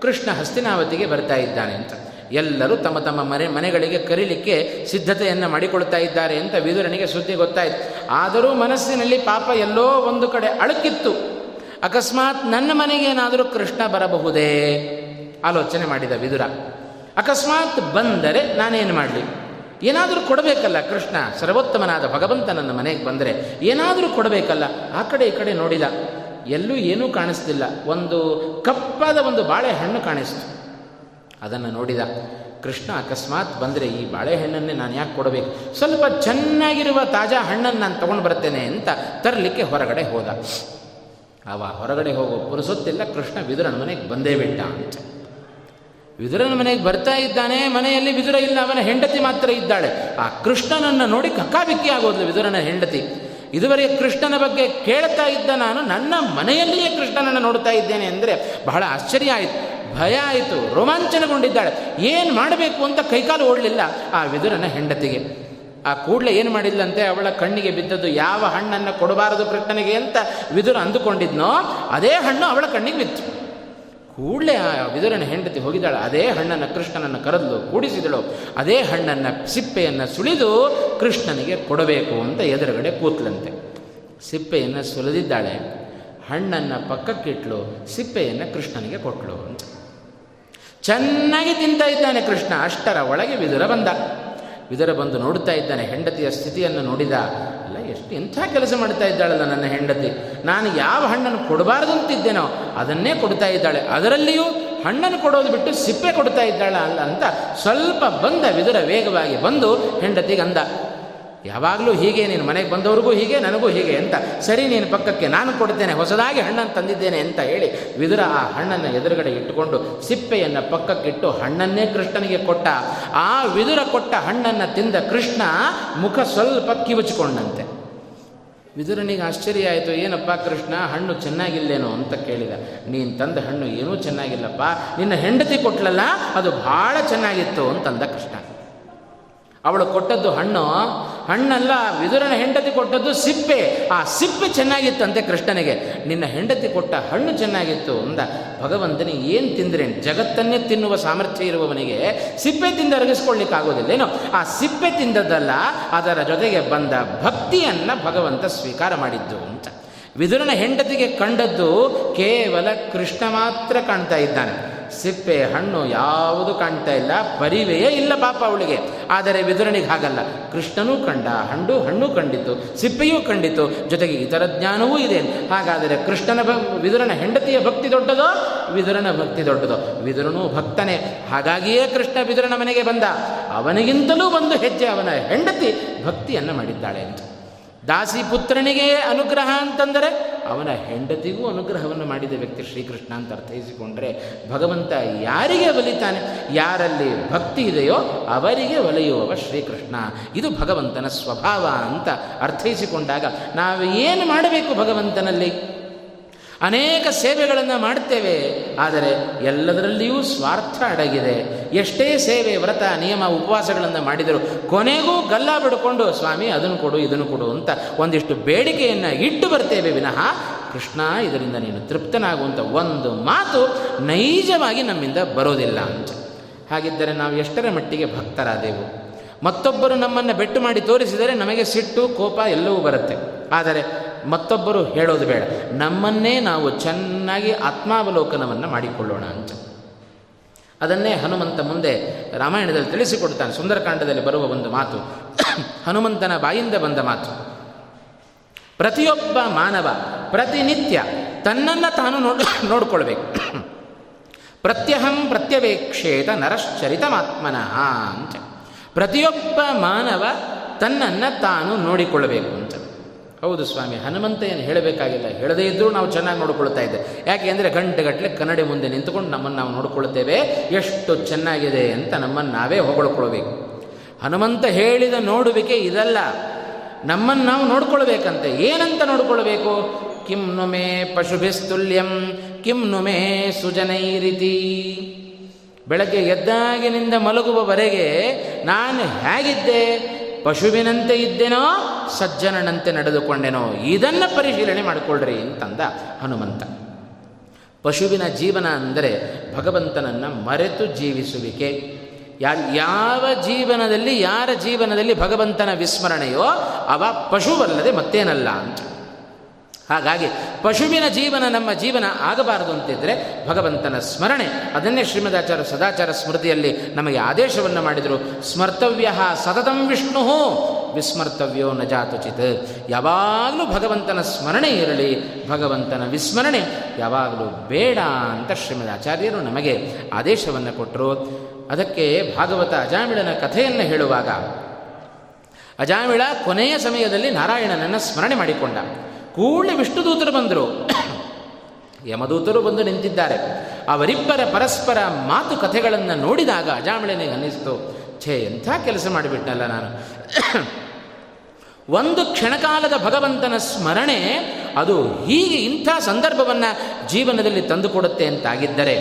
ಕೃಷ್ಣ ಹಸ್ತಿನಾವತಿಗೆ ಬರ್ತಾ ಇದ್ದಾನೆ ಅಂತ. ಎಲ್ಲರೂ ತಮ್ಮ ತಮ್ಮ ಮನೆ ಮನೆಗಳಿಗೆ ಕರೀಲಿಕ್ಕೆ ಸಿದ್ಧತೆಯನ್ನು ಮಾಡಿಕೊಳ್ತಾ ಇದ್ದಾರೆ ಅಂತ ವಿದುರನಿಗೆ ಸುದ್ದಿ ಗೊತ್ತಾಯಿತು. ಆದರೂ ಮನಸ್ಸಿನಲ್ಲಿ ಪಾಪ ಎಲ್ಲೋ ಒಂದು ಕಡೆ ಅಳುಕಿತ್ತು. ಅಕಸ್ಮಾತ್ ನನ್ನ ಮನೆಗೇನಾದರೂ ಕೃಷ್ಣ ಬರಬಹುದೇ? ಆಲೋಚನೆ ಮಾಡಿದ ವಿದುರ. ಅಕಸ್ಮಾತ್ ಬಂದರೆ ನಾನೇನು ಮಾಡಲಿ? ಏನಾದರೂ ಕೊಡಬೇಕಲ್ಲ ಕೃಷ್ಣ, ಸರ್ವೋತ್ತಮನಾದ ಭಗವಂತ ನನ್ನ ಮನೆಗೆ ಬಂದರೆ ಏನಾದರೂ ಕೊಡಬೇಕಲ್ಲ, ಆ ಕಡೆ ಈ ಕಡೆ ನೋಡಿದ. ಎಲ್ಲೂ ಏನೂ ಕಾಣಿಸ್ತಿಲ್ಲ. ಒಂದು ಕಪ್ಪಾದ ಒಂದು ಬಾಳೆಹಣ್ಣು ಕಾಣಿಸ್ತು. ಅದನ್ನು ನೋಡಿದ. ಕೃಷ್ಣ ಅಕಸ್ಮಾತ್ ಬಂದರೆ ಈ ಬಾಳೆಹಣ್ಣನ್ನೇ ನಾನು ಯಾಕೆ ಕೊಡಬೇಕು? ಸ್ವಲ್ಪ ಚೆನ್ನಾಗಿರುವ ತಾಜಾ ಹಣ್ಣನ್ನು ನಾನು ತೊಗೊಂಡು ಬರ್ತೇನೆ ಅಂತ ತರಲಿಕ್ಕೆ ಹೊರಗಡೆ ಹೋದ. ಅವ ಹೊರಗಡೆ ಹೋಗೋ ಪುರುಸೊತ್ತಿಲ್ಲ. ಕೃಷ್ಣ ವಿದುರನ ಮನೆಗೆ ಬಂದೇ ಬಿಟ್ಟ ಅಂತ. ವಿದುರನ ಮನೆಗೆ ಬರ್ತಾ ಇದ್ದಾನೆ, ಮನೆಯಲ್ಲಿ ವಿದುರ ಇಲ್ಲ, ಅವನ ಹೆಂಡತಿ ಮಾತ್ರ ಇದ್ದಾಳೆ. ಆ ಕೃಷ್ಣನನ್ನು ನೋಡಿ ಕಕ್ಕಾಬಿಕ್ಕಿ ಆಗೋದ್ಲು ವಿದುರನ ಹೆಂಡತಿ. ಇದುವರೆಗೆ ಕೃಷ್ಣನ ಬಗ್ಗೆ ಕೇಳ್ತಾ ಇದ್ದ ನಾನು, ನನ್ನ ಮನೆಯಲ್ಲಿಯೇ ಕೃಷ್ಣನನ್ನು ನೋಡ್ತಾ ಇದ್ದೇನೆ ಅಂದರೆ ಬಹಳ ಆಶ್ಚರ್ಯ ಆಯಿತು. ಭಯ ಆಯಿತು, ರೋಮಾಂಚನಗೊಂಡಿದ್ದಾಳೆ. ಏನು ಮಾಡಬೇಕು ಅಂತ ಕೈಕಾಲು ಓಡಲಿಲ್ಲ ಆ ವಿದುರನ ಹೆಂಡತಿಗೆ. ಆ ಕೂಡಲೇ ಏನು ಮಾಡಿಲ್ಲಂತೆ? ಅವಳ ಕಣ್ಣಿಗೆ ಬಿದ್ದದ್ದು ಯಾವ ಹಣ್ಣನ್ನು ಕೊಡಬಾರದು ಕೃಷ್ಣನಿಗೆ ಅಂತ ವಿದುರ ಅಂದುಕೊಂಡಿದ್ನೋ, ಅದೇ ಹಣ್ಣು ಅವಳ ಕಣ್ಣಿಗೆ ಬಿತ್ತು. ಕೂಡಲೇ ಆ ವಿದುರನ ಹೆಂಡತಿ ಹೋಗಿದ್ದಾಳೆ. ಅದೇ ಹಣ್ಣನ್ನು ಕೃಷ್ಣನನ್ನು ಕರೆದಳು ಕೂಡಿಸಿದಳು. ಅದೇ ಹಣ್ಣನ್ನು ಸಿಪ್ಪೆಯನ್ನು ಸುಳಿದು ಕೃಷ್ಣನಿಗೆ ಕೊಡಬೇಕು ಅಂತ ಎದುರುಗಡೆ ಕೂತ್ಲಂತೆ. ಸಿಪ್ಪೆಯನ್ನು ಸುಲಿದಿದ್ದಾಳೆ. ಹಣ್ಣನ್ನು ಪಕ್ಕಕ್ಕಿಟ್ಲು, ಸಿಪ್ಪೆಯನ್ನು ಕೃಷ್ಣನಿಗೆ ಕೊಟ್ಟಳು ಅಂತ. ಚೆನ್ನಾಗಿ ತಿಂತಾ ಇದ್ದಾನೆ ಕೃಷ್ಣ. ಅಷ್ಟರ ಒಳಗೆ ವಿದುರ ಬಂದ. ವಿದುರ ಬಂದು ನೋಡುತ್ತಾ ಇದ್ದಾನೆ. ಹೆಂಡತಿಯ ಸ್ಥಿತಿಯನ್ನು ನೋಡಿದ. ಎಂಥ ಕೆಲಸ ಮಾಡ್ತಾ ಇದ್ದಾಳಲ್ಲ ನನ್ನ ಹೆಂಡತಿ? ನಾನು ಯಾವ ಹಣ್ಣನ್ನು ಕೊಡಬಾರ್ದು ಅಂತಿದ್ದೇನೋ ಅದನ್ನೇ ಕೊಡ್ತಾ ಇದ್ದಾಳೆ. ಅದರಲ್ಲಿಯೂ ಹಣ್ಣನ್ನು ಕೊಡೋದು ಬಿಟ್ಟು ಸಿಪ್ಪೆ ಕೊಡ್ತಾ ಇದ್ದಾಳ ಅಲ್ಲ ಅಂತ ಸ್ವಲ್ಪ ಬಂದ ವಿದುರ ವೇಗವಾಗಿ ಬಂದು ಹೆಂಡತಿಗೆ ಅಂದ ಯಾವಾಗಲೂ ಹೀಗೆ, ನೀನು ಮನೆಗೆ ಬಂದವ್ರಿಗೂ ಹೀಗೆ, ನನಗೂ ಹೀಗೆ ಅಂತ, ಸರಿ, ನೀನು ಪಕ್ಕಕ್ಕೆ ನಾನು ಕೊಡ್ತೇನೆ, ಹೊಸದಾಗಿ ಹಣ್ಣನ್ನು ತಂದಿದ್ದೇನೆ ಅಂತ ಹೇಳಿ ವಿದುರ ಆ ಹಣ್ಣನ್ನು ಎದುರುಗಡೆ ಇಟ್ಟುಕೊಂಡು ಸಿಪ್ಪೆಯನ್ನು ಪಕ್ಕಕ್ಕಿಟ್ಟು ಹಣ್ಣನ್ನೇ ಕೃಷ್ಣನಿಗೆ ಕೊಟ್ಟ. ಆ ವಿದುರ ಕೊಟ್ಟ ಹಣ್ಣನ್ನು ತಿಂದ ಕೃಷ್ಣ ಮುಖ ಸ್ವಲ್ಪ ಕಿವುಚಿಕೊಂಡಂತೆ. ವಿದುರನಿಗೆ ಆಶ್ಚರ್ಯ ಆಯಿತು, ಏನಪ್ಪ ಕೃಷ್ಣ, ಹಣ್ಣು ಚೆನ್ನಾಗಿಲ್ಲೇನೋ ಅಂತ ಕೇಳಿದ. ನೀನು ತಂದ ಹಣ್ಣು ಏನೂ ಚೆನ್ನಾಗಿಲ್ಲಪ್ಪ. ನಿನ್ನ ಹೆಂಡತಿ ಕೊಟ್ಲಲ್ಲ, ಅದು ಭಾಳ ಚೆನ್ನಾಗಿತ್ತು ಅಂತಂದ ಕೃಷ್ಣ. ಅವಳು ಕೊಟ್ಟದ್ದು ಹಣ್ಣು ಹಣ್ಣಲ್ಲ ವಿದುರನ ಹೆಂಡತಿ ಕೊಟ್ಟದ್ದು ಸಿಪ್ಪೆ. ಆ ಸಿಪ್ಪೆ ಚೆನ್ನಾಗಿತ್ತಂತೆ ಕೃಷ್ಣನಿಗೆ. ನಿನ್ನ ಹೆಂಡತಿ ಕೊಟ್ಟ ಹಣ್ಣು ಚೆನ್ನಾಗಿತ್ತು ಅಂದ. ಭಗವಂತನಿಗೆ ಏನು ತಿಂದ್ರೆ? ಜಗತ್ತನ್ನೇ ತಿನ್ನುವ ಸಾಮರ್ಥ್ಯ ಇರುವವನಿಗೆ ಸಿಪ್ಪೆ ತಿಂದರಗಿಸಿಕೊಳ್ಳಕ್ಕೆ ಆಗೋದಿಲ್ಲ. ಏನು, ಆ ಸಿಪ್ಪೆ ತಿಂದದ್ದಲ್ಲ, ಅದರ ಜೊತೆಗೆ ಬಂದ ಭಕ್ತಿಯನ್ನು ಭಗವಂತ ಸ್ವೀಕಾರ ಮಾಡಿದ್ದು ಅಂತ. ವಿದುರನ ಹೆಂಡತಿಗೆ ಕಂಡದ್ದು ಕೇವಲ ಕೃಷ್ಣ ಮಾತ್ರ ಕಾಣ್ತಾ ಇದ್ದಾನೆ. ಸಿಪ್ಪೆ ಹಣ್ಣು ಯಾವುದು ಕಾಣ್ತಾ ಇಲ್ಲ, ಪರಿವೆಯೇ ಇಲ್ಲ ಪಾಪ ಅವಳಿಗೆ. ಆದರೆ ವಿದುರನಿಗೆ ಹಾಗಲ್ಲ. ಕೃಷ್ಣನೂ ಕಂಡ ಹಣ್ಣು ಹಣ್ಣು ಕಂಡಿತು, ಸಿಪ್ಪೆಯೂ ಕಂಡಿತು, ಜೊತೆಗೆ ಇತರ ಜ್ಞಾನವೂ ಇದೆ. ಹಾಗಾದರೆ ಕೃಷ್ಣನ ಭ ವಿದುರನ ಹೆಂಡತಿಯ ಭಕ್ತಿ ದೊಡ್ಡದೋ, ವಿದುರನ ಭಕ್ತಿ ದೊಡ್ಡದೋ? ವಿದುರನೂ ಭಕ್ತನೇ. ಹಾಗಾಗಿಯೇ ಕೃಷ್ಣ ವಿದುರನ ಮನೆಗೆ ಬಂದ. ಅವನಿಗಿಂತಲೂ ಒಂದು ಹೆಜ್ಜೆ ಅವನ ಹೆಂಡತಿ ಭಕ್ತಿಯನ್ನು ಮಾಡಿದ್ದಾಳೆ ಅಂತ. ದಾಸಿ ಪುತ್ರನಿಗೆ ಅನುಗ್ರಹ ಅಂತಂದರೆ ಅವನ ಹೆಂಡತಿಗೂ ಅನುಗ್ರಹವನ್ನು ಮಾಡಿದ ವ್ಯಕ್ತಿ ಶ್ರೀಕೃಷ್ಣ ಅಂತ ಅರ್ಥೈಸಿಕೊಂಡ್ರೆ ಭಗವಂತ ಯಾರಿಗೆ ಒಲಿತಾನೆ? ಯಾರಲ್ಲಿ ಭಕ್ತಿ ಇದೆಯೋ ಅವರಿಗೆ ಒಲೆಯುವವ ಶ್ರೀಕೃಷ್ಣ. ಇದು ಭಗವಂತನ ಸ್ವಭಾವ ಅಂತ ಅರ್ಥೈಸಿಕೊಂಡಾಗ ನಾವು ಏನು ಮಾಡಬೇಕು ಭಗವಂತನಲ್ಲಿ? ಅನೇಕ ಸೇವೆಗಳನ್ನು ಮಾಡ್ತೇವೆ ಆದರೆ ಎಲ್ಲದರಲ್ಲಿಯೂ ಸ್ವಾರ್ಥ ಅಡಗಿದೆ. ಎಷ್ಟೇ ಸೇವೆ, ವ್ರತ, ನಿಯಮ, ಉಪವಾಸಗಳನ್ನು ಮಾಡಿದರೂ ಕೊನೆಗೂ ಗಲ್ಲ ಬಿಡ್ಕೊಂಡು, ಸ್ವಾಮಿ, ಅದನ್ನು ಕೊಡು, ಇದನ್ನು ಕೊಡು ಅಂತ ಒಂದಿಷ್ಟು ಬೇಡಿಕೆಯನ್ನು ಇಟ್ಟು ಬರ್ತೇವೆ ವಿನಃ ಕೃಷ್ಣ ಇದರಿಂದ ನೀನು ತೃಪ್ತನಾಗುವಂಥ ಒಂದು ಮಾತು ನೈಜವಾಗಿ ನಮ್ಮಿಂದ ಬರೋದಿಲ್ಲ ಅಂತ. ಹಾಗಿದ್ದರೆ ನಾವು ಎಷ್ಟರ ಮಟ್ಟಿಗೆ ಭಕ್ತರಾದೆವು? ಮತ್ತೊಬ್ಬರು ನಮ್ಮನ್ನು ಬೆಟ್ಟು ಮಾಡಿ ತೋರಿಸಿದರೆ ನಮಗೆ ಸಿಟ್ಟು, ಕೋಪ ಎಲ್ಲವೂ ಬರುತ್ತೆ. ಆದರೆ ಮತ್ತೊಬ್ಬರು ಹೇಳೋದು ಬೇಡ. ನಮ್ಮನ್ನೇ ನಾವು ಚೆನ್ನಾಗಿ ಆತ್ಮಾವಲೋಕನವನ್ನು ಮಾಡಿಕೊಳ್ಳೋಣ ಅಂತ. ಅದನ್ನೇ ಹನುಮಂತ ಮುಂದೆ ರಾಮಾಯಣದಲ್ಲಿ ತಿಳಿಸಿಕೊಡ್ತಾನೆ. ಸುಂದರಕಾಂಡದಲ್ಲಿ ಬರುವ ಒಂದು ಮಾತು. ಹನುಮಂತನ ಬಾಯಿಂದ ಬಂದ ಮಾತು. ಪ್ರತಿಯೊಬ್ಬ ಮಾನವ ಪ್ರತಿನಿತ್ಯ ತನ್ನನ್ನು ತಾನು ನೋಡ್, ನೋಡ್ಕೊಳ್ಬೇಕು. ಪ್ರತ್ಯಹಂ ಪ್ರತ್ಯವೇಕ್ಷೇತ ನರಶ್ಚರಿತಮಾತ್ಮನಃ ಅಂತ. ಪ್ರತಿಯೊಬ್ಬ ಮಾನವ ತನ್ನನ್ನು ತಾನು ನೋಡಿಕೊಳ್ಳಬೇಕು ಹೌದು ಸ್ವಾಮಿ, ಹನುಮಂತ ಏನು ಹೇಳಬೇಕಾಗಿಲ್ಲ. ಹೇಳದೇ ಇದ್ದರೂ ನಾವು ಚೆನ್ನಾಗಿ ನೋಡ್ಕೊಳ್ತಾ ಇದ್ದೆ. ಯಾಕೆ ಅಂದರೆ ಗಂಟೆಗಟ್ಟಲೆ ಕನ್ನಡಿ ಮುಂದೆ ನಿಂತ್ಕೊಂಡು ನಮ್ಮನ್ನು ನಾವು ನೋಡ್ಕೊಳ್ತೇವೆ. ಎಷ್ಟು ಚೆನ್ನಾಗಿದೆ ಅಂತ ನಮ್ಮನ್ನು ನಾವೇ ಹೊಗಳ್ಕೊಳ್ಬೇಕು. ಹನುಮಂತ ಹೇಳಿದ ನೋಡುವಿಕೆ ಇದಲ್ಲ. ನಮ್ಮನ್ನು ನಾವು ನೋಡ್ಕೊಳ್ಬೇಕಂತೆ. ಏನಂತ ನೋಡ್ಕೊಳ್ಬೇಕು? ಕಿಂ ನುಮೇ ಪಶುಭಿಸ್ತುಲ್ಯಂ, ಕಿಂ ನುಮೆ ಸುಜನೈರಿತಿ. ಬೆಳಗ್ಗೆ ಎದ್ದಾಗಿನಿಂದ ಮಲಗುವವರೆಗೆ ನಾನು ಹೇಗಿದ್ದೆ? ಪಶುವಿನಂತೆ ಇದ್ದೇನೋ, ಸಜ್ಜನನಂತೆ ನಡೆದುಕೊಂಡೆನೋ, ಇದನ್ನು ಪರಿಶೀಲನೆ ಮಾಡಿಕೊಳ್ಳ್ರಿ ಅಂತಂದ ಹನುಮಂತ. ಪಶುವಿನ ಜೀವನ ಅಂದರೆ ಭಗವಂತನನ್ನು ಮರೆತು ಜೀವಿಸುವಿಕೆ. ಯಾವ ಜೀವನದಲ್ಲಿ, ಯಾರ ಜೀವನದಲ್ಲಿ ಭಗವಂತನ ವಿಸ್ಮರಣೆಯೋ, ಅವ ಪಶುವಲ್ಲದೆ ಮತ್ತೇನಲ್ಲ ಅಂತ. ಹಾಗಾಗಿ ಪಶುವಿನ ಜೀವನ ನಮ್ಮ ಜೀವನ ಆಗಬಾರದು ಅಂತಿದ್ದರೆ ಭಗವಂತನ ಸ್ಮರಣೆ. ಅದನ್ನೇ ಶ್ರೀಮದಾಚಾರ್ಯ ಸದಾಚಾರ ಸ್ಮೃತಿಯಲ್ಲಿ ನಮಗೆ ಆದೇಶವನ್ನು ಮಾಡಿದರು. ಸ್ಮರ್ತವ್ಯ ಸತತಂ ವಿಷ್ಣು ವಿಸ್ಮರ್ತವ್ಯೋ ನ ಜಾತುಚಿತ್. ಯಾವಾಗಲೂ ಭಗವಂತನ ಸ್ಮರಣೆ ಇರಲಿ, ಭಗವಂತನ ವಿಸ್ಮರಣೆ. ಯಾವಾಗಲೂ ಬೇಡ ಅಂತ ಶ್ರೀಮದಾಚಾರ್ಯರು ನಮಗೆ ಆದೇಶವನ್ನು ಕೊಟ್ಟರು ಅದಕ್ಕೆ ಭಾಗವತ ಅಜಾಮಿಳನ ಕಥೆಯನ್ನು ಹೇಳುವಾಗ, ಅಜಾಮಿಳ ಕೊನೆಯ ಸಮಯದಲ್ಲಿ ನಾರಾಯಣನನ್ನು ಸ್ಮರಣೆ ಮಾಡಿಕೊಂಡ. ಕೂಡಲೇ ವಿಷ್ಣುದೂತರು ಬಂದರು. ಯಮದೂತರು ಬಂದು ನಿಂತಿದ್ದಾರೆ. ಅವರಿಬ್ಬರ ಪರಸ್ಪರ ಮಾತುಕತೆಗಳನ್ನು ನೋಡಿದಾಗ ಅಜಾಮಳೆನಿಗೆ ಅನ್ನಿಸ್ತು, ಛೇ, ಎಂಥ ಕೆಲಸ ಮಾಡಿಬಿಟ್ಟಲ್ಲ ನಾನು. ಒಂದು ಕ್ಷಣಕಾಲದ ಭಗವಂತನ ಸ್ಮರಣೆ ಅದು ಹೀಗೆ ಇಂಥ ಸಂದರ್ಭವನ್ನು ಜೀವನದಲ್ಲಿ ತಂದುಕೊಡುತ್ತೆ ಅಂತಾಗಿದ್ದರೆ,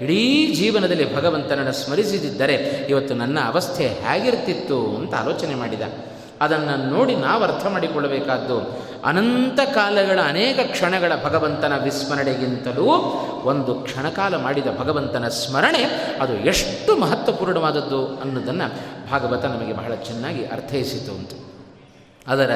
ಇಡೀ ಜೀವನದಲ್ಲಿ ಭಗವಂತನನ್ನು ಸ್ಮರಿಸಿದ್ದರೆ ಇವತ್ತು ನನ್ನ ಅವಸ್ಥೆ ಹೇಗಿರ್ತಿತ್ತು ಅಂತ ಆಲೋಚನೆ ಮಾಡಿದ. ಅದನ್ನು ನೋಡಿ ನಾವು ಅರ್ಥ ಮಾಡಿಕೊಳ್ಳಬೇಕಾದ್ದು. ಅನಂತ ಕಾಲಗಳ ಅನೇಕ ಕ್ಷಣಗಳ ಭಗವಂತನ ವಿಸ್ಮರಣೆಗಿಂತಲೂ ಒಂದು ಕ್ಷಣಕಾಲ ಮಾಡಿದ ಭಗವಂತನ ಸ್ಮರಣೆ ಅದು ಎಷ್ಟು ಮಹತ್ವಪೂರ್ಣವಾದದ್ದು ಅನ್ನೋದನ್ನು ಭಾಗವತ ನಮಗೆ ಬಹಳ ಚೆನ್ನಾಗಿ ಅರ್ಥೈಸಿತು ಅಂತ. ಅದರ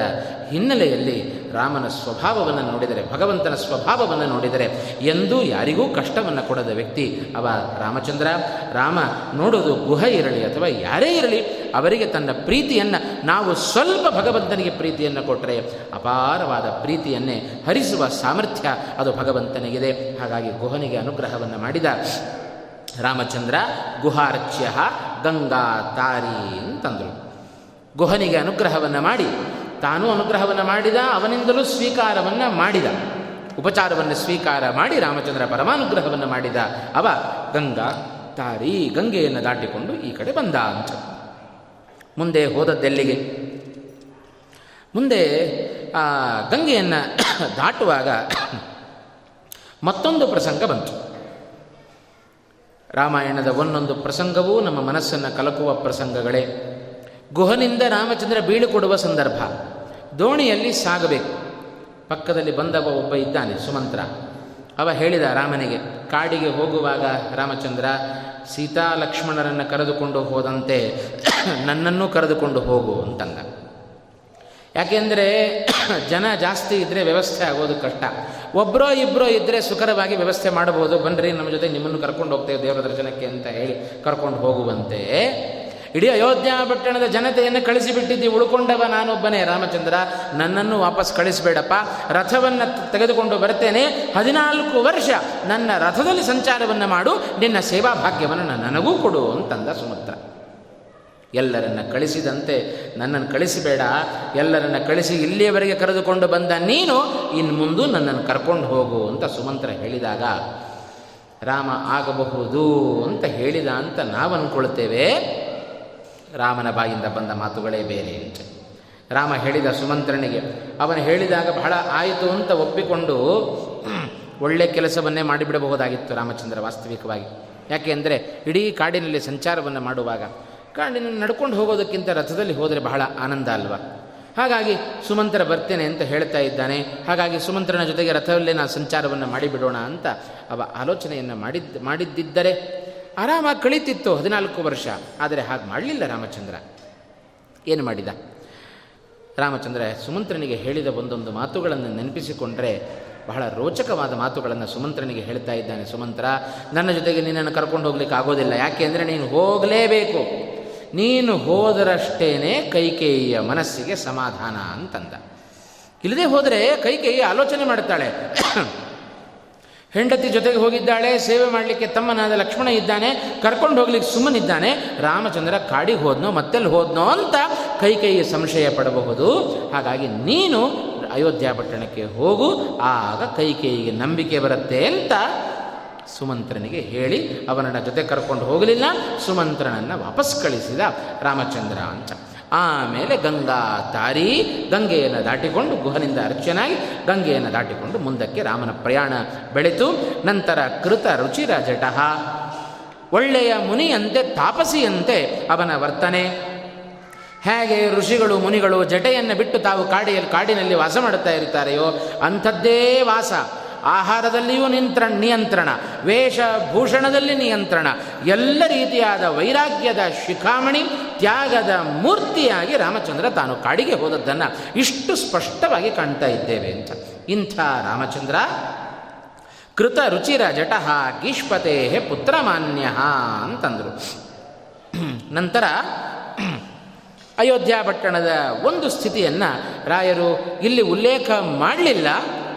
ಹಿನ್ನೆಲೆಯಲ್ಲಿ ರಾಮನ ಸ್ವಭಾವವನ್ನು ನೋಡಿದರೆ, ಭಗವಂತನ ಸ್ವಭಾವವನ್ನು ನೋಡಿದರೆ ಎಂದೂ ಯಾರಿಗೂ ಕಷ್ಟವನ್ನು ಕೊಡದ ವ್ಯಕ್ತಿ ಅವ ರಾಮಚಂದ್ರ. ರಾಮ ನೋಡೋದು ಗುಹ ಇರಲಿ ಅಥವಾ ಯಾರೇ ಇರಲಿ, ಅವರಿಗೆ ತನ್ನ ಪ್ರೀತಿಯನ್ನು ನಾವು ಸ್ವಲ್ಪ ಭಗವಂತನಿಗೆ ಪ್ರೀತಿಯನ್ನು ಕೊಟ್ಟರೆ ಅಪಾರವಾದ ಪ್ರೀತಿಯನ್ನೇ ಹರಿಸುವ ಸಾಮರ್ಥ್ಯ ಅದು ಭಗವಂತನಿಗಿದೆ. ಹಾಗಾಗಿ ಗುಹನಿಗೆ ಅನುಗ್ರಹವನ್ನು ಮಾಡಿದ ರಾಮಚಂದ್ರ ಗುಹಾರ್ಚ್ಯ ಗಂಗಾ ತಾರಿ ಅಂತಂದರು. ಗುಹನಿಗೆ ಅನುಗ್ರಹವನ್ನು ಮಾಡಿ ತಾನೂ ಅನುಗ್ರಹವನ್ನು ಮಾಡಿದ, ಅವನಿಂದಲೂ ಸ್ವೀಕಾರವನ್ನು ಮಾಡಿದ. ಉಪಚಾರವನ್ನು ಸ್ವೀಕಾರ ಮಾಡಿ ರಾಮಚಂದ್ರ ಪರಮಾನುಗ್ರಹವನ್ನು ಮಾಡಿದ. ಅವ ಗಂಗಾ, ತಾರಿ, ಗಂಗೆಯನ್ನು ದಾಟಿಕೊಂಡು ಈ ಕಡೆ ಬಂದ ಅಂತ. ಮುಂದೆ ಹೋದದ್ದೆಲ್ಲಿಗೆ? ಮುಂದೆ, ಆ, ಗಂಗೆಯನ್ನು ದಾಟುವಾಗ ಮತ್ತೊಂದು ಪ್ರಸಂಗ ಬಂತು. ರಾಮಾಯಣದ ಒಂದೊಂದು ಪ್ರಸಂಗವೂ ನಮ್ಮ ಮನಸ್ಸನ್ನು ಕಲಕುವ ಪ್ರಸಂಗಗಳೇ. ಗುಹನಿಂದ ರಾಮಚಂದ್ರ ಬೀಳುಕೊಡುವ ಸಂದರ್ಭ. ದೋಣಿಯಲ್ಲಿ ಸಾಗಬೇಕು. ಪಕ್ಕದಲ್ಲಿ ಬಂದವ ಒಬ್ಬ ಇದ್ದಾನೆ, ಸುಮಂತ್ರ. ಅವ ಹೇಳಿದ ರಾಮನಿಗೆ, ಕಾಡಿಗೆ ಹೋಗುವಾಗ ರಾಮಚಂದ್ರ, ಸೀತಾ ಲಕ್ಷ್ಮಣರನ್ನು ಕರೆದುಕೊಂಡು ಹೋದಂತೆ ನನ್ನನ್ನು ಕರೆದುಕೊಂಡು ಹೋಗು ಅಂತಂದ. ಯಾಕೆಂದರೆ ಜನ ಜಾಸ್ತಿ ಇದ್ದರೆ ವ್ಯವಸ್ಥೆ ಆಗೋದು ಕಷ್ಟ. ಒಬ್ಬರೋ ಇಬ್ಬರೋ ಇದ್ದರೆ ಸುಖರವಾಗಿ ವ್ಯವಸ್ಥೆ ಮಾಡಬಹುದು. ಬನ್ನಿರಿ ನಮ್ಮ ಜೊತೆ ನಿಮ್ಮನ್ನು ಕರ್ಕೊಂಡು ಹೋಗ್ತೇವೆ ದೇವರ ದರ್ಶನಕ್ಕೆ ಅಂತ ಹೇಳಿ ಕರ್ಕೊಂಡು ಹೋಗುವಂತೆ. ಇಡೀ ಅಯೋಧ್ಯ ಪಟ್ಟಣದ ಜನತೆಯನ್ನು ಕಳಿಸಿಬಿಟ್ಟಿದ್ದಿ, ಉಳ್ಕೊಂಡವ ನಾನೊಬ್ಬನೇ. ರಾಮಚಂದ್ರ, ನನ್ನನ್ನು ವಾಪಸ್ ಕಳಿಸಬೇಡಪ್ಪ. ರಥವನ್ನು ತೆಗೆದುಕೊಂಡು ಬರ್ತೇನೆ. ಹದಿನಾಲ್ಕು ವರ್ಷ ನನ್ನ ರಥದಲ್ಲಿ ಸಂಚಾರವನ್ನು ಮಾಡು. ನಿನ್ನ ಸೇವಾ ಭಾಗ್ಯವನ್ನು ನನಗೂ ಕೊಡು ಅಂತಂದ ಸುಮತ್ರ. ಎಲ್ಲರನ್ನ ಕಳಿಸಿದಂತೆ, ನನ್ನನ್ನು ಕಳಿಸಿಬೇಡ. ಎಲ್ಲರನ್ನ ಕಳಿಸಿ ಇಲ್ಲಿಯವರೆಗೆ ಕರೆದುಕೊಂಡು ಬಂದ ನೀನು ಇನ್ನು ಮುಂದೆ ನನ್ನನ್ನು ಕರ್ಕೊಂಡು ಹೋಗು ಅಂತ ಸುಮಂತ್ರ ಹೇಳಿದಾಗ, ರಾಮ ಆಗಬಹುದು ಅಂತ ಹೇಳಿದ ಅಂತ ನಾವು ಅಂದ್ಕೊಳ್ತೇವೆ ರಾಮನ ಬಾಯಿಂದ ಬಂದ ಮಾತುಗಳೇ ಬೇರೆ. ಅಂತೆ ರಾಮ ಹೇಳಿದ ಸುಮಂತ್ರನಿಗೆ, ಅವನು ಹೇಳಿದಾಗ ಬಹಳ ಆಯಿತು ಅಂತ ಒಪ್ಪಿಕೊಂಡು, ಒಳ್ಳೆ ಕೆಲಸವನ್ನೇ ಮಾಡಿಬಿಡಬಹುದಾಗಿತ್ತು ರಾಮಚಂದ್ರ ವಾಸ್ತವಿಕವಾಗಿ. ಯಾಕೆ ಅಂದರೆ, ಇಡೀ ಕಾಡಿನಲ್ಲಿ ಸಂಚಾರವನ್ನು ಮಾಡುವಾಗ ಕಾಡಿನ ನಡ್ಕೊಂಡು ಹೋಗೋದಕ್ಕಿಂತ ರಥದಲ್ಲಿ ಹೋದರೆ ಬಹಳ ಆನಂದ ಅಲ್ವಾ? ಹಾಗಾಗಿ ಸುಮಂತ್ರ ಬರ್ತೇನೆ ಅಂತ ಹೇಳ್ತಾ ಇದ್ದಾನೆ, ಹಾಗಾಗಿ ಸುಮಂತ್ರನ ಜೊತೆಗೆ ರಥದಲ್ಲೇ ನಾನು ಸಂಚಾರವನ್ನು ಮಾಡಿಬಿಡೋಣ ಅಂತ ಅವ ಆಲೋಚನೆಯನ್ನು ಮಾಡಿದ್ದ ಮಾಡಿದ್ದಿದ್ದರೆ ಆರಾಮಾಗಿ ಕಳೀತಿತ್ತು ಹದಿನಾಲ್ಕು ವರ್ಷ. ಆದರೆ ಹಾಗೆ ಮಾಡಲಿಲ್ಲ ರಾಮಚಂದ್ರ. ಏನು ಮಾಡಿದ? ರಾಮಚಂದ್ರ ಸುಮಂತ್ರನಿಗೆ ಹೇಳಿದ ಒಂದೊಂದು ಮಾತುಗಳನ್ನು ನೆನಪಿಸಿಕೊಂಡ್ರೆ ಬಹಳ ರೋಚಕವಾದ ಮಾತುಗಳನ್ನು ಸುಮಂತ್ರನಿಗೆ ಹೇಳ್ತಾ ಇದ್ದಾನೆ. ಸುಮಂತ್ರ, ನನ್ನ ಜೊತೆಗೆ ನಿನ್ನನ್ನು ಕರ್ಕೊಂಡು ಹೋಗ್ಲಿಕ್ಕೆ ಆಗೋದಿಲ್ಲ. ಯಾಕೆ ಅಂದರೆ ನೀನು ಹೋಗಲೇಬೇಕು. ನೀನು ಹೋದರಷ್ಟೇನೆ ಕೈಕೇಯಿಯ ಮನಸ್ಸಿಗೆ ಸಮಾಧಾನ ಅಂತಂದ. ಇಲ್ಲದೆ ಹೋದರೆ ಕೈಕೇಯಿ ಆಲೋಚನೆ ಮಾಡುತ್ತಾಳೆ. ಹೆಂಡತಿ ಜೊತೆಗೆ ಹೋಗಿದ್ದಾಳೆ, ಸೇವೆ ಮಾಡಲಿಕ್ಕೆ ತಮ್ಮನಾದ ಲಕ್ಷ್ಮಣ ಇದ್ದಾನೆ, ಕರ್ಕೊಂಡು ಹೋಗ್ಲಿಕ್ಕೆ ಸುಮ್ಮನಿದ್ದಾನೆ, ರಾಮಚಂದ್ರ ಕಾಡಿಗೆ ಹೋದ್ನೋ, ಮತ್ತೆಲ್ಲಿ ಹೋದ್ನೋ ಅಂತ ಕೈ ಕೈಗೆ ಸಂಶಯ ಪಡಬಹುದು. ಹಾಗಾಗಿ ನೀನು ಅಯೋಧ್ಯ ಪಟ್ಟಣಕ್ಕೆ ಹೋಗು, ಆಗ ಕೈಕೇಯಿಗೆ ನಂಬಿಕೆ ಬರುತ್ತೆ ಅಂತ ಸುಮಂತ್ರನಿಗೆ ಹೇಳಿ, ಅವನನ್ನ ಜೊತೆ ಕರ್ಕೊಂಡು ಹೋಗಲಿಲ್ಲ, ಸುಮಂತ್ರನನ್ನು ವಾಪಸ್ ಕಳಿಸಿದ ರಾಮಚಂದ್ರ ಅಂತ. ಆಮೇಲೆ ಗಂಗಾ ತಾರಿ ಗಂಗೆಯನ್ನು ದಾಟಿಕೊಂಡು ಗುಹನಿಂದ ಅರ್ಚನಾಗಿ ಗಂಗೆಯನ್ನು ದಾಟಿಕೊಂಡು ಮುಂದಕ್ಕೆ ರಾಮನ ಪ್ರಯಾಣ ಬೆಳೆತು. ನಂತರ ಕೃತ ರುಚಿರ ಜಟಃ ಒಳ್ಳೆಯ ಮುನಿಯಂತೆ ತಾಪಸಿಯಂತೆ ಅವನ ವರ್ತನೆ. ಹೇಗೆ ಋಷಿಗಳು ಮುನಿಗಳು ಜಟೆಯನ್ನು ಬಿಟ್ಟು ತಾವು ಕಾಡಿಯಲ್ಲಿ ಕಾಡಿನಲ್ಲಿ ವಾಸ ಮಾಡುತ್ತಾ ಇರ್ತಾರೆಯೋ ಅಂಥದ್ದೇ ವಾಸ. ಆಹಾರದಲ್ಲಿಯೂ ನಿಂತ್ರ ನಿಯಂತ್ರಣ ವೇಷಭೂಷಣದಲ್ಲಿ ನಿಯಂತ್ರಣ, ಎಲ್ಲ ರೀತಿಯಾದ ವೈರಾಗ್ಯದ ಶಿಖಾಮಣಿ, ತ್ಯಾಗದ ಮೂರ್ತಿಯಾಗಿ ರಾಮಚಂದ್ರ ತಾನು ಕಾಡಿಗೆ ಹೋದದ್ದನ್ನು ಇಷ್ಟು ಸ್ಪಷ್ಟವಾಗಿ ಕಾಣ್ತಾ ಇದ್ದೇವೆ ಅಂತ. ಇಂಥ ರಾಮಚಂದ್ರ, ಕೃತ ರುಚಿರ ಜಟಃ ಗೀಷ್ಪತೆ ಪುತ್ರಮಾನ್ಯ ಅಂತಂದರು. ನಂತರ ಅಯೋಧ್ಯ ಪಟ್ಟಣದ ಒಂದು ಸ್ಥಿತಿಯನ್ನು ರಾಯರು ಇಲ್ಲಿ ಉಲ್ಲೇಖ ಮಾಡಲಿಲ್ಲ,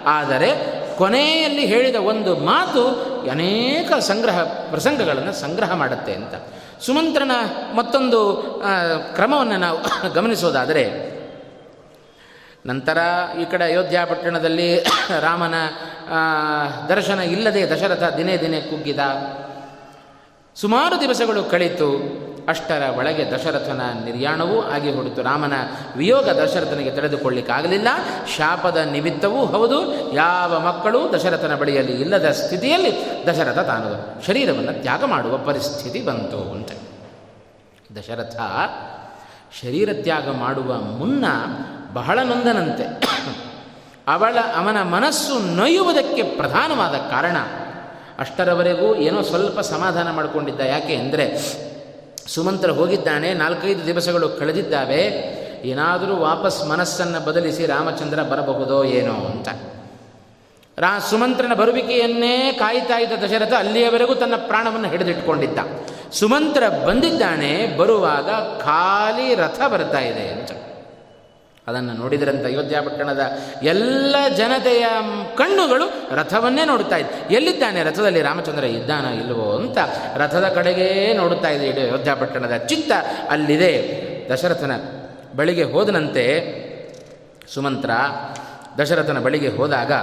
ಆದರೆ ಕೊನೆಯಲ್ಲಿ ಹೇಳಿದ ಒಂದು ಮಾತು ಅನೇಕ ಸಂಗ್ರಹ ಪ್ರಸಂಗಗಳನ್ನು ಸಂಗ್ರಹ ಮಾಡುತ್ತೆ ಅಂತ. ಸುಮಂತ್ರನ ಮತ್ತೊಂದು ಕ್ರಮವನ್ನು ನಾವು ಗಮನಿಸೋದಾದರೆ, ನಂತರ ಈ ಕಡೆ ಅಯೋಧ್ಯ ಪಟ್ಟಣದಲ್ಲಿ ರಾಮನ ದರ್ಶನ ಇಲ್ಲದೆ ದಶರಥ ದಿನೇ ದಿನೇ ಕುಗ್ಗಿದ. ಸುಮಾರು ದಿವಸಗಳು ಕಳಿತು. ಅಷ್ಟರ ಒಳಗೆ ದಶರಥನ ನಿರ್ಯಾಣವೂ ಆಗಿ ಹೊಡಿತು. ರಾಮನ ವಿಯೋಗ ದಶರಥನಿಗೆ ತಡೆದುಕೊಳ್ಳಿಕ್ಕಾಗಲಿಲ್ಲ ಶಾಪದ ನಿಮಿತ್ತವೂ ಹೌದು, ಯಾವ ಮಕ್ಕಳು ದಶರಥನ ಬಳಿಯಲ್ಲಿ ಇಲ್ಲದ ಸ್ಥಿತಿಯಲ್ಲಿ ದಶರಥ ತಾನು ಶರೀರವನ್ನು ತ್ಯಾಗ ಮಾಡುವ ಪರಿಸ್ಥಿತಿ ಬಂತು ಅಂತ. ದಶರಥ ಶರೀರ ತ್ಯಾಗ ಮಾಡುವ ಮುನ್ನ ಬಹಳ ನೊಂದನಂತೆ. ಅವಳ ಅವನ ಮನಸ್ಸು ನೊಯ್ಯುವುದಕ್ಕೆ ಪ್ರಧಾನವಾದ ಕಾರಣ. ಅಷ್ಟರವರೆಗೂ ಏನೋ ಸ್ವಲ್ಪ ಸಮಾಧಾನ ಮಾಡಿಕೊಂಡಿದ್ದ ಯಾಕೆ ಅಂದರೆ ಸುಮಂತ್ರ ಹೋಗಿದ್ದಾನೆ, ನಾಲ್ಕೈದು ದಿವಸಗಳು ಕಳೆದಿದ್ದಾವೆ, ಏನಾದರೂ ವಾಪಸ್ ಮನಸ್ಸನ್ನು ಬದಲಿಸಿ ರಾಮಚಂದ್ರ ಬರಬಹುದೋ ಏನೋ ಅಂತ. ರಾ ಸುಮಂತ್ರನ ಬರುವಿಕೆಯನ್ನೇ ಕಾಯ್ತಾ ಇದ್ದ ದಶರಥ ಅಲ್ಲಿಯವರೆಗೂ ತನ್ನ ಪ್ರಾಣವನ್ನು ಹಿಡಿದಿಟ್ಕೊಂಡಿದ್ದ. ಸುಮಂತ್ರ ಬಂದಿದ್ದಾನೆ, ಬರುವಾಗ ಖಾಲಿ ರಥ ಬರ್ತಾ ಇದೆ ಅಂತ. ಅದನ್ನು ನೋಡಿದ್ರಂತ ಅಯೋಧ್ಯ ಪಟ್ಟಣದ ಎಲ್ಲ ಜನತೆಯ ಕಣ್ಣುಗಳು ರಥವನ್ನೇ ನೋಡುತ್ತಾ ಇದೆ ಎಲ್ಲಿದ್ದಾನೆ ರಥದಲ್ಲಿ ರಾಮಚಂದ್ರ ಇದ್ದಾನ ಇಲ್ಲವೋ ಅಂತ ರಥದ ಕಡೆಗೇ ನೋಡುತ್ತಾ ಇದೆ ಇಡೀ ಅಯೋಧ್ಯ ಪಟ್ಟಣದ ಚಿತ್ತ. ಅಲ್ಲಿದೆ ದಶರಥನ ಬಳಿಗೆ ಹೋದನಂತೆ ಸುಮಂತ್ರ ದಶರಥನ ಬಳಿಗೆ ಹೋದಾಗ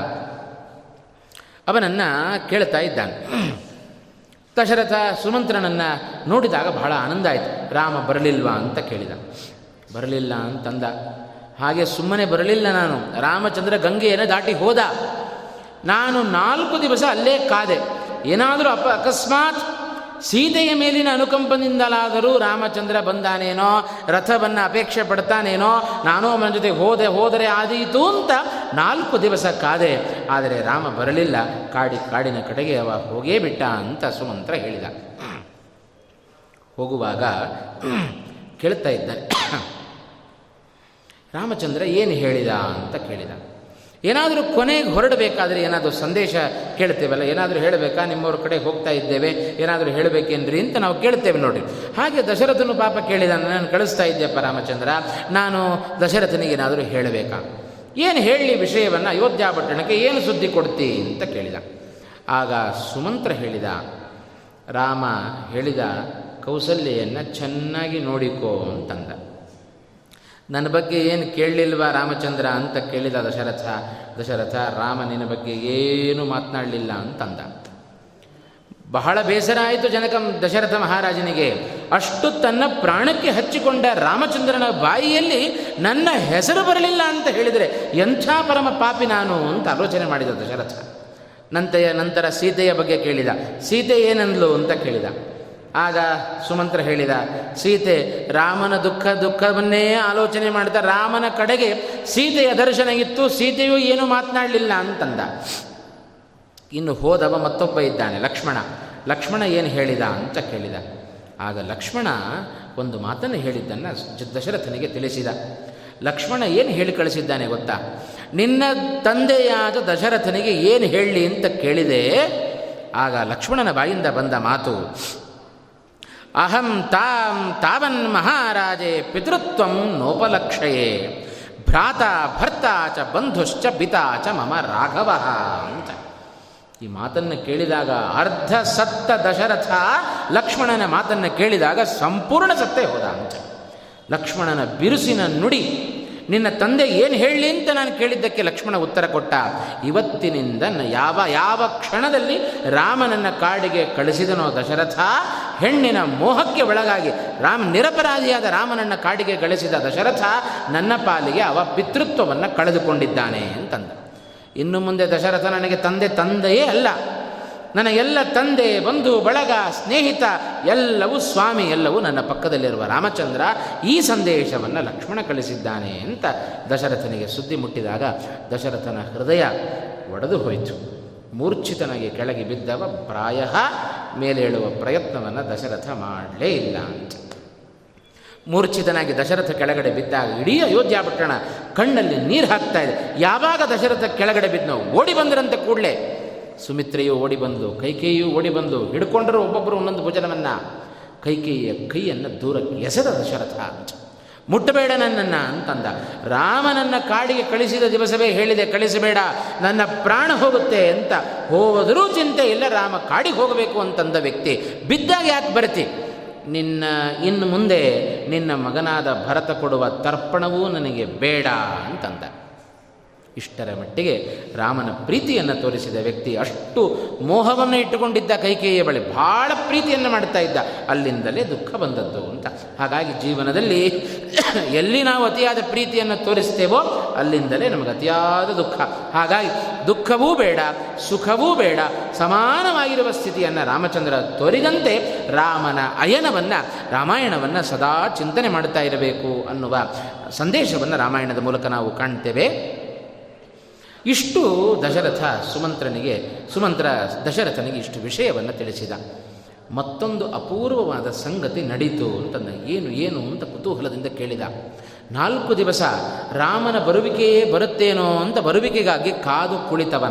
ಅವನನ್ನು ಕೇಳ್ತಾ ಇದ್ದಾನೆ. ದಶರಥ ಸುಮಂತ್ರನನ್ನು ನೋಡಿದಾಗ ಬಹಳ ಆನಂದ ಆಯಿತು. ರಾಮ ಬರಲಿಲ್ವಾ ಅಂತ ಕೇಳಿದ. ಬರಲಿಲ್ಲ ಅಂತಂದ. ಹಾಗೆ ಸುಮ್ಮನೆ ಬರಲಿಲ್ಲ ನಾನು. ರಾಮಚಂದ್ರ ಗಂಗೆಯನ್ನು ದಾಟಿ ಹೋದ. ನಾನು ನಾಲ್ಕು ದಿವಸ ಅಲ್ಲೇ ಕಾದೆ. ಏನಾದರೂ ಅಪ, ಅಕಸ್ಮಾತ್ ಸೀತೆಯ ಮೇಲಿನ ಅನುಕಂಪದಿಂದಲಾದರೂ ರಾಮಚಂದ್ರ ಬಂದಾನೇನೋ, ರಥವನ್ನು ಅಪೇಕ್ಷೆ ಪಡ್ತಾನೇನೋ, ನಾನು ಅವನ ಜೊತೆ ಹೋದೆ, ಹೋದರೆ ಆದೀತು ಅಂತ ನಾಲ್ಕು ದಿವಸ ಕಾದೆ. ಆದರೆ ರಾಮ ಬರಲಿಲ್ಲ. ಕಾಡಿ, ಕಾಡಿನ ಕಡೆಗೆ ಅವ ಹೋಗೇ ಬಿಟ್ಟ ಅಂತ ಸುಮಂತ್ರ ಹೇಳಿದ. ಹೋಗುವಾಗ ಕೇಳ್ತಾ ಇದ್ದಾನೆ ರಾಮಚಂದ್ರ ಏನು ಹೇಳಿದ ಅಂತ ಕೇಳಿದ. ಏನಾದರೂ ಕೊನೆಗೆ ಹೊರಡಬೇಕಾದ್ರೆ ಏನಾದರೂ ಸಂದೇಶ ಕೇಳ್ತೇವಲ್ಲ? ಏನಾದರೂ ಹೇಳಬೇಕಾ? ನಿಮ್ಮವ್ರ ಕಡೆ ಹೋಗ್ತಾ ಇದ್ದೇವೆ. ಏನಾದರೂ ಹೇಳಬೇಕೇನ್ರಿ ಅಂತ ನಾವು ಕೇಳ್ತೇವೆ ನೋಡಿ ಹಾಗೆ ದಶರಥನು ಪಾಪ ಕೇಳಿದ ನಾನು ಕಳಿಸ್ತಾ ಇದ್ದೆಪ್ಪ ರಾಮಚಂದ್ರ? ನಾನು ದಶರಥನಿಗೆ ಏನಾದರೂ ಹೇಳಬೇಕಾ? ಏನು ಹೇಳಲಿ ವಿಷಯವನ್ನು ಅಯೋಧ್ಯ ಪಟ್ಟಣಕ್ಕೆ ಏನು ಸುದ್ದಿ ಕೊಡ್ತಿ? ಅಂತ ಕೇಳಿದ. ಆಗ ಸುಮಂತ್ರ ಹೇಳಿದ, ರಾಮ ಹೇಳಿದ ಕೌಸಲ್ಯನ್ನು ಚೆನ್ನಾಗಿ ನೋಡಿಕೋ ಅಂತಂದ. ನನ್ನ ಬಗ್ಗೆ ಏನು ಕೇಳಲಿಲ್ವಾ ರಾಮಚಂದ್ರ ಅಂತ ಕೇಳಿದ ದಶರಥ ದಶರಥ, ರಾಮ ನಿನ್ನ ಬಗ್ಗೆ ಏನು ಮಾತನಾಡಲಿಲ್ಲ ಅಂತಂದ. ಬಹಳ ಬೇಸರ ಆಯಿತು ಜನಕಂ ದಶರಥ ಮಹಾರಾಜನಿಗೆ. ಅಷ್ಟು ತನ್ನ ಪ್ರಾಣಕ್ಕೆ ಹಚ್ಚಿಕೊಂಡ ರಾಮಚಂದ್ರನ ಬಾಯಿಯಲ್ಲಿ ನನ್ನ ಹೆಸರು ಬರಲಿಲ್ಲ ಅಂತ ಹೇಳಿದರೆ ಎಂಥ ಪರಮ ಪಾಪಿ ನಾನು ಅಂತ ಆಲೋಚನೆ ಮಾಡಿದ ದಶರಥ. ನಂತೆಯ ನಂತರ ಸೀತೆಯ ಬಗ್ಗೆ ಕೇಳಿದ. ಸೀತೆ ಏನಂದ್ಲು ಅಂತ ಕೇಳಿದ. ಆಗ ಸುಮಂತ್ರ ಹೇಳಿದ, ಸೀತೆ ರಾಮನ ದುಃಖ ದುಃಖವನ್ನೇ ಆಲೋಚನೆ ಮಾಡಿದ ರಾಮನ ಕಡೆಗೆ ಸೀತೆಯ ದರ್ಶನ ಇತ್ತು, ಸೀತೆಯೂ ಏನು ಮಾತನಾಡಲಿಲ್ಲ ಅಂತಂದ. ಇನ್ನು ಹೋದವ ಮತ್ತೊಬ್ಬ ಇದ್ದಾನೆ, ಲಕ್ಷ್ಮಣ. ಲಕ್ಷ್ಮಣ ಏನು ಹೇಳಿದ ಅಂತ ಕೇಳಿದ. ಆಗ ಲಕ್ಷ್ಮಣ ಒಂದು ಮಾತನ್ನು ಹೇಳಿದ್ದನ್ನು ದಶರಥನಿಗೆ ತಿಳಿಸಿದ. ಲಕ್ಷ್ಮಣ ಏನು ಹೇಳಿ ಕಳಿಸಿದ್ದಾನೆ ಗೊತ್ತಾ? ನಿನ್ನ ತಂದೆಯಾದ ದಶರಥನಿಗೆ ಏನು ಹೇಳಲಿ ಅಂತ ಕೇಳಿದೆ? ಆಗ ಲಕ್ಷ್ಮಣನ ಬಾಯಿಂದ ಬಂದ ಮಾತು ಅಹಂ ತಾಂ ತಾವನ್ ಮಹಾರಾಜೆ ಪಿತೃತ್ವಂ ನೋಪಲಕ್ಷಯೇ. ಭ್ರಾತ ಭರ್ತ ಚ ಬಂಧುಶ್ಚ ಪಿತಾ ಚ ಮಮ ರಾಘವ ಅಂತ. ಈ ಮಾತನ್ನು ಕೇಳಿದಾಗ ಅರ್ಧ ಸತ್ತ ದಶರಥ ಲಕ್ಷ್ಮಣನ ಮಾತನ್ನು ಕೇಳಿದಾಗ ಸಂಪೂರ್ಣ ಸತ್ತೇ ಹೋದ ಅಂತ. ಲಕ್ಷ್ಮಣನ ಬಿರುಸಿನ ನುಡಿ ನಿನ್ನ ತಂದೆ ಏನು ಹೇಳಲಿ ಅಂತ ನಾನು ಕೇಳಿದ್ದಕ್ಕೆ ಲಕ್ಷ್ಮಣ ಉತ್ತರ ಕೊಟ್ಟ. ಇವತ್ತಿನಿಂದ ಯಾವ ಯಾವ ಕ್ಷಣದಲ್ಲಿ ರಾಮನನ್ನ ಕಾಡಿಗೆ ಕಳಿಸಿದನೋ ದಶರಥ, ಹೆಣ್ಣಿನ ಮೋಹಕ್ಕೆ ಒಳಗಾಗಿ ರಾಮ ನಿರಪರಾಧಿಯಾದ ರಾಮನನ್ನ ಕಾಡಿಗೆ ಗಳಿಸಿದ ದಶರಥ, ನನ್ನ ಪಾಲಿಗೆ ಅವ ಪಿತೃತ್ವವನ್ನು ಕಳೆದುಕೊಂಡಿದ್ದಾನೆ ಅಂತಂದ. ಇನ್ನು ಮುಂದೆ ದಶರಥ ನನಗೆ ತಂದೆ ತಂದೆಯೇ ಅಲ್ಲ. ನನ್ನ ಎಲ್ಲ ತಂದೆ, ಬಂಧು, ಬಳಗ, ಸ್ನೇಹಿತ, ಎಲ್ಲವೂ ಸ್ವಾಮಿ, ಎಲ್ಲವೂ ನನ್ನ ಪಕ್ಕದಲ್ಲಿರುವ ರಾಮಚಂದ್ರ ಈ ಸಂದೇಶವನ್ನು ಲಕ್ಷ್ಮಣ ಕಳಿಸಿದ್ದಾನೆ ಅಂತ ದಶರಥನಿಗೆ ಸುದ್ದಿ ಮುಟ್ಟಿದಾಗ ದಶರಥನ ಹೃದಯ ಒಡೆದು ಹೋಯಿತು. ಮೂರ್ಛಿತನಾಗಿ ಕೆಳಗೆ ಬಿದ್ದವ ಪ್ರಾಯ ಮೇಲೇಳುವ ಪ್ರಯತ್ನವನ್ನು ದಶರಥ ಮಾಡಲೇ ಇಲ್ಲ ಅಂತ. ಮೂರ್ಛಿತನಾಗಿ ದಶರಥ ಕೆಳಗಡೆ ಬಿದ್ದಾಗ ಇಡೀ ಅಯೋಧ್ಯ ಪಟ್ಟಣ ಕಣ್ಣಲ್ಲಿ ನೀರು ಹಾಕ್ತಾ ಇದೆ. ಯಾವಾಗ ದಶರಥ ಕೆಳಗಡೆ ಬಿದ್ದನೋ ಓಡಿ ಬಂದರಂತೆ ಕೂಡಲೇ. ಸುಮಿತ್ರೆಯು ಓಡಿ ಬಂದು ಕೈಕೇಯಿಯು ಓಡಿ ಬಂದು, ಹಿಡ್ಕೊಂಡರು ಒಬ್ಬೊಬ್ಬರು ಒಂದೊಂದು ಭುಜನವನ್ನು. ಕೈಕೇಯಿಯ ಕೈಯನ್ನು ದೂರಕ್ಕೆ ಎಸೆದ ದಶರಥ ಮುಟ್ಟಬೇಡ ನನ್ನನ್ನು ಅಂತಂದ. ರಾಮನನ್ನ ಕಾಡಿಗೆ ಕಳಿಸಿದ ದಿವಸವೇ ಹೇಳಿದೆ, ಕಳಿಸಬೇಡ, ನನ್ನ ಪ್ರಾಣ ಹೋಗುತ್ತೆ ಅಂತ. ಹೋದರೂ ಚಿಂತೆ ಇಲ್ಲ, ರಾಮ ಕಾಡಿಗೆ ಹೋಗಬೇಕು ಅಂತಂದ ವ್ಯಕ್ತಿ. ಬಿದ್ದಾಗ ಯಾಕೆ ಬರ್ತಿ? ನಿನ್ನ ಇನ್ನು ಮುಂದೆ ನಿನ್ನ ಮಗನಾದ ಭರತ ಕೊಡುವ ತರ್ಪಣವೂ ನನಗೆ ಬೇಡ ಅಂತಂದ. ಇಷ್ಟರ ಮಟ್ಟಿಗೆ ರಾಮನ ಪ್ರೀತಿಯನ್ನು ತೋರಿಸಿದ ವ್ಯಕ್ತಿ ಅಷ್ಟು ಮೋಹವನ್ನು ಇಟ್ಟುಕೊಂಡಿದ್ದ ಕೈಕೇಯಿಯ ಬಳಿ ಬಹಳ ಪ್ರೀತಿಯನ್ನು ಮಾಡ್ತಾ ಇದ್ದ. ಅಲ್ಲಿಂದಲೇ ದುಃಖ ಬಂದದ್ದು ಅಂತ. ಹಾಗಾಗಿ ಜೀವನದಲ್ಲಿ ಎಲ್ಲಿ ನಾವು ಅತಿಯಾದ ಪ್ರೀತಿಯನ್ನು ತೋರಿಸ್ತೇವೋ ಅಲ್ಲಿಂದಲೇ ನಮಗೆ ಅತಿಯಾದ ದುಃಖ. ಹಾಗಾಗಿ ದುಃಖವೂ ಬೇಡ, ಸುಖವೂ ಬೇಡ, ಸಮಾನವಾಗಿರುವ ಸ್ಥಿತಿಯನ್ನು ರಾಮಚಂದ್ರ ತೋರಿದಂತೆ ರಾಮನ ಅಯನವನ್ನು, ರಾಮಾಯಣವನ್ನು ಸದಾ ಚಿಂತನೆ ಮಾಡ್ತಾ ಇರಬೇಕು ಅನ್ನುವ ಸಂದೇಶವನ್ನು ರಾಮಾಯಣದ ಮೂಲಕ ನಾವು ಕಾಣ್ತೇವೆ. ಇಷ್ಟು ದಶರಥ ಸುಮಂತ್ರನಿಗೆ, ಸುಮಂತ್ರ ದಶರಥನಿಗೆ ಇಷ್ಟು ವಿಷಯವನ್ನು ತಿಳಿಸಿದ. ಮತ್ತೊಂದು ಅಪೂರ್ವವಾದ ಸಂಗತಿ ನಡೀತು ಅಂತಂದ. ಏನು ಏನು ಅಂತ ಕುತೂಹಲದಿಂದ ಕೇಳಿದ. ನಾಲ್ಕು ದಿವಸ ರಾಮನ ಬರುವಿಕೆಯೇ ಬರುತ್ತೇನೋ ಅಂತ ಬರುವಿಕೆಗಾಗಿ ಕಾದು ಕುಳಿತವ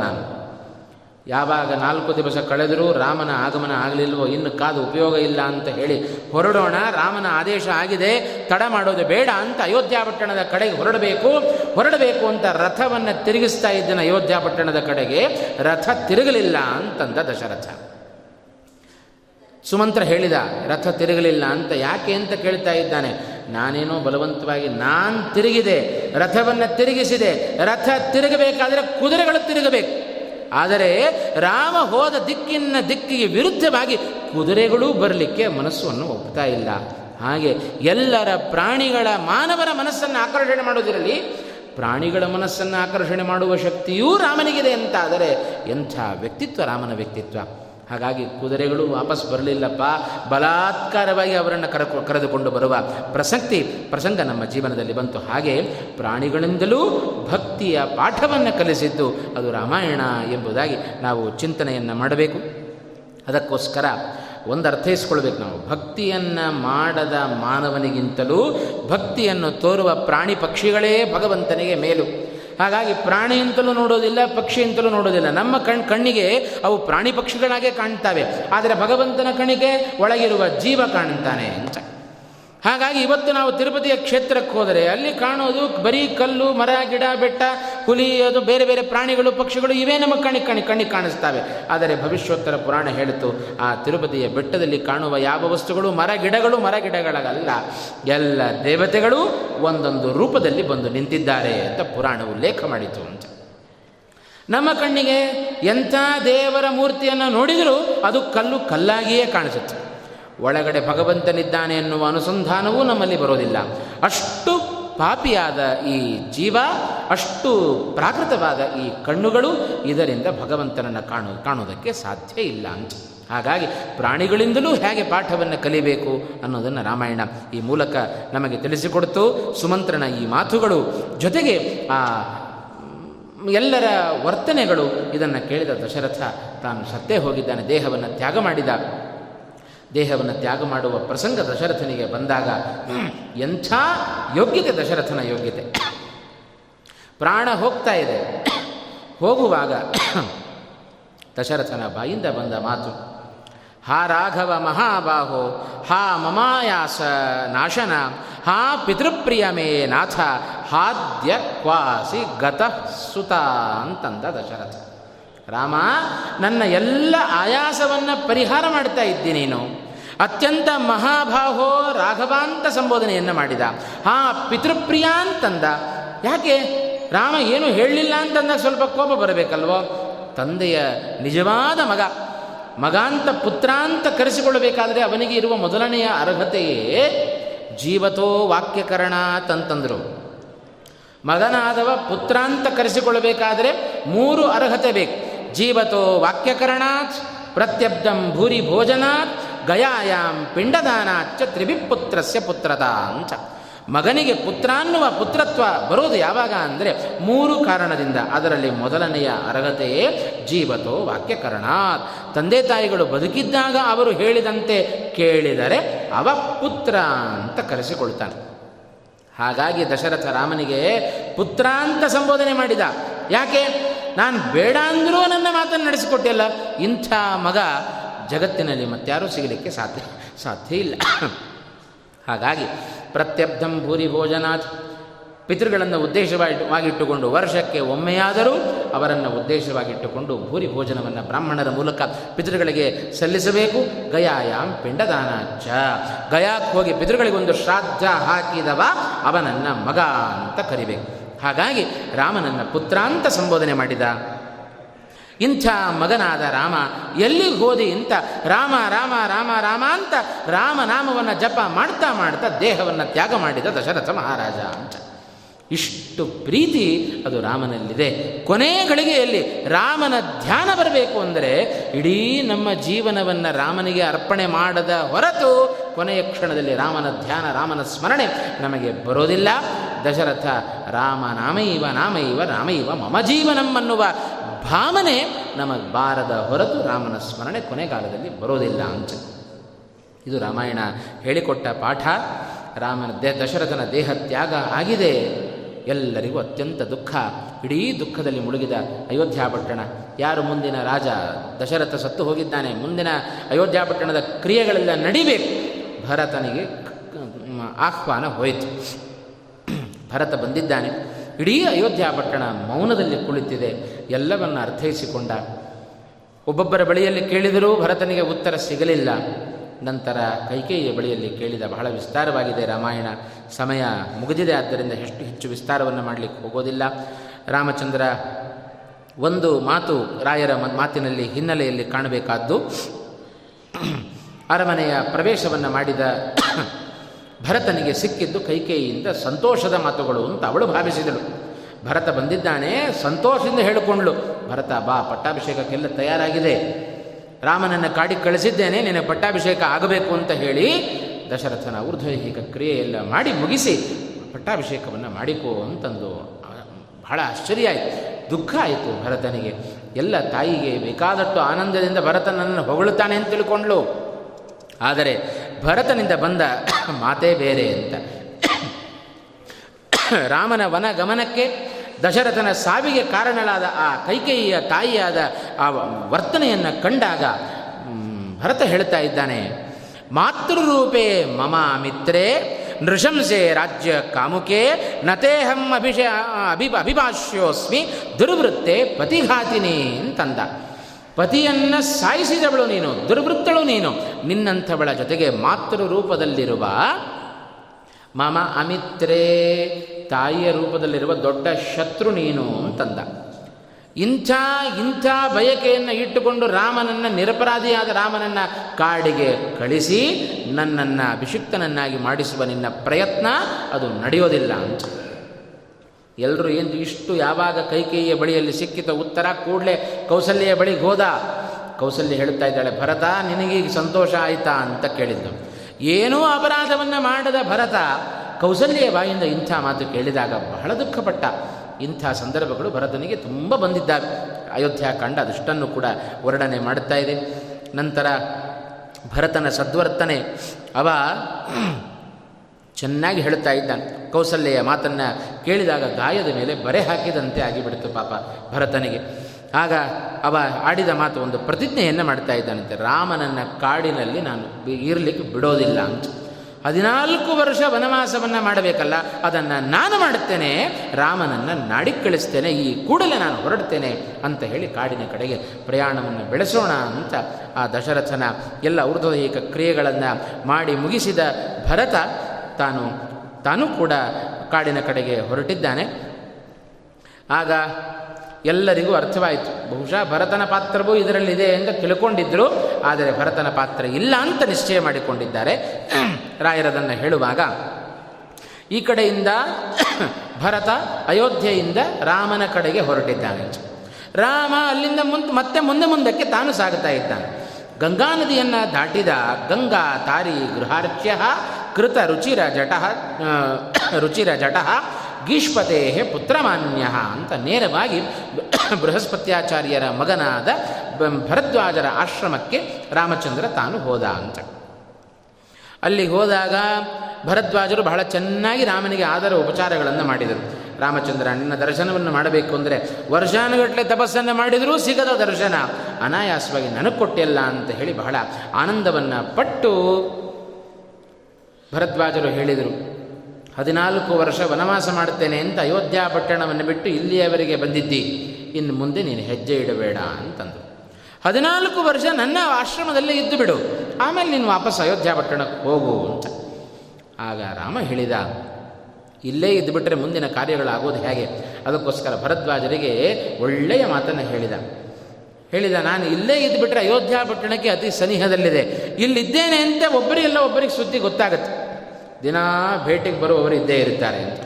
ಯಾವಾಗ ನಾಲ್ಕು ದಿವಸ ಕಳೆದರೂ ರಾಮನ ಆಗಮನ ಆಗಲಿಲ್ವೋ, ಇನ್ನು ಕಾದು ಉಪಯೋಗ ಇಲ್ಲ ಅಂತ ಹೇಳಿ ಹೊರಡೋಣ, ರಾಮನ ಆದೇಶ ಆಗಿದೆ, ತಡ ಮಾಡೋದು ಬೇಡ ಅಂತ ಅಯೋಧ್ಯ ಪಟ್ಟಣದ ಕಡೆಗೆ ಹೊರಡಬೇಕು. ಹೊರಡಬೇಕು ಅಂತ ರಥವನ್ನು ತಿರುಗಿಸ್ತಾ ಇದ್ದನ ಅಯೋಧ್ಯ ಪಟ್ಟಣದ ಕಡೆಗೆ. ರಥ ತಿರುಗಲಿಲ್ಲ ಅಂತಂದ ದಶರಥ. ಸುಮಂತ್ರ ಹೇಳಿದ, ರಥ ತಿರುಗಲಿಲ್ಲ ಅಂತ ಯಾಕೆ ಅಂತ ಕೇಳ್ತಾ ಇದ್ದಾನೆ. ನಾನೇನೋ ಬಲವಂತವಾಗಿ ನಾನು ತಿರುಗಿದೆ, ರಥವನ್ನು ತಿರುಗಿಸಿದೆ. ರಥ ತಿರುಗಬೇಕಾದರೆ ಕುದುರೆಗಳು ತಿರುಗಬೇಕು. ಆದರೆ ರಾಮ ಹೋದ ದಿಕ್ಕಿನ ದಿಕ್ಕಿಗೆ ವಿರುದ್ಧವಾಗಿ ಕುದುರೆಗಳೂ ಬರಲಿಕ್ಕೆ ಮನಸ್ಸನ್ನು ಒಪ್ತಾ ಇಲ್ಲ. ಹಾಗೆ ಎಲ್ಲರ ಪ್ರಾಣಿಗಳ ಮಾನವರ ಮನಸ್ಸನ್ನು ಆಕರ್ಷಣೆ ಮಾಡೋದಿರಲಿ ಪ್ರಾಣಿಗಳ ಮನಸ್ಸನ್ನು ಆಕರ್ಷಣೆ ಮಾಡುವ ಶಕ್ತಿಯೂ ರಾಮನಿಗಿದೆ ಅಂತಾದರೆ ಎಂಥ ವ್ಯಕ್ತಿತ್ವ ರಾಮನ ವ್ಯಕ್ತಿತ್ವ? ಹಾಗಾಗಿ ಕುದುರೆಗಳು ವಾಪಸ್ ಬರಲಿಲ್ಲಪ್ಪ. ಬಲಾತ್ಕಾರವಾಗಿ ಅವರನ್ನು ಕರ ಕರೆದುಕೊಂಡು ಬರುವ ಪ್ರಸಕ್ತಿ, ಪ್ರಸಂಗ ನಮ್ಮ ಜೀವನದಲ್ಲಿ ಬಂತು. ಹಾಗೆ ಪ್ರಾಣಿಗಳಿಂದಲೂ ಭಕ್ತಿಯ ಪಾಠವನ್ನು ಕಲಿಸಿದ್ದು ಅದು ರಾಮಾಯಣ ಎಂಬುದಾಗಿ ನಾವು ಚಿಂತನೆಯನ್ನು ಮಾಡಬೇಕು. ಅದಕ್ಕೋಸ್ಕರ ಒಂದು ಅರ್ಥೈಸ್ಕೊಳ್ಬೇಕು ನಾವು. ಭಕ್ತಿಯನ್ನು ಮಾಡದ ಮಾನವನಿಗಿಂತಲೂ ಭಕ್ತಿಯನ್ನು ತೋರುವ ಪ್ರಾಣಿ ಪಕ್ಷಿಗಳೇ ಭಗವಂತನಿಗೆ ಮೇಲು. ಹಾಗಾಗಿ ಪ್ರಾಣಿ ಅಂತಲೂ ನೋಡೋದಿಲ್ಲ, ಪಕ್ಷಿ ಅಂತಲೂ ನೋಡೋದಿಲ್ಲ. ನಮ್ಮ ಕಣ್, ಕಣ್ಣಿಗೆ ಅವು ಪ್ರಾಣಿ ಪಕ್ಷಿಗಳಾಗೆ ಕಾಣ್ತವೆ. ಆದರೆ ಭಗವಂತನ ಕಣ್ಣಿಗೆ ಒಳಗಿರುವ ಜೀವ ಕಾಣ್ತಾನೆ ಅಂತ. ಹಾಗಾಗಿ ಇವತ್ತು ನಾವು ತಿರುಪತಿಯ ಕ್ಷೇತ್ರಕ್ಕೆ ಹೋದರೆ ಅಲ್ಲಿ ಕಾಣೋದು ಬರೀ ಕಲ್ಲು, ಮರ, ಗಿಡ, ಬೆಟ್ಟ, ಹುಲಿ, ಅದು ಬೇರೆ ಬೇರೆ ಪ್ರಾಣಿಗಳು, ಪಕ್ಷಿಗಳು ಇವೇ ನಮ್ಮ ಕಣಿ ಕಣಿ ಕಣ್ಣಿಗೆ ಕಾಣಿಸ್ತವೆ. ಆದರೆ ಭವಿಷ್ಯೋತ್ತರ ಪುರಾಣ ಹೇಳಿತು, ಆ ತಿರುಪತಿಯ ಬೆಟ್ಟದಲ್ಲಿ ಕಾಣುವ ಯಾವ ವಸ್ತುಗಳು ಮರ, ಗಿಡಗಳು? ಮರ ಗಿಡಗಳಲ್ಲ ಎಲ್ಲ ದೇವತೆಗಳು ಒಂದೊಂದು ರೂಪದಲ್ಲಿ ಬಂದು ನಿಂತಿದ್ದಾರೆ ಅಂತ ಪುರಾಣ ಉಲ್ಲೇಖ ಮಾಡಿತು ಅಂತ. ನಮ್ಮ ಕಣ್ಣಿಗೆ ಎಂಥ ದೇವರ ಮೂರ್ತಿಯನ್ನು ನೋಡಿದರೂ ಅದು ಕಲ್ಲು ಕಲ್ಲಾಗಿಯೇ ಕಾಣಿಸುತ್ತೆ. ಒಳಗಡೆ ಭಗವಂತನಿದ್ದಾನೆ ಎನ್ನುವ ಅನುಸಂಧಾನವೂ ನಮ್ಮಲ್ಲಿ ಬರೋದಿಲ್ಲ. ಅಷ್ಟು ಪಾಪಿಯಾದ ಈ ಜೀವ, ಅಷ್ಟು ಪ್ರಾಕೃತವಾದ ಈ ಕಣ್ಣುಗಳು ಇದರಿಂದ ಭಗವಂತನನ್ನು ಕಾಣು, ಕಾಣೋದಕ್ಕೆ ಸಾಧ್ಯ ಇಲ್ಲ ಅಂತ. ಹಾಗಾಗಿ ಪ್ರಾಣಿಗಳಿಂದಲೂ ಹೇಗೆ ಪಾಠವನ್ನು ಕಲಿಬೇಕು ಅನ್ನೋದನ್ನು ರಾಮಾಯಣ ಈ ಮೂಲಕ ನಮಗೆ ತಿಳಿಸಿಕೊಡ್ತು. ಸುಮಂತ್ರನ ಈ ಮಾತುಗಳು ಜೊತೆಗೆ ಆ, ಎಲ್ಲರ ವರ್ತನೆಗಳು ಇದನ್ನು ಕೇಳಿದ ದಶರಥ ತಾನು ಸತ್ತೇ ಹೋಗಿದ್ದಾನೆ, ದೇಹವನ್ನು ತ್ಯಾಗ ಮಾಡಿದ. ದೇಹವನ್ನು ತ್ಯಾಗ ಮಾಡುವ ಪ್ರಸಂಗ ದಶರಥನಿಗೆ ಬಂದಾಗ ಎಂಥ ಯೋಗ್ಯತೆ ದಶರಥನ ಯೋಗ್ಯತೆ. ಪ್ರಾಣ ಹೋಗ್ತಾ ಇದೆ. ಹೋಗುವಾಗ ದಶರಥನ ಬಾಯಿಂದ ಬಂದ ಮಾತು, ಹಾ ರಾಘವ ಮಹಾಬಾಹೋ, ಹಾ ಮಮಾಯಾಸ ನಾಶನ, ಹಾ ಪಿತೃಪ್ರಿಯ ಮೇ ನಾಥ, ಹಾದ್ಯ ಕ್ವಾಸಿ ಗತ ಸುತ ಅಂತಂದ ದಶರಥ. ರಾಮ, ನನ್ನ ಎಲ್ಲ ಆಯಾಸವನ್ನು ಪರಿಹಾರ ಮಾಡ್ತಾ ಇದ್ದಿ ನೀನು. ಅತ್ಯಂತ ಮಹಾಭಾಹೋ ರಾಘವಾಂತ ಸಂಬೋಧನೆಯನ್ನು ಮಾಡಿದ. ಹಾ, ಪಿತೃಪ್ರಿಯ ಅಂತಂದ. ಯಾಕೆ? ರಾಮ ಏನು ಹೇಳಲಿಲ್ಲ ಅಂತಂದಾಗ ಸ್ವಲ್ಪ ಕೋಪ ಬರಬೇಕಲ್ವೋ? ತಂದೆಯ ನಿಜವಾದ ಮಗ. ಮಗಾಂತ ಪುತ್ರಾಂತ ಕರೆಸಿಕೊಳ್ಳಬೇಕಾದರೆ ಅವನಿಗೆ ಇರುವ ಮೊದಲನೆಯ ಅರ್ಹತೆಯೇ ಜೀವತೋ ವಾಕ್ಯಕರಣ ಅಂತಂತಂದರು ಮಗನಾದವ ಪುತ್ರಾಂತ ಕರೆಸಿಕೊಳ್ಳಬೇಕಾದರೆ ಮೂರು ಅರ್ಹತೆ ಬೇಕು. ಜೀವತೋ ವಾಕ್ಯಕರಣಾತ್ ಪ್ರತ್ಯಬ್ಧಂ ಭೂರಿ ಭೋಜನಾತ್ ಗಯಾಯಾಮ್ ಪಿಂಡದಾನಾಚ್ಚ ತ್ರಿವಿಪುತ್ರಸ್ಯ ಪುತ್ರತ ಅಂತ ಮಗನಿಗೆ ಪುತ್ರ ಅನ್ನುವ ಪುತ್ರತ್ವ ಬರೋದು ಯಾವಾಗ ಅಂದರೆ ಮೂರು ಕಾರಣದಿಂದ. ಅದರಲ್ಲಿ ಮೊದಲನೆಯ ಅರ್ಹತೆಯೇ ಜೀವತೋ ವಾಕ್ಯಕರಣಾತ್. ತಂದೆ ತಾಯಿಗಳು ಬದುಕಿದ್ದಾಗ ಅವರು ಹೇಳಿದಂತೆ ಕೇಳಿದರೆ ಅವ ಪುತ್ರ ಅಂತ ಕರೆಸಿಕೊಳ್ತಾನೆ. ಹಾಗಾಗಿ ದಶರಥ ರಾಮನಿಗೆ ಪುತ್ರ ಅಂತ ಸಂಬೋಧನೆ ಮಾಡಿದ. ಯಾಕೆ? ನಾನು ಬೇಡ ಅಂದರೂ ನನ್ನ ಮಾತನ್ನು ನಡೆಸಿಕೊಟ್ಟಿಲ್ಲ ಇಂಥ ಮಗ ಜಗತ್ತಿನಲ್ಲಿ ಮತ್ತಾರೂ ಸಿಗಲಿಕ್ಕೆ ಸಾಧ್ಯ ಸಾಧ್ಯ ಇಲ್ಲ. ಹಾಗಾಗಿ ಪ್ರತ್ಯಬ್ಧಂ ಭೂರಿ ಭೋಜನಾಥ್ ಪಿತೃಗಳನ್ನು ಉದ್ದೇಶವಾಗಿಟ್ಟುಕೊಂಡು ವರ್ಷಕ್ಕೆ ಒಮ್ಮೆಯಾದರೂ ಅವರನ್ನು ಉದ್ದೇಶವಾಗಿಟ್ಟುಕೊಂಡು ಭೂರಿ ಭೋಜನವನ್ನು ಬ್ರಾಹ್ಮಣರ ಮೂಲಕ ಪಿತೃಗಳಿಗೆ ಸಲ್ಲಿಸಬೇಕು. ಗಯಾಯಾಮ್ ಪಿಂಡದಾನ ಚ ಗಯಾಕ್ಕೆ ಹೋಗಿ ಪಿತೃಗಳಿಗೊಂದು ಶ್ರಾದ್ದ ಹಾಕಿದವ, ಅವನನ್ನು ಮಗ ಅಂತ ಕರಿಬೇಕು. ಹಾಗಾಗಿ ರಾಮನನ್ನ ಪುತ್ರಾಂತ ಸಂಬೋಧನೆ ಮಾಡಿದ. ಇಂಥ ಮಗನಾದ ರಾಮ ಎಲ್ಲಿಗೆ ಹೋದಿ ಅಂತ ರಾಮ ರಾಮ ರಾಮ ರಾಮ ಅಂತ ರಾಮನಾಮವನ್ನು ಜಪ ಮಾಡ್ತಾ ಮಾಡ್ತಾ ದೇಹವನ್ನು ತ್ಯಾಗ ಮಾಡಿದ ದಶರಥ ಮಹಾರಾಜ ಅಂತ. ಇಷ್ಟು ಪ್ರೀತಿ ಅದು ರಾಮನಲ್ಲಿದೆ. ಕೊನೆ ಗಳಿಗೆಯಲ್ಲಿ ರಾಮನ ಧ್ಯಾನ ಬರಬೇಕು ಅಂದರೆ ಇಡೀ ನಮ್ಮ ಜೀವನವನ್ನು ರಾಮನಿಗೆ ಅರ್ಪಣೆ ಮಾಡದ ಹೊರತು ಕೊನೆಯ ಕ್ಷಣದಲ್ಲಿ ರಾಮನ ಧ್ಯಾನ, ರಾಮನ ಸ್ಮರಣೆ ನಮಗೆ ಬರೋದಿಲ್ಲ. ದಶರಥ, ರಾಮ ನಾಮೈವ ನಾಮೈವ ರಾಮೈವ ಮಮ ಜೀವನಂ ಅನ್ನುವ ಭಾವನೆ ನಮಗೆ ಬಾರದ ಹೊರತು ರಾಮನ ಸ್ಮರಣೆ ಕೊನೆಗಾಲದಲ್ಲಿ ಬರೋದಿಲ್ಲ ಅಂತ. ಇದು ರಾಮಾಯಣ ಹೇಳಿಕೊಟ್ಟ ಪಾಠ. ರಾಮನ ದೇ, ದಶರಥನ ದೇಹ ತ್ಯಾಗ ಆಗಿದೆ. ಎಲ್ಲರಿಗೂ ಅತ್ಯಂತ ದುಃಖ. ಇಡೀ ದುಃಖದಲ್ಲಿ ಮುಳುಗಿದ ಅಯೋಧ್ಯಾಪಟ್ಟಣ ಯಾರು ಮುಂದಿನ ರಾಜ ದಶರಥ ಸತ್ತು ಹೋಗಿದ್ದಾನೆ, ಮುಂದಿನ ಅಯೋಧ್ಯಾಪಟ್ಟಣದ ಕ್ರಿಯೆಗಳೆಲ್ಲ ನಡಿಬೇಕು. ಭರತನಿಗೆ ಆಹ್ವಾನ ಹೋಯಿತು. ಭರತ ಬಂದಿದ್ದಾನೆ. ಇಡೀ ಅಯೋಧ್ಯಾಪಟ್ಟಣ ಮೌನದಲ್ಲಿ ಕುಳಿತಿದೆ. ಎಲ್ಲವನ್ನು ಅರ್ಥೈಸಿಕೊಂಡ. ಒಬ್ಬೊಬ್ಬರ ಬಳಿಯಲ್ಲಿ ಕೇಳಿದರೂ ಭರತನಿಗೆ ಉತ್ತರ ಸಿಗಲಿಲ್ಲ. ನಂತರ ಕೈಕೇಯಿಯ ಬಳಿಯಲ್ಲಿ ಕೇಳಿದ ಬಹಳ ವಿಸ್ತಾರವಾಗಿದೆ ರಾಮಾಯಣ. ಸಮಯ ಮುಗಿದಿದೆ, ಆದ್ದರಿಂದ ಎಷ್ಟು ಹೆಚ್ಚು ವಿಸ್ತಾರವನ್ನು ಮಾಡಲಿಕ್ಕೆ ಹೋಗೋದಿಲ್ಲ. ರಾಮಚಂದ್ರ ಒಂದು ಮಾತು ರಾಯರ ಮಾತಿನಲ್ಲಿ ಹಿನ್ನೆಲೆಯಲ್ಲಿ ಕಾಣಬೇಕಾದ್ದು, ಅರಮನೆಯ ಪ್ರವೇಶವನ್ನು ಮಾಡಿದ ಭರತನಿಗೆ ಸಿಕ್ಕಿದ್ದು ಕೈಕೇಯಿಯಿಂದ ಸಂತೋಷದ ಮಾತುಗಳು ಅಂತ ಅವಳು ಭಾವಿಸಿದಳು. ಭರತ ಬಂದಿದ್ದಾನೆ, ಸಂತೋಷದಿಂದ ಹೇಳಿಕೊಂಡ್ಳು. ಭರತ ಬಾ, ಪಟ್ಟಾಭಿಷೇಕಕ್ಕೆಲ್ಲ ತಯಾರಾಗಿದೆ. ರಾಮನನ್ನು ಕಾಡಿ ಕಳಿಸಿದ್ದೇನೆ, ನಿನ್ನ ಪಟ್ಟಾಭಿಷೇಕ ಆಗಬೇಕು ಅಂತ ಹೇಳಿ ದಶರಥನ ಊರ್ಧ್ವೈಹಿಕ ಕ್ರಿಯೆಯೆಲ್ಲ ಮಾಡಿ ಮುಗಿಸಿ ಪಟ್ಟಾಭಿಷೇಕವನ್ನು ಮಾಡಿಕೋ ಅಂತಂದು ಬಹಳ ಆಶ್ಚರ್ಯ ಆಯಿತು. ದುಃಖ ಆಯಿತು ಭರತನಿಗೆ. ಎಲ್ಲ ತಾಯಿಗೆ ಬೇಕಾದಷ್ಟು ಆನಂದದಿಂದ ಭರತನನ್ನು ಹೊಗಳುತ್ತಾನೆ ಅಂತ ತಿಳ್ಕೊಂಡ್ಳು. ಆದರೆ ಭರತನಿಂದ ಬಂದ ಮಾತೇ ಬೇರೆ ಅಂತ. ರಾಮನ ವನ ಗಮನಕ್ಕೆ ದಶರಥನ ಸಾವಿಗೆ ಕಾರಣಳಾದ ಆ ಕೈಕೇಯಿಯ ತಾಯಿಯಾದ ಆ ವರ್ತನೆಯನ್ನು ಕಂಡಾಗ ಭರತ ಹೇಳ್ತಾ ಇದ್ದಾನೆ, ಮಾತೃರೂಪೇ ಮಮ ಮಿತ್ರೇ, ನೃಶಂಸೆ ರಾಜ್ಯ ಕಾಮುಕೆ, ನತೇಹಂ ಅಭಿಷ, ಅಭಿ, ಅಭಿಭಾಷ್ಯೋಸ್ಮಿ, ದುರ್ವೃತ್ತೆ ಪತಿಘಾತಿನಿ ಅಂತಂದ. ಪತಿಯನ್ನು ಸಾಯಿಸಿದವಳು ನೀನು, ದುರ್ವೃತ್ತಳು ನೀನು, ನಿನ್ನಂಥವಳ ಜೊತೆಗೆ ಮಾತೃ ರೂಪದಲ್ಲಿರುವ ಮಾಮ ಅಮಿತ್ರೇ ತಾಯಿಯ ರೂಪದಲ್ಲಿರುವ ದೊಡ್ಡ ಶತ್ರು ನೀನು ಅಂತಂದ. ಇಂಥ ಇಂಥ ಬಯಕೆಯನ್ನು ಇಟ್ಟುಕೊಂಡು ರಾಮನನ್ನು, ನಿರಪರಾಧಿಯಾದ ರಾಮನನ್ನು ಕಾಡಿಗೆ ಕಳಿಸಿ ನನ್ನನ್ನು ಅಭಿಷಿಕ್ತನನ್ನಾಗಿ ಮಾಡಿಸುವ ನಿನ್ನ ಪ್ರಯತ್ನ ಅದು ನಡೆಯೋದಿಲ್ಲ ಅಂತ. ಎಲ್ಲರೂ ಏನು ಇಷ್ಟು ಯಾವಾಗ ಕೈಕೇಯಿಯ ಬಳಿಯಲ್ಲಿ ಸಿಕ್ಕಿತ ಉತ್ತರ, ಕೂಡಲೇ ಕೌಸಲ್ಯ ಬಳಿಗೆ ಹೋದ. ಕೌಸಲ್ಯ ಹೇಳ್ತಾ ಇದ್ದಾಳೆ, ಭರತ, ನಿನಗೀಗ ಸಂತೋಷ ಆಯಿತಾ? ಅಂತ ಕೇಳಿದ್ದು ಏನೂ ಅಪರಾಧವನ್ನು ಮಾಡದ ಭರತ ಕೌಸಲ್ಯ ಬಾಯಿಂದ ಇಂಥ ಮಾತು ಕೇಳಿದಾಗ ಬಹಳ ದುಃಖಪಟ್ಟ. ಇಂಥ ಸಂದರ್ಭಗಳು ಭರತನಿಗೆ ತುಂಬ ಬಂದಿದ್ದಾವೆ. ಅಯೋಧ್ಯ ಕಾಂಡ ಅದಷ್ಟನ್ನು ಕೂಡ ವರ್ಣನೆ ಮಾಡುತ್ತಾ ಇದೆ. ನಂತರ ಭರತನ ಸದ್ವರ್ತನೆ. ಅವ ಚೆನ್ನಾಗಿ ಹೇಳ್ತಾ ಇದ್ದಾನೆ. ಕೌಸಲ್ಯ ಮಾತನ್ನು ಕೇಳಿದಾಗ ಗಾಯದ ಮೇಲೆ ಬರೆ ಹಾಕಿದಂತೆ ಆಗಿಬಿಡ್ತು ಪಾಪ ಭರತನಿಗೆ. ಆಗ ಅವ ಆಡಿದ ಮಾತು ಒಂದು ಪ್ರತಿಜ್ಞೆಯನ್ನು ಮಾಡ್ತಾ ಇದ್ದಾನಂತೆ. ರಾಮನನ್ನ ಕಾಡಿನಲ್ಲಿ ನಾನು ಇರಲಿಕ್ಕೆ ಬಿಡೋದಿಲ್ಲ ಅಂತ. ಹದಿನಾಲ್ಕು ವರ್ಷ ವನವಾಸವನ್ನು ಮಾಡಬೇಕಲ್ಲ, ಅದನ್ನು ನಾನು ಮಾಡುತ್ತೇನೆ, ರಾಮನನ್ನು ನಾಡಿಗೆ ಕಳಿಸ್ತೇನೆ, ಈ ಕೂಡಲೇ ನಾನು ಹೊರಡ್ತೇನೆ ಅಂತ ಹೇಳಿ ಕಾಡಿನ ಕಡೆಗೆ ಪ್ರಯಾಣವನ್ನು ಬೆಳೆಸೋಣ ಅಂತ ಆ ದಶರಥನ ಎಲ್ಲ ಊರ್ಧ್ವದೈಹಿಕ ಕ್ರಿಯೆಗಳನ್ನು ಮಾಡಿ ಮುಗಿಸಿದ ಭರತ ತಾನು, ತಾನೂ ಕೂಡ ಕಾಡಿನ ಕಡೆಗೆ ಹೊರಟಿದ್ದಾನೆ. ಆಗ ಎಲ್ಲರಿಗೂ ಅರ್ಥವಾಯಿತು. ಬಹುಶಃ ಭರತನ ಪಾತ್ರವೂ ಇದರಲ್ಲಿದೆ ಎಂದು ತಿಳ್ಕೊಂಡಿದ್ದರು ಆದರೆ ಭರತನ ಪಾತ್ರ ಇಲ್ಲ ಅಂತ ನಿಶ್ಚಯ ಮಾಡಿಕೊಂಡಿದ್ದಾರೆ. ರಾಯರದನ್ನು ಹೇಳುವಾಗ, ಈ ಕಡೆಯಿಂದ ಭರತ ಅಯೋಧ್ಯೆಯಿಂದ ರಾಮನ ಕಡೆಗೆ ಹೊರಟಿದ್ದಾನೆ. ರಾಮ ಅಲ್ಲಿಂದ ಮುಂದೆ, ಮತ್ತೆ ಮುಂದೆ ಮುಂದಕ್ಕೆ ತಾನು ಸಾಗುತ್ತಾ ಇದ್ದಾನೆ. ಗಂಗಾ ನದಿಯನ್ನು ದಾಟಿದ ಗಂಗಾ ತಾರಿ ಗೃಹಾರ್ಚ್ಯ ಕೃತ ರುಚಿರ ಜಟ ರುಚಿರ ಜಟ ಗೀಷ್ಪತೆ ಪುತ್ರಮಾನ್ಯ ಅಂತ ನೇರವಾಗಿ ಬೃಹಸ್ಪತ್ಯಾಚಾರ್ಯರ ಮಗನಾದ ಭರದ್ವಾಜರ ಆಶ್ರಮಕ್ಕೆ ರಾಮಚಂದ್ರ ತಾನು ಹೋದ ಅಂತ. ಅಲ್ಲಿ ಹೋದಾಗ ಭರದ್ವಾಜರು ಬಹಳ ಚೆನ್ನಾಗಿ ರಾಮನಿಗೆ ಆದರ ಉಪಚಾರಗಳನ್ನು ಮಾಡಿದರು. ರಾಮಚಂದ್ರ ನಿನ್ನ ದರ್ಶನವನ್ನು ಮಾಡಬೇಕು ಅಂದರೆ ವರ್ಷಾನುಗಟ್ಟಲೆ ತಪಸ್ಸನ್ನು ಮಾಡಿದರೂ ಸಿಗದ ದರ್ಶನ. ಅನಾಯಾಸವಾಗಿ ನನಗೆ ಕೊಟ್ಟಿಲ್ಲ ಅಂತ ಹೇಳಿ ಬಹಳ ಆನಂದವನ್ನು ಪಟ್ಟು ಭರದ್ವಾಜರು ಹೇಳಿದರು. ಹದಿನಾಲ್ಕು ವರ್ಷ ವನವಾಸ ಮಾಡುತ್ತೇನೆ ಅಂತ ಅಯೋಧ್ಯ ಪಟ್ಟಣವನ್ನು ಬಿಟ್ಟು ಇಲ್ಲಿಯವರೆಗೆ ಬಂದಿದ್ದಿ. ಇನ್ನು ಮುಂದೆ ನೀನು ಹೆಜ್ಜೆ ಇಡಬೇಡ ಅಂತಂದು ಹದಿನಾಲ್ಕು ವರ್ಷ ನನ್ನ ಆಶ್ರಮದಲ್ಲೇ ಇದ್ದು ಬಿಡು. ಆಮೇಲೆ ನೀನು ವಾಪಸ್ ಅಯೋಧ್ಯ ಪಟ್ಟಣಕ್ಕೆ ಹೋಗು ಅಂತ. ಆಗ ರಾಮ ಹೇಳಿದ, ಇಲ್ಲೇ ಇದ್ದುಬಿಟ್ರೆ ಮುಂದಿನ ಕಾರ್ಯಗಳಾಗೋದು ಹೇಗೆ? ಅದಕ್ಕೋಸ್ಕರ ಭರದ್ವಾಜರಿಗೆ ಒಳ್ಳೆಯ ಮಾತನ್ನು ಹೇಳಿದ. ಹೇಳಿದ, ನಾನು ಇಲ್ಲೇ ಇದ್ದುಬಿಟ್ರೆ ಅಯೋಧ್ಯ ಪಟ್ಟಣಕ್ಕೆ ಅತಿ ಸನಿಹದಲ್ಲಿದೆ. ಇಲ್ಲಿದ್ದೇನೆ ಅಂತ ಒಬ್ಬರಿಗೆಲ್ಲ ಒಬ್ಬರಿಗೆ ಸುದ್ದಿ ಗೊತ್ತಾಗುತ್ತೆ. ದಿನಾ ಭೇಟಿಗೆ ಬರುವವರು ಇದ್ದೇ ಇರ್ತಾರೆ ಅಂತ.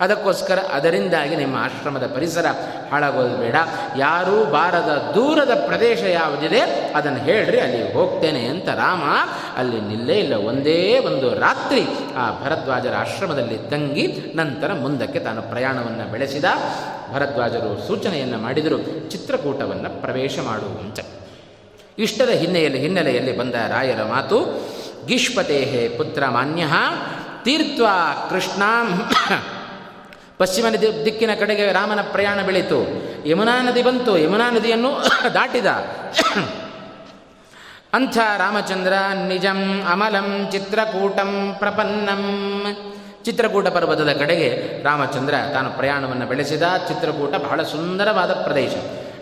ಅದಕ್ಕೋಸ್ಕರ ಅದರಿಂದಾಗಿ ನಿಮ್ಮ ಆಶ್ರಮದ ಪರಿಸರ ಹಾಳಾಗೋದು ಬೇಡ. ಯಾರೂ ಬಾರದ ದೂರದ ಪ್ರದೇಶ ಯಾವುದಿದೆ ಅದನ್ನು ಹೇಳ್ರಿ, ಅಲ್ಲಿ ಹೋಗ್ತೇನೆ ಅಂತ ರಾಮ ಅಲ್ಲಿ ನಿಲ್ಲೇ ಇಲ್ಲ. ಒಂದೇ ಒಂದು ರಾತ್ರಿ ಆ ಭರದ್ವಾಜರ ಆಶ್ರಮದಲ್ಲಿ ತಂಗಿ ನಂತರ ಮುಂದಕ್ಕೆ ತಾನು ಪ್ರಯಾಣವನ್ನು ಬೆಳೆಸಿದ. ಭರದ್ವಾಜರು ಸೂಚನೆಯನ್ನು ಮಾಡಿದರು, ಚಿತ್ರಕೂಟವನ್ನು ಪ್ರವೇಶ ಮಾಡುವಂತೆ ಇಷ್ಟದ ಹಿನ್ನೆಲೆಯಲ್ಲಿ ಹಿನ್ನೆಲೆಯಲ್ಲಿ ಬಂದ ರಾಯರ ಮಾತು ಗೀಷ್ಪತೆ ಪುತ್ರ ಮಾನ್ಯ ತೀರ್ಥ ಕೃಷ್ಣಾಂ. ಪಶ್ಚಿಮ ದಿಕ್ಕಿನ ಕಡೆಗೆ ರಾಮನ ಪ್ರಯಾಣ ಬೆಳೀತು. ಯಮುನಾ ನದಿ ಬಂತು. ಯಮುನಾ ನದಿಯನ್ನು ದಾಟಿದ. ಅಂಥ ರಾಮಚಂದ್ರ ನಿಜಂ ಅಮಲಂ ಚಿತ್ರಕೂಟಂ ಪ್ರಪನ್ನಂ. ಚಿತ್ರಕೂಟ ಪರ್ವತದ ಕಡೆಗೆ ರಾಮಚಂದ್ರ ತಾನು ಪ್ರಯಾಣವನ್ನು ಬೆಳೆಸಿದ. ಚಿತ್ರಕೂಟ ಬಹಳ ಸುಂದರವಾದ ಪ್ರದೇಶ.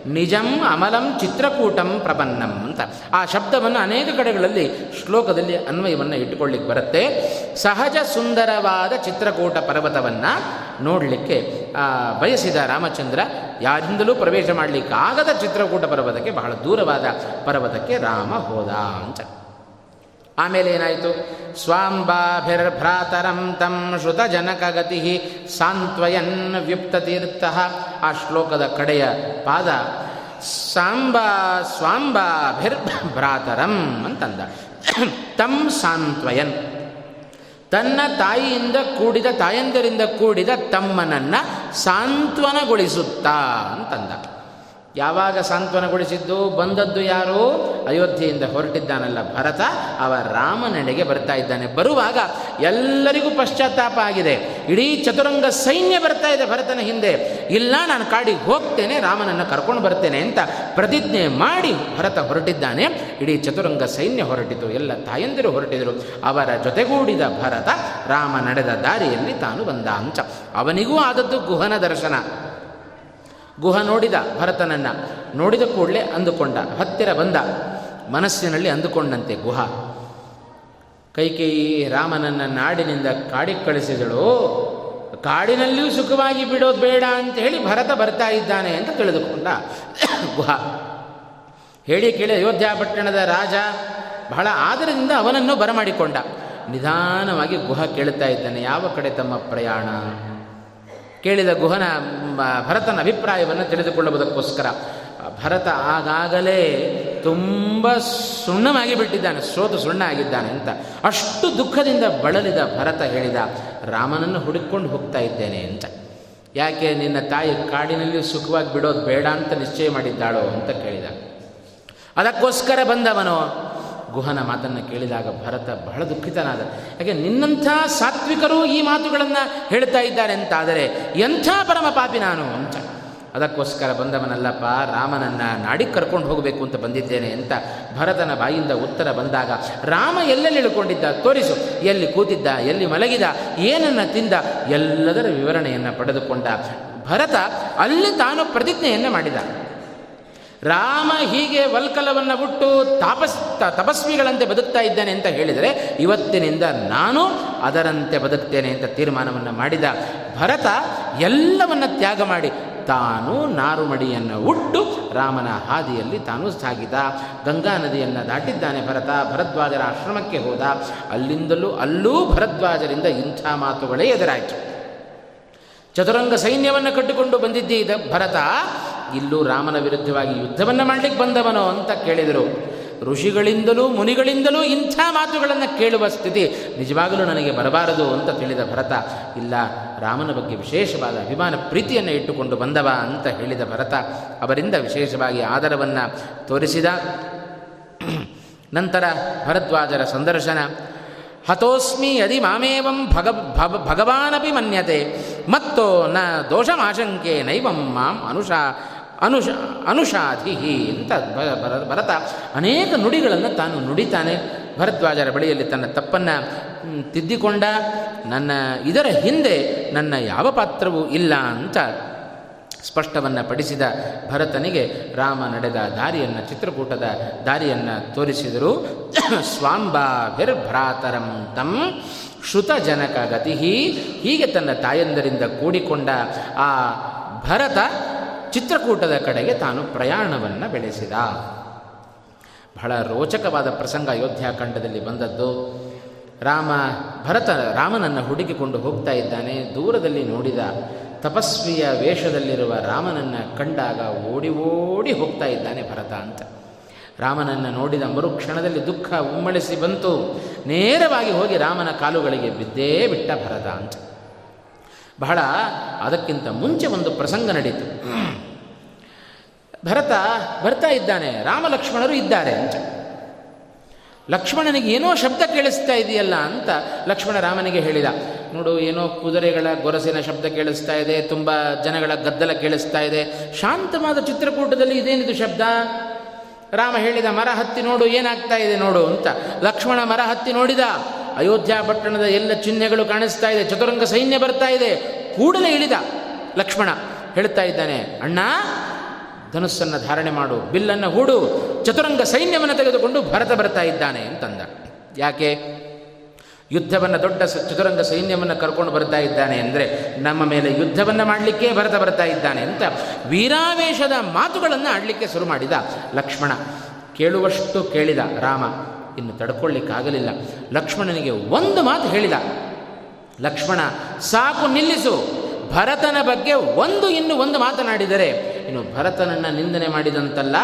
ನಿಜಂ ಅಮಲಂ ಚಿತ್ರಕೂಟಂ ಪ್ರಪನ್ನಂ ಅಂತ. ಆ ಶಬ್ದವನ್ನು ಅನೇಕ ಕಡೆಗಳಲ್ಲಿ ಶ್ಲೋಕದಲ್ಲಿ ಅನ್ವಯವನ್ನು ಇಟ್ಟುಕೊಳ್ಳಿಕ್ಕೆ ಬರುತ್ತೆ. ಸಹಜ ಸುಂದರವಾದ ಚಿತ್ರಕೂಟ ಪರ್ವತವನ್ನು ನೋಡಲಿಕ್ಕೆ ಬಯಸಿದ ರಾಮಚಂದ್ರ ಯಾರಿಂದಲೂ ಪ್ರವೇಶ ಮಾಡಲಿಕ್ಕಾಗದ ಚಿತ್ರಕೂಟ ಪರ್ವತಕ್ಕೆ, ಬಹಳ ದೂರವಾದ ಪರ್ವತಕ್ಕೆ ರಾಮ ಹೋದ ಅಂತ. ಆಮೇಲೆ ಏನಾಯಿತು? ಸ್ವಾಂಬಾಭಿರ್ಭ್ರಾತರಂ ತಂ ಶ್ರುತಜನಕಗತಿ ಸಾಂತ್ವಯನ್ ವ್ಯುಪ್ತತೀರ್ಥ ಆ ಶ್ಲೋಕದ ಕಡೆಯ ಪಾದ, ಸಾಂಬ ಸ್ವಾಂಬಾಭಿರ್ಭ್ರಾತರಂ ಅಂತಂದ. ತಂ ಸಾಂತ್ವಯನ್. ತನ್ನ ತಾಯಿಯಿಂದ ಕೂಡಿದ ತಾಯಂದರಿಂದ ಕೂಡಿದ ತಮ್ಮನನ್ನು ಸಾಂತ್ವನಗೊಳಿಸುತ್ತಾ ಅಂತಂದ. ಯಾವಾಗ ಸಾಂತ್ವನಗೊಳಿಸಿದ್ದು, ಬಂದದ್ದು ಯಾರು? ಅಯೋಧ್ಯೆಯಿಂದ ಹೊರಟಿದ್ದಾನಲ್ಲ ಭರತ. ಅವ ರಾಮನೆಡೆಗೆ ಬರ್ತಾ ಇದ್ದಾನೆ. ಬರುವಾಗ ಎಲ್ಲರಿಗೂ ಪಶ್ಚಾತ್ತಾಪ ಆಗಿದೆ. ಇಡೀ ಚತುರಂಗ ಸೈನ್ಯ ಬರ್ತಾ ಇದೆ ಭರತನ ಹಿಂದೆ. ಇಲ್ಲ, ನಾನು ಕಾಡಿಗೆ ಹೋಗ್ತೇನೆ, ರಾಮನನ್ನು ಕರ್ಕೊಂಡು ಬರ್ತೇನೆ ಅಂತ ಪ್ರತಿಜ್ಞೆ ಮಾಡಿ ಭರತ ಹೊರಟಿದ್ದಾನೆ. ಇಡೀ ಚತುರಂಗ ಸೈನ್ಯ ಹೊರಟಿತು. ಎಲ್ಲ ತಾಯಂದಿರು ಹೊರಟಿದರು. ಅವರ ಜೊತೆಗೂಡಿದ ಭರತ ರಾಮ ನಡೆದ ದಾರಿಯಲ್ಲಿ ತಾನು ಬಂದ ಅಂತ ಅವನಿಗೂ ಆದದ್ದು ಗುಹನ ದರ್ಶನ. ಗುಹ ನೋಡಿದ ಭರತನನ್ನು. ನೋಡಿದ ಕೂಡಲೇ ಅಂದುಕೊಂಡ. ಹತ್ತಿರ ಬಂದ. ಮನಸ್ಸಿನಲ್ಲಿ ಅಂದುಕೊಂಡಂತೆ ಗುಹ. ಕೈಕೇಯಿ ರಾಮನನ್ನು ನಾಡಿನಿಂದ ಕಾಡಿಗೆ ಕಳಿಸಿದಳು. ಕಾಡಿನಲ್ಲಿಯೂ ಸುಖವಾಗಿ ಬಿಡೋದು ಬೇಡ ಅಂತ ಹೇಳಿ ಭರತ ಬರ್ತಾ ಇದ್ದಾನೆ ಅಂತ ತಿಳಿದುಕೊಂಡ ಗುಹ. ಹೇಳಿ ಕೇಳಿ ಅಯೋಧ್ಯ ಪಟ್ಟಣದ ರಾಜ. ಬಹಳ ಆದರಿಂದ ಅವನನ್ನು ಬರಮಾಡಿಕೊಂಡ. ನಿಧಾನವಾಗಿ ಗುಹ ಕೇಳುತ್ತಾ ಇದ್ದಾನೆ. ಯಾವ ಕಡೆ ತಮ್ಮ ಪ್ರಯಾಣ? ಕೇಳಿದ ಗುಹನ ಭರತನ ಅಭಿಪ್ರಾಯವನ್ನು ತಿಳಿದುಕೊಳ್ಳುವುದಕ್ಕೋಸ್ಕರ ಭರತ ಆಗಾಗಲೇ ತುಂಬ ಸುಣ್ಣವಾಗಿ ಬಿಟ್ಟಿದ್ದಾನೆ, ಸೋತು ಸುಣ್ಣ ಆಗಿದ್ದಾನೆ ಅಂತ. ಅಷ್ಟು ದುಃಖದಿಂದ ಬಳಲಿದ ಭರತ ಹೇಳಿದ, ರಾಮನನ್ನು ಹುಡುಕೊಂಡು ಹೋಗ್ತಾ ಇದ್ದೇನೆ ಅಂತ. ಯಾಕೆ, ನಿನ್ನ ತಾಯಿ ಕಾಡಿನಲ್ಲಿ ಸುಖವಾಗಿ ಬಿಡೋದು ಬೇಡ ಅಂತ ನಿಶ್ಚಯ ಮಾಡಿದ್ದಾಳೋ ಅಂತ ಕೇಳಿದ. ಅದಕ್ಕೋಸ್ಕರ ಬಂದವನು ಗುಹನ ಮಾತನ್ನು ಕೇಳಿದಾಗ ಭರತ ಬಹಳ ದುಃಖಿತನಾದ. ಯಾಕೆ, ನಿನ್ನಂಥ ಸಾತ್ವಿಕರು ಈ ಮಾತುಗಳನ್ನು ಹೇಳ್ತಾ ಇದ್ದಾರೆ ಅಂತಾದರೆ ಎಂಥ ಪರಮ ಪಾಪಿ ನಾನು ಅಂತ. ಅದಕ್ಕೋಸ್ಕರ ಬಂದವನಲ್ಲಪ್ಪ, ರಾಮನನ್ನು ನಾಡಿಗೆ ಕರ್ಕೊಂಡು ಹೋಗಬೇಕು ಅಂತ ಬಂದಿದ್ದೇನೆ ಅಂತ ಭರತನ ಬಾಯಿಂದ ಉತ್ತರ ಬಂದಾಗ, ರಾಮ ಎಲ್ಲೆಲ್ಲಿ ಇಳ್ಕೊಂಡಿದ್ದ? ತೋರಿಸು. ಎಲ್ಲಿ ಕೂತಿದ್ದ? ಎಲ್ಲಿ ಮಲಗಿದ? ಏನನ್ನು ತಿಂದ? ಎಲ್ಲದರ ವಿವರಣೆಯನ್ನು ಪಡೆದುಕೊಂಡ ಭರತ ಅಲ್ಲಿ ತಾನು ಪ್ರತಿಜ್ಞೆಯನ್ನು ಮಾಡಿದ. ರಾಮ ಹೀಗೆ ವಲ್ಕಲವನ್ನು ಬಿಟ್ಟು ತಾಪಸ್ ತಪಸ್ವಿಗಳಂತೆ ಬದುಕ್ತಾ ಇದ್ದಾನೆ ಅಂತ ಹೇಳಿದರೆ ಇವತ್ತಿನಿಂದ ನಾನು ಅದರಂತೆ ಬದುಕ್ತೇನೆ ಅಂತ ತೀರ್ಮಾನವನ್ನು ಮಾಡಿದ ಭರತ ಎಲ್ಲವನ್ನು ತ್ಯಾಗ ಮಾಡಿ ತಾನು ನಾರುಮಡಿಯನ್ನು ಉಟ್ಟು ರಾಮನ ಹಾದಿಯಲ್ಲಿ ತಾನು ಸಾಗಿದ. ಗಂಗಾ ನದಿಯನ್ನು ದಾಟಿದ್ದಾನೆ ಭರತ. ಭರದ್ವಾಜರ ಆಶ್ರಮಕ್ಕೆ ಹೋದ. ಅಲ್ಲಿಂದಲೂ ಅಲ್ಲೂ ಭರದ್ವಾಜರಿಂದ ಇಂಥ ಮಾತುಗಳೇ ಎದುರಾಯಿತು. ಚತುರಂಗ ಸೈನ್ಯವನ್ನು ಕಟ್ಟಿಕೊಂಡು ಬಂದಿದ್ದೀ ಭರತ. ಇಲ್ಲೂ ರಾಮನ ವಿರುದ್ಧವಾಗಿ ಯುದ್ಧವನ್ನು ಮಾಡಲಿಕ್ಕೆ ಬಂದವನೋ ಅಂತ ಕೇಳಿದರು. ಋಷಿಗಳಿಂದಲೂ ಮುನಿಗಳಿಂದಲೂ ಇಂಥ ಮಾತುಗಳನ್ನು ಕೇಳುವ ಸ್ಥಿತಿ ನಿಜವಾಗಲೂ ನನಗೆ ಬರಬಾರದು ಅಂತ ತಿಳಿದ ಭರತ, ಇಲ್ಲ, ರಾಮನ ಬಗ್ಗೆ ವಿಶೇಷವಾದ ಅಭಿಮಾನ ಪ್ರೀತಿಯನ್ನು ಇಟ್ಟುಕೊಂಡು ಬಂದವ ಅಂತ ಹೇಳಿದ ಭರತ, ಅವರಿಂದ ವಿಶೇಷವಾಗಿ ಆದರವನ್ನು ತೋರಿಸಿದ. ನಂತರ ಭರದ್ವಾಜರ ಸಂದರ್ಶನ. ಹತೋಸ್ಮಿ ಯದಿ ಮಾಮೇವಂ ಭಗ ಭಗವಾನಪಿ ಮನ್ಯತೆ, ಮತ್ತೋ ನ ದೋಷಮಾಶಂಕೆ ನೈವಂ ಮಾಂ ಅನುಷಾ ಅನುಷ ಅನುಷಾಧಿ ಅಂತ ಭರತ ಅನೇಕ ನುಡಿಗಳನ್ನು ತಾನು ನುಡಿತಾನೆ. ಭರದ್ವಾಜರ ಬಳಿಯಲ್ಲಿ ತನ್ನ ತಪ್ಪನ್ನು ತಿದ್ದಿಕೊಂಡ, ನನ್ನ ಇದರ ಹಿಂದೆ ನನ್ನ ಯಾವ ಪಾತ್ರವೂ ಇಲ್ಲ ಅಂತ ಸ್ಪಷ್ಟವನ್ನು ಪಡಿಸಿದ ಭರತನಿಗೆ ರಾಮ ನಡೆದ ದಾರಿಯನ್ನು, ಚಿತ್ರಕೂಟದ ದಾರಿಯನ್ನು ತೋರಿಸಿದರು. ಸ್ವಾಂಬಾಭಿರ್ಭ್ರಾತರಂ ತಂ ಶ್ರುತಜನಕ ಗತಿ ಹೀಗೆ ತನ್ನ ತಾಯಂದರಿಂದ ಕೂಡಿಕೊಂಡ ಆ ಭರತ ಚಿತ್ರಕೂಟದ ಕಡೆಗೆ ತಾನು ಪ್ರಯಾಣವನ್ನು ಬೆಳೆಸಿದ. ಬಹಳ ರೋಚಕವಾದ ಪ್ರಸಂಗ ಅಯೋಧ್ಯಾಖಂಡದಲ್ಲಿ ಬಂದದ್ದು. ರಾಮ, ಭರತ ರಾಮನನ್ನು ಹುಡುಕಿಕೊಂಡು ಹೋಗ್ತಾ ಇದ್ದಾನೆ. ದೂರದಲ್ಲಿ ನೋಡಿದ ತಪಸ್ವಿಯ ವೇಷದಲ್ಲಿರುವ ರಾಮನನ್ನು ಕಂಡಾಗ ಓಡಿ ಓಡಿ ಹೋಗ್ತಾ ಇದ್ದಾನೆ ಭರತ ಅಂತ. ರಾಮನನ್ನು ನೋಡಿದ ಮರುಕ್ಷಣದಲ್ಲಿ ದುಃಖ ಉಮ್ಮಳಿಸಿ ಬಂತು. ನೇರವಾಗಿ ಹೋಗಿ ರಾಮನ ಕಾಲುಗಳಿಗೆ ಬಿದ್ದೇ ಬಿಟ್ಟ ಭರತ ಅಂತ. ಬಹಳ ಅದಕ್ಕಿಂತ ಮುಂಚೆ ಒಂದು ಪ್ರಸಂಗ ನಡೀತು. ಭರತ ಬರ್ತಾ ಇದ್ದಾನೆ ರಾಮ ಲಕ್ಷ್ಮಣರು ಇದ್ದಾರೆ ಅಂತ. ಲಕ್ಷ್ಮಣನಿಗೆ ಏನೋ ಶಬ್ದ ಕೇಳಿಸ್ತಾ ಇದೆಯಲ್ಲ ಅಂತ ಲಕ್ಷ್ಮಣ ರಾಮನಿಗೆ ಹೇಳಿದ, ನೋಡು, ಏನೋ ಕುದುರೆಗಳ ಗೊರಸಿನ ಶಬ್ದ ಕೇಳಿಸ್ತಾ ಇದೆ, ತುಂಬ ಜನಗಳ ಗದ್ದಲ ಕೇಳಿಸ್ತಾ ಇದೆ, ಶಾಂತವಾದ ಚಿತ್ರಕೂಟದಲ್ಲಿ ಇದೇನಿದು ಶಬ್ದ? ರಾಮ ಹೇಳಿದ, ಮರ ಹತ್ತಿ ನೋಡು, ಏನಾಗ್ತಾ ಇದೆ ನೋಡು ಅಂತ ಲಕ್ಷ್ಮಣ ಮರ ಹತ್ತಿ ನೋಡಿದ. ಅಯೋಧ್ಯ ಪಟ್ಟಣದ ಎಲ್ಲ ಚಿಹ್ನೆಗಳು ಕಾಣಿಸ್ತಾ ಇದೆ. ಚತುರಂಗ ಸೈನ್ಯ ಬರ್ತಾ ಇದೆ. ಕೂಡಲೇ ಇಳಿದ ಲಕ್ಷ್ಮಣ ಹೇಳ್ತಾ ಇದ್ದಾನೆ, ಅಣ್ಣ, ಧನುಸ್ಸನ್ನು ಧಾರಣೆ ಮಾಡು, ಬಿಲ್ಲನ್ನು ಹೂಡು, ಚತುರಂಗ ಸೈನ್ಯವನ್ನು ತೆಗೆದುಕೊಂಡು ಭರತ ಬರ್ತಾ ಇದ್ದಾನೆ, ಅಂತಂದ. ಯಾಕೆ? ಯುದ್ಧವನ್ನು ದೊಡ್ಡ ಚತುರಂಗ ಸೈನ್ಯವನ್ನು ಕರ್ಕೊಂಡು ಬರ್ತಾ ಇದ್ದಾನೆ ಅಂದರೆ ನಮ್ಮ ಮೇಲೆ ಯುದ್ಧವನ್ನು ಮಾಡಲಿಕ್ಕೆ ಭರತ ಬರ್ತಾ ಇದ್ದಾನೆ ಅಂತ ವೀರಾವೇಶದ ಮಾತುಗಳನ್ನು ಆಡಲಿಕ್ಕೆ ಶುರು ಮಾಡಿದ ಲಕ್ಷ್ಮಣ. ಕೇಳುವಷ್ಟು ಕೇಳಿದ ರಾಮ ಇನ್ನು ತಡ್ಕೊಳ್ಳಿಕ್ಕಾಗಲಿಲ್ಲ. ಲಕ್ಷ್ಮಣನಿಗೆ ಒಂದು ಮಾತು ಹೇಳಿದ. ಲಕ್ಷ್ಮಣ, ಸಾಕು, ನಿಲ್ಲಿಸು. ಭರತನ ಬಗ್ಗೆ ಒಂದು, ಇನ್ನು ಒಂದು ಮಾತನಾಡಿದರೆ, ಇನ್ನು ಭರತನನ್ನು ನಿಂದನೆ ಮಾಡಿದಂತಲ್ಲ,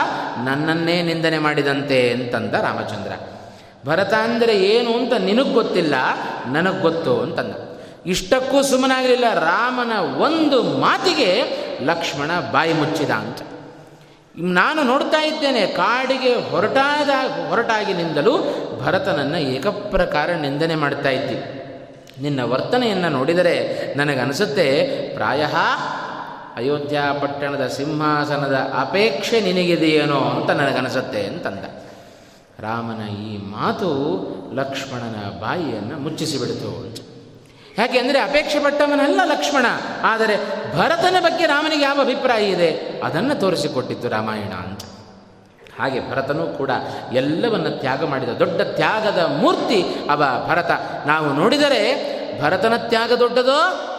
ನನ್ನನ್ನೇ ನಿಂದನೆ ಮಾಡಿದಂತೆ ಅಂತಂದ ರಾಮಚಂದ್ರ. ಭರತ ಅಂದರೆ ಏನು ಅಂತ ನಿನಗೆ ಗೊತ್ತಿಲ್ಲ, ನನಗೆ ಗೊತ್ತು ಅಂತಂದ. ಇಷ್ಟಕ್ಕೂ ಸುಮ್ಮನಾಗಲಿಲ್ಲ, ರಾಮನ ಒಂದು ಮಾತಿಗೆ ಲಕ್ಷ್ಮಣ ಬಾಯಿ ಮುಚ್ಚಿದ ಅಂತ. ನಾನು ನೋಡ್ತಾ ಇದ್ದೇನೆ, ಕಾಡಿಗೆ ಹೊರಟಾದ, ಹೊರಟಾಗಿನಿಂದಲೂ ಭರತನನ್ನು ಏಕಪ್ರಕಾರ ನಿಂದನೆ ಮಾಡ್ತಾ ಇದ್ದಿ. ನಿನ್ನ ವರ್ತನೆಯನ್ನು ನೋಡಿದರೆ ನನಗನಿಸುತ್ತೆ ಪ್ರಾಯ ಅಯೋಧ್ಯ ಪಟ್ಟಣದ ಸಿಂಹಾಸನದ ಅಪೇಕ್ಷೆ ನಿನಗಿದೆಯೇನೋ ಅಂತ ನನಗನಿಸುತ್ತೆ ಅಂತಂದ. ರಾಮನ ಈ ಮಾತು ಲಕ್ಷ್ಮಣನ ಬಾಯಿಯನ್ನು ಮುಚ್ಚಿಸಿಬಿಡ್ತು. ಅಂತ ಯಾಕೆ ಅಂದರೆ ಅಪೇಕ್ಷೆ ಪಟ್ಟವನಲ್ಲ ಲಕ್ಷ್ಮಣ. ಆದರೆ ಭರತನ ಬಗ್ಗೆ ರಾಮನಿಗೆ ಯಾವ ಅಭಿಪ್ರಾಯ ಇದೆ? ಅದನ್ನು ತೋರಿಸಿಕೊಟ್ಟಿತ್ತು ರಾಮಾಯಣ ಅಂತ. ಹಾಗೆ ಭರತನೂ ಕೂಡ ಎಲ್ಲವನ್ನ ತ್ಯಾಗ ಮಾಡಿದ ದೊಡ್ಡ ತ್ಯಾಗದ ಮೂರ್ತಿ ಅವ ಭರತ. ನಾವು ನೋಡಿದರೆ ಭರತನ ತ್ಯಾಗ ದೊಡ್ಡದೋ,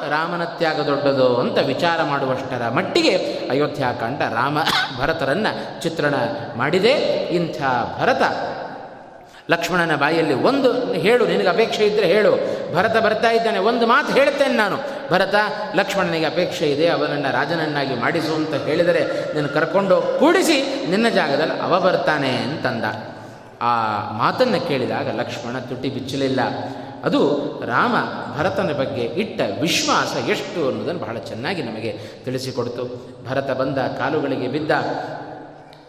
ರಾಮನ ತ್ಯಾಗ ದೊಡ್ಡದೋ ಅಂತ ವಿಚಾರ ಮಾಡುವಷ್ಟರ ಮಟ್ಟಿಗೆ ಅಯೋಧ್ಯಾಕಾಂಡ ರಾಮ ಭರತರನ್ನು ಚಿತ್ರಣ ಮಾಡಿದೆ. ಇಂಥ ಭರತ ಲಕ್ಷ್ಮಣನ ಬಾಯಲ್ಲಿ ಒಂದು ಹೇಳು, ನಿನಗೆ ಅಪೇಕ್ಷೆ ಇದ್ದರೆ ಹೇಳು. ಭರತ ಬರ್ತಾ ಇದ್ದಾನೆ, ಒಂದು ಮಾತು ಹೇಳ್ತೇನೆ ನಾನು. ಭರತ, ಲಕ್ಷ್ಮಣನಿಗೆ ಅಪೇಕ್ಷೆ ಇದೆ, ಅವನನ್ನು ರಾಜನನ್ನಾಗಿ ಮಾಡಿಸು ಅಂತ ಹೇಳಿದರೆ ನಿನ್ನ ಕರ್ಕೊಂಡು ಕೂಡಿಸಿ, ನಿನ್ನ ಜಾಗದಲ್ಲಿ ಅವ ಬರ್ತಾನೆ ಅಂತಂದ. ಆ ಮಾತನ್ನು ಕೇಳಿದಾಗ ಲಕ್ಷ್ಮಣ ತುಟಿ ಬಿಚ್ಚಲಿಲ್ಲ. ಅದು ರಾಮ ಭರತನ ಬಗ್ಗೆ ಇಟ್ಟ ವಿಶ್ವಾಸ ಎಷ್ಟು ಅನ್ನೋದನ್ನು ಬಹಳ ಚೆನ್ನಾಗಿ ನಮಗೆ ತಿಳಿಸಿಕೊಡ್ತು. ಭರತ ಬಂದ ಕಾಲುಗಳಿಗೆ ಬಿದ್ದ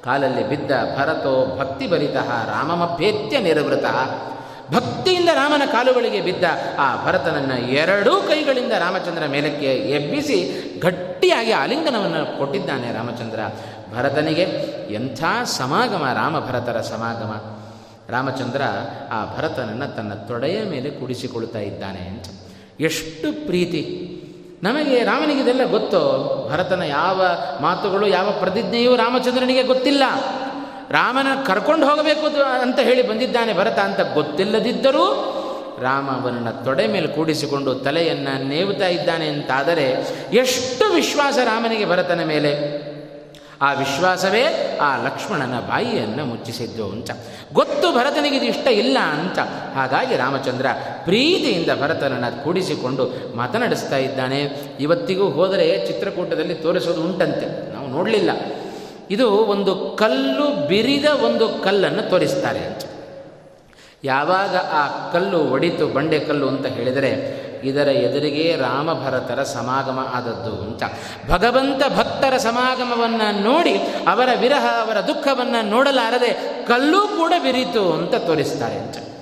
ಕಾಲಲ್ಲಿ ಬಿದ್ದ ಭರತೋ ಭಕ್ತಿ ಭರಿತಃ ರಾಮಮಭ್ಯೇತ್ಯ ನಿರ್ವೃತ. ಭಕ್ತಿಯಿಂದ ರಾಮನ ಕಾಲುಗಳಿಗೆ ಬಿದ್ದ ಆ ಭರತನನ್ನು ಎರಡೂ ಕೈಗಳಿಂದ ರಾಮಚಂದ್ರ ಮೇಲಕ್ಕೆ ಎಬ್ಬಿಸಿ ಗಟ್ಟಿಯಾಗಿ ಆಲಿಂಗನವನ್ನು ಕೊಟ್ಟಿದ್ದಾನೆ ರಾಮಚಂದ್ರ. ಭರತನಿಗೆ ಎಂಥ ಸಮಾಗಮ ರಾಮ ಭರತರ ಸಮಾಗಮ. ರಾಮಚಂದ್ರ ಆ ಭರತನನ್ನು ತನ್ನ ತೊಡೆಯ ಮೇಲೆ ಕೂಡಿಸಿಕೊಳ್ತಾ ಇದ್ದಾನೆ ಅಂತ. ಎಷ್ಟು ಪ್ರೀತಿ ನಮಗೆ ರಾಮನಿಗೆ ಇದೆಲ್ಲ ಗೊತ್ತು? ಭರತನ ಯಾವ ಮಾತುಗಳು, ಯಾವ ಪ್ರತಿಜ್ಞೆಯೂ ರಾಮಚಂದ್ರನಿಗೆ ಗೊತ್ತಿಲ್ಲ. ರಾಮನ ಕರ್ಕೊಂಡು ಹೋಗಬೇಕು ಅಂತ ಹೇಳಿ ಬಂದಿದ್ದಾನೆ ಭರತ ಅಂತ ಗೊತ್ತಿಲ್ಲದಿದ್ದರೂ ರಾಮ ಅವನನ್ನು ತೊಡೆ ಮೇಲೆ ಕೂಡಿಸಿಕೊಂಡು ತಲೆಯನ್ನು ನೇವುತ್ತಾ ಇದ್ದಾನೆ ಅಂತಾದರೆ ಎಷ್ಟು ವಿಶ್ವಾಸ ರಾಮನಿಗೆ ಭರತನ ಮೇಲೆ? ಆ ವಿಶ್ವಾಸವೇ ಆ ಲಕ್ಷ್ಮಣನ ಬಾಯಿಯನ್ನು ಮುಚ್ಚಿಸಿದ್ದು ಅಂತ. ಗೊತ್ತು ಭರತನಿಗೆ ಇದು ಇಷ್ಟ ಇಲ್ಲ ಅಂತ. ಹಾಗಾಗಿ ರಾಮಚಂದ್ರ ಪ್ರೀತಿಯಿಂದ ಭರತನನ್ನು ಕೂಡಿಸಿಕೊಂಡು ಮಾತನಾಡಿಸ್ತಾ ಇದ್ದಾನೆ. ಇವತ್ತಿಗೂ ಹೋದರೆ ಚಿತ್ರಕೂಟದಲ್ಲಿ ತೋರಿಸೋದು ಉಂಟಂತೆ. ನಾವು ನೋಡಲಿಲ್ಲ. ಇದು ಒಂದು ಕಲ್ಲು ಬಿರಿದ ಒಂದು ಕಲ್ಲನ್ನು ತೋರಿಸ್ತಾರೆ ಅಂತ. ಯಾವಾಗ ಆ ಕಲ್ಲು ಒಡಿತು ಬಂಡೆ ಕಲ್ಲು ಅಂತ ಹೇಳಿದರೆ ಇದರ ಎದುರಿಗೆ ರಾಮಭರತರ ಸಮಾಗಮ ಆದದ್ದು ಅಂತ. ಭಗವಂತ ಭಕ್ತರ ಸಮಾಗಮವನ್ನು ನೋಡಿ ಅವರ ವಿರಹ, ಅವರ ದುಃಖವನ್ನು ನೋಡಲಾರದೆ ಕಲ್ಲೂ ಕೂಡ ಬಿರಿತು ಅಂತ ತೋರಿಸ್ತಾರೆ ಅಂತ.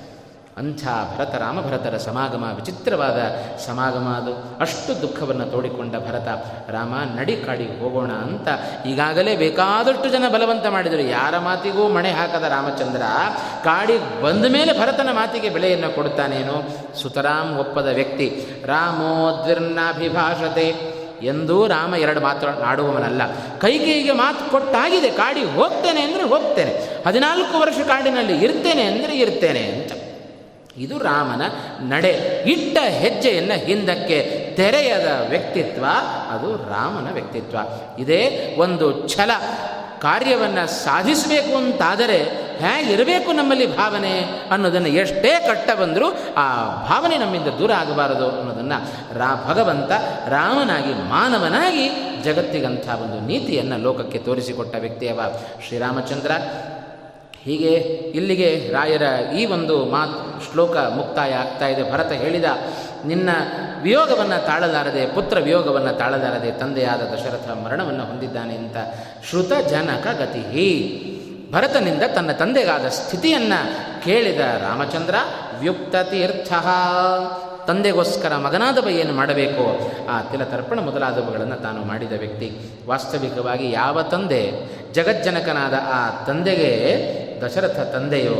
ಅಂಥ ಭರತ ರಾಮಭರತರ ಸಮಾಗಮ, ವಿಚಿತ್ರವಾದ ಸಮಾಗಮ ಅದು. ಅಷ್ಟು ದುಃಖವನ್ನು ತೋಡಿಕೊಂಡ ಭರತ, ರಾಮ, ನಡಿ ಕಾಡಿಗೆ ಹೋಗೋಣ ಅಂತ. ಈಗಾಗಲೇ ಬೇಕಾದಷ್ಟು ಜನ ಬಲವಂತ ಮಾಡಿದರು. ಯಾರ ಮಾತಿಗೂ ಮಣೆ ಹಾಕದ ರಾಮಚಂದ್ರ ಕಾಡಿಗೆ ಬಂದ ಮೇಲೆ ಭರತನ ಮಾತಿಗೆ ಬೆಲೆಯನ್ನು ಕೊಡುತ್ತಾನೇನು? ಸುತರಾಮ್ ಒಪ್ಪದ ವ್ಯಕ್ತಿ, ರಾಮೋದ್ವಿರ್ನಾಭಿಭಾಷತೆ ಎಂದೂ ರಾಮ ಎರಡು ಮಾತು ಆಡುವವನಲ್ಲ ಕೈಕೇಯಿಗೆ ಮಾತು ಕೊಟ್ಟಾಗಿದೆ ಕಾಡಿಗೆ ಹೋಗ್ತೇನೆ ಅಂದರೆ ಹೋಗ್ತೇನೆ. ಹದಿನಾಲ್ಕು ವರ್ಷ ಕಾಡಿನಲ್ಲಿ ಇರ್ತೇನೆ ಅಂದರೆ ಇರ್ತೇನೆ ಅಂತ. ಇದು ರಾಮನ ನಡೆ. ಇಟ್ಟ ಹೆಜ್ಜೆಯನ್ನು ಹಿಂದಕ್ಕೆ ತೆರೆಯದ ವ್ಯಕ್ತಿತ್ವ ಅದು ರಾಮನ ವ್ಯಕ್ತಿತ್ವ. ಇದೇ ಒಂದು ಛಲ. ಕಾರ್ಯವನ್ನು ಸಾಧಿಸಬೇಕು ಅಂತಾದರೆ ಹೇಗಿರಬೇಕು ನಮ್ಮಲ್ಲಿ ಭಾವನೆ ಅನ್ನೋದನ್ನು ಎಷ್ಟೇ ಕಟ್ಟ ಬಂದರೂ ಆ ಭಾವನೆ ನಮ್ಮಿಂದ ದೂರ ಆಗಬಾರದು ಅನ್ನೋದನ್ನು ರಾ, ಭಗವಂತ ರಾಮನಾಗಿ, ಮಾನವನಾಗಿ ಜಗತ್ತಿಗಂಥ ಒಂದು ನೀತಿಯನ್ನು ಲೋಕಕ್ಕೆ ತೋರಿಸಿಕೊಟ್ಟ ವ್ಯಕ್ತಿಯವ ಶ್ರೀರಾಮಚಂದ್ರ. ಹೀಗೆ ಇಲ್ಲಿಗೆ ರಾಯರ ಈ ಒಂದು ಮಾತು ಶ್ಲೋಕ ಮುಕ್ತಾಯ ಆಗ್ತಾ ಇದೆ. ಭರತ ಹೇಳಿದ, ನಿನ್ನ ವಿಯೋಗವನ್ನು ತಾಳಲಾರದೆ, ಪುತ್ರ ವಿಯೋಗವನ್ನು ತಾಳಲಾರದೆ ತಂದೆಯಾದ ದಶರಥ ಮರಣವನ್ನು ಹೊಂದಿದ್ದಾನೆ ಅಂತ ಶ್ರುತ ಜನಕ ಗತಿ. ಭರತನಿಂದ ತನ್ನ ತಂದೆಗಾದ ಸ್ಥಿತಿಯನ್ನು ಕೇಳಿದ ರಾಮಚಂದ್ರ, ವ್ಯುಕ್ತ ತೀರ್ಥ, ತಂದೆಗೋಸ್ಕರ ಮಗನಾದವ ಏನು ಮಾಡಬೇಕು. ಆ ತಿಲ ತರ್ಪಣ ಮೊದಲಾದವುಗಳನ್ನು ತಾನು ಮಾಡಿದ ವ್ಯಕ್ತಿ. ವಾಸ್ತವಿಕವಾಗಿ ಯಾವ ತಂದೆ, ಜಗಜ್ಜನಕನಾದ ಆ ತಂದೆಗೆ ದಶರಥ ತಂದೆಯೋ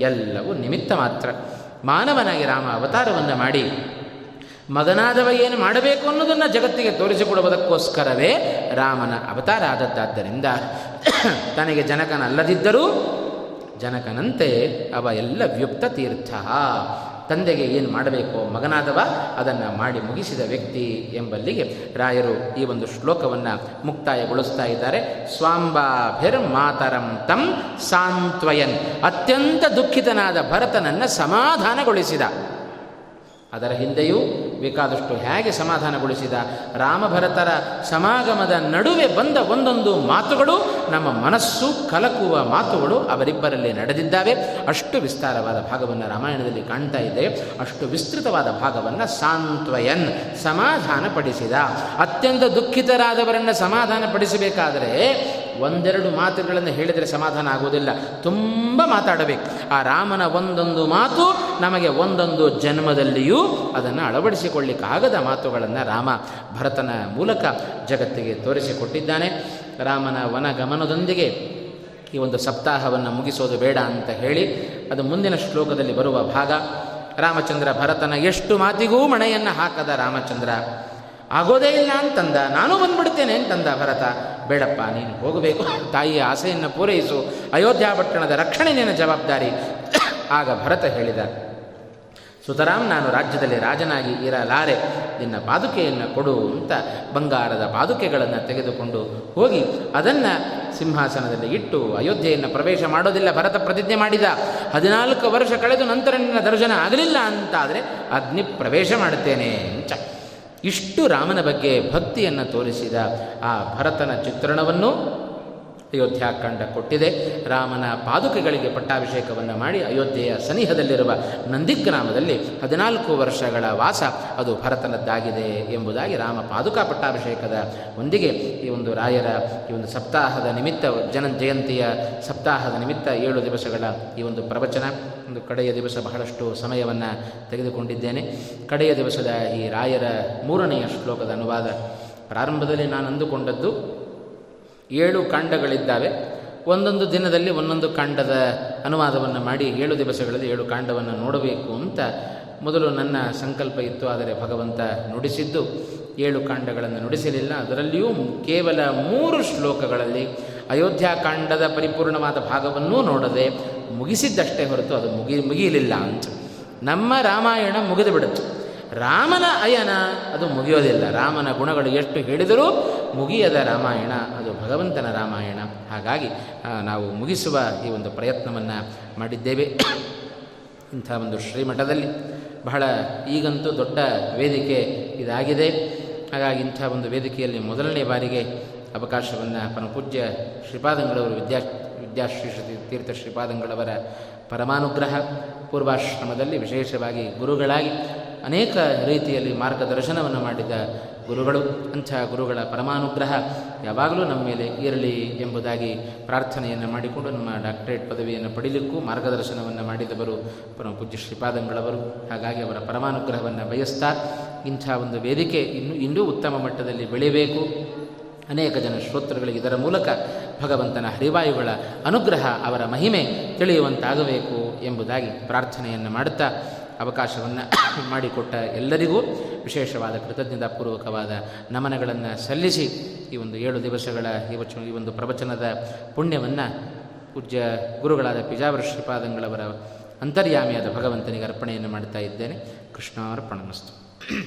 ಎಲ್ಲವೂ ನಿಮಿತ್ತ ಮಾತ್ರ. ಮಾನವನಾಗಿ ರಾಮ ಅವತಾರವನ್ನು ಮಾಡಿ, ಮಗನಾದವ ಏನು ಮಾಡಬೇಕು ಅನ್ನೋದನ್ನು ಜಗತ್ತಿಗೆ ತೋರಿಸಿಕೊಡುವುದಕ್ಕೋಸ್ಕರವೇ ರಾಮನ ಅವತಾರ ಆದದ್ದಾದ್ದರಿಂದ ತನಗೆ ಜನಕನಲ್ಲದಿದ್ದರೂ ಜನಕನಂತೆ ಅವ ಎಲ್ಲ ವ್ಯುಕ್ತ ತೀರ್ಥ. ತಂದೆಗೆ ಏನು ಮಾಡಬೇಕೋ ಮಗನಾದವ ಅದನ್ನು ಮಾಡಿ ಮುಗಿಸಿದ ವ್ಯಕ್ತಿ ಎಂಬಲ್ಲಿಗೆ ರಾಯರು ಈ ಒಂದು ಶ್ಲೋಕವನ್ನು ಮುಕ್ತಾಯಗೊಳಿಸ್ತಾ ಇದ್ದಾರೆ. ಸ್ವಾಂಬಾಭಿರ್ ಮಾತರಂ ತಂ ಸಾಂತ್ವಯನ್. ಅತ್ಯಂತ ದುಃಖಿತನಾದ ಭರತನನ್ನು ಸಮಾಧಾನಗೊಳಿಸಿದ. ಅದರ ಹಿಂದೆಯೂ ಬೇಕಾದಷ್ಟು ಹೇಗೆ ಸಮಾಧಾನಗೊಳಿಸಿದ ರಾಮಭರತರ ಸಮಾಗಮದ ನಡುವೆ ಬಂದ ಒಂದೊಂದು ಮಾತುಗಳು, ನಮ್ಮ ಮನಸ್ಸು ಕಲಕುವ ಮಾತುಗಳು ಅವರಿಬ್ಬರಲ್ಲಿ ನಡೆದಿದ್ದಾವೆ. ಅಷ್ಟು ವಿಸ್ತಾರವಾದ ಭಾಗವನ್ನು ರಾಮಾಯಣದಲ್ಲಿ ಕಾಣ್ತಾ ಇದೆ. ಅಷ್ಟು ವಿಸ್ತೃತವಾದ ಭಾಗವನ್ನು ಸಾಂತ್ವಯನ್ ಸಮಾಧಾನಪಡಿಸಿದ. ಅತ್ಯಂತ ದುಃಖಿತರಾದವರನ್ನು ಸಮಾಧಾನಪಡಿಸಬೇಕಾದರೆ ಒಂದೆರಡು ಮಾತುಗಳನ್ನು ಹೇಳಿದರೆ ಸಮಾಧಾನ ಆಗುವುದಿಲ್ಲ. ತುಂಬ ಮಾತಾಡಬೇಕು. ಆ ರಾಮನ ಒಂದೊಂದು ಮಾತು ನಮಗೆ ಒಂದೊಂದು ಜನ್ಮದಲ್ಲಿಯೂ ಅದನ್ನು ಅಳವಡಿಸಿಕೊಳ್ಳಿಕ್ಕಾಗದ ಮಾತುಗಳನ್ನು ರಾಮ ಭರತನ ಮೂಲಕ ಜಗತ್ತಿಗೆ ತೋರಿಸಿಕೊಟ್ಟಿದ್ದಾನೆ. ರಾಮನ ವನಗಮನದೊಂದಿಗೆ ಈ ಒಂದು ಸಪ್ತಾಹವನ್ನು ಮುಗಿಸೋದು ಬೇಡ ಅಂತ ಹೇಳಿ ಅದು ಮುಂದಿನ ಶ್ಲೋಕದಲ್ಲಿ ಬರುವ ಭಾಗ. ರಾಮಚಂದ್ರ ಭರತನ ಎಷ್ಟು ಮಾತಿಗೂ ಮಣೆಯನ್ನು ಹಾಕದ ರಾಮಚಂದ್ರ? ಆಗೋದೇ ಇಲ್ಲ ಅಂತಂದ. ನಾನು ಬಂದ್ಬಿಡ್ತೇನೆ ಅಂತಂದ ಭರತ. ಬೇಡಪ್ಪ, ನೀನು ಹೋಗಬೇಕು. ತಾಯಿಯ ಆಸೆಯನ್ನು ಪೂರೈಸು. ಅಯೋಧ್ಯ ಪಟ್ಟಣದ ರಕ್ಷಣೆ ನಿನ್ನ ಜವಾಬ್ದಾರಿ? ಆಗ ಭರತ ಹೇಳಿದ ಸುತರಾಮ್ ನಾನು ರಾಜ್ಯದಲ್ಲಿ ರಾಜನಾಗಿ ಇರಲಾರೆ. ನಿನ್ನ ಪಾದುಕೆಯನ್ನು ಕೊಡು ಅಂತ ಬಂಗಾರದ ಪಾದುಕೆಗಳನ್ನು ತೆಗೆದುಕೊಂಡು ಹೋಗಿ, ಅದನ್ನು ಸಿಂಹಾಸನದಲ್ಲಿ ಇಟ್ಟು ಅಯೋಧ್ಯೆಯನ್ನು ಪ್ರವೇಶ ಮಾಡೋದಿಲ್ಲ ಭರತ ಪ್ರತಿಜ್ಞೆ ಮಾಡಿದ. ಹದಿನಾಲ್ಕು ವರ್ಷ ಕಳೆದು ನಂತರ ನಿನ್ನ ದರ್ಶನ ಆಗಲಿಲ್ಲ ಅಂತಾದರೆ ಅಗ್ನಿ ಪ್ರವೇಶ ಮಾಡುತ್ತೇನೆ. ಅಂತ. ಇಷ್ಟು ರಾಮನ ಬಗ್ಗೆ ಭಕ್ತಿಯನ್ನು ತೋರಿಸಿದ ಆ ಭರತನ ಚಿತ್ರಣವನ್ನು ಅಯೋಧ್ಯಾಖಂಡ ಕೊಟ್ಟಿದೆ. ರಾಮನ ಪಾದುಕೆಗಳಿಗೆ ಪಟ್ಟಾಭಿಷೇಕವನ್ನು ಮಾಡಿ ಅಯೋಧ್ಯೆಯ ಸನಿಹದಲ್ಲಿರುವ ನಂದಿಗ್ರಾಮದಲ್ಲಿ ಹದಿನಾಲ್ಕು ವರ್ಷಗಳ ವಾಸ ಅದು ಭರತನದ್ದಾಗಿದೆ ಎಂಬುದಾಗಿ ರಾಮ ಪಾದುಕಾ ಪಟ್ಟಾಭಿಷೇಕದ ಒಂದಿಗೆ ಈ ಒಂದು ರಾಯರ ಈ ಒಂದು ಸಪ್ತಾಹದ ನಿಮಿತ್ತ ಜನ ಜಯಂತಿಯ ಸಪ್ತಾಹದ ನಿಮಿತ್ತ ಏಳು ದಿವಸಗಳ ಈ ಒಂದು ಪ್ರವಚನ, ಒಂದು ಕಡೆಯ ದಿವಸ ಬಹಳಷ್ಟು ಸಮಯವನ್ನು ತೆಗೆದುಕೊಂಡಿದ್ದೇನೆ. ಕಡೆಯ ದಿವಸದ ಈ ರಾಯರ ಮೂರನೆಯ ಶ್ಲೋಕದ ಅನುವಾದ ಪ್ರಾರಂಭದಲ್ಲಿ ನಾನು ಅಂದುಕೊಂಡದ್ದು ಏಳು ಕಾಂಡಗಳಿದ್ದಾವೆ. ಒಂದೊಂದು ದಿನದಲ್ಲಿ ಒಂದೊಂದು ಕಾಂಡದ ಅನುವಾದವನ್ನು ಮಾಡಿ ಏಳು ದಿವಸಗಳಲ್ಲಿ ಏಳು ಕಾಂಡವನ್ನು ನೋಡಬೇಕು ಅಂತ ಮೊದಲು ನನ್ನ ಸಂಕಲ್ಪ ಇತ್ತು, ಆದರೆ ಭಗವಂತ ನುಡಿಸಿದ್ದು. ಏಳು ಕಾಂಡಗಳನ್ನು ನುಡಿಸಲಿಲ್ಲ. ಅದರಲ್ಲಿಯೂ ಕೇವಲ ಮೂರು ಶ್ಲೋಕಗಳಲ್ಲಿ ಅಯೋಧ್ಯಾಕಾಂಡದ ಪರಿಪೂರ್ಣವಾದ ಭಾಗವನ್ನೂ ನೋಡದೆ ಮುಗಿಸಿದ್ದಷ್ಟೇ ಹೊರತು ಅದು ಮುಗಿ, ಮುಗಿಯಲಿಲ್ಲ ಅಂತ. ನಮ್ಮ ರಾಮಾಯಣ ಮುಗಿದು ಬಿಡುತ್ತೆ. ರಾಮನ ಅಯನ, ಅದು ಮುಗಿಯೋದಿಲ್ಲ. ರಾಮನ ಗುಣಗಳು ಎಷ್ಟು ಹೇಳಿದರೂ ಮುಗಿಯದ ರಾಮಾಯಣ, ಅದು ಭಗವಂತನ ರಾಮಾಯಣ. ಹಾಗಾಗಿ ನಾವು ಮುಗಿಸುವ ಈ ಒಂದು ಪ್ರಯತ್ನವನ್ನು ಮಾಡಿದ್ದೇವೆ. ಇಂಥ ಒಂದು ಶ್ರೀಮಠದಲ್ಲಿ. ಬಹಳ ಈಗಂತೂ ದೊಡ್ಡ ವೇದಿಕೆ ಇದಾಗಿದೆ. ಹಾಗಾಗಿ ಇಂಥ ಒಂದು ವೇದಿಕೆಯಲ್ಲಿ ಮೊದಲನೇ ಬಾರಿಗೆ ಅವಕಾಶವನ್ನು ಪರಮಪೂಜ್ಯ ಶ್ರೀಪಾದಂಗಳವರು, ವಿದ್ಯಾ, ವಿದ್ಯಾಶ್ರೀ ತೀರ್ಥ ಶ್ರೀಪಾದಂಗಳವರ ಪರಮಾನುಗ್ರಹ, ಪೂರ್ವಾಶ್ರಮದಲ್ಲಿ ವಿಶೇಷವಾಗಿ ಗುರುಗಳಾಗಿ ಅನೇಕ ರೀತಿಯಲ್ಲಿ ಮಾರ್ಗದರ್ಶನವನ್ನು ಮಾಡಿದ ಗುರುಗಳು, ಅಂಥ ಗುರುಗಳ ಪರಮಾನುಗ್ರಹ ಯಾವಾಗಲೂ ನಮ್ಮ ಮೇಲೆ ಇರಲಿ ಎಂಬುದಾಗಿ ಪ್ರಾರ್ಥನೆಯನ್ನು ಮಾಡಿಕೊಂಡು ನಮ್ಮ ಡಾಕ್ಟರೇಟ್ ಪದವಿಯನ್ನು ಪಡೀಲಿಕ್ಕೂ ಮಾರ್ಗದರ್ಶನವನ್ನು ಮಾಡಿದವರು ಪರಮ ಪೂಜ್ಯ ಶ್ರೀಪಾದಂಗಳವರು. ಹಾಗಾಗಿ ಅವರ ಪರಮಾನುಗ್ರಹವನ್ನು ಬಯಸ್ತಾ ಇಂಥ ಒಂದು ವೇದಿಕೆ ಇನ್ನೂ ಇನ್ನೂ ಉತ್ತಮ ಮಟ್ಟದಲ್ಲಿ ಬೆಳೆಯಬೇಕು. ಅನೇಕ ಜನ ಶ್ರೋತೃಗಳಿಗೆ ಇದರ ಮೂಲಕ ಭಗವಂತನ ಹರಿವಾಯುಗಳ ಅನುಗ್ರಹ ಅವರ ಮಹಿಮೆ ತಿಳಿಯುವಂತಾಗಬೇಕು ಎಂಬುದಾಗಿ ಪ್ರಾರ್ಥನೆಯನ್ನು ಮಾಡುತ್ತಾ ಅವಕಾಶವನ್ನು ಮಾಡಿಕೊಟ್ಟ ಎಲ್ಲರಿಗೂ ವಿಶೇಷವಾದ ಕೃತಜ್ಞತಾ ಪೂರ್ವಕವಾದ ನಮನಗಳನ್ನು ಸಲ್ಲಿಸಿ ಈ ಒಂದು ಏಳು ದಿವಸಗಳ ಈ ವಚನ ಈ ಒಂದು ಪ್ರವಚನದ ಪುಣ್ಯವನ್ನು ಪೂಜ್ಯ ಗುರುಗಳಾದ ಪಿಜಾವರ ಶ್ರೀಪಾದಂಗಳವರ ಅಂತರ್ಯಾಮಿಯಾದ ಭಗವಂತನಿಗೆ ಅರ್ಪಣೆಯನ್ನು ಮಾಡ್ತಾ ಇದ್ದೇನೆ. ಕೃಷ್ಣಾರ್ಪಣಮಸ್ತು.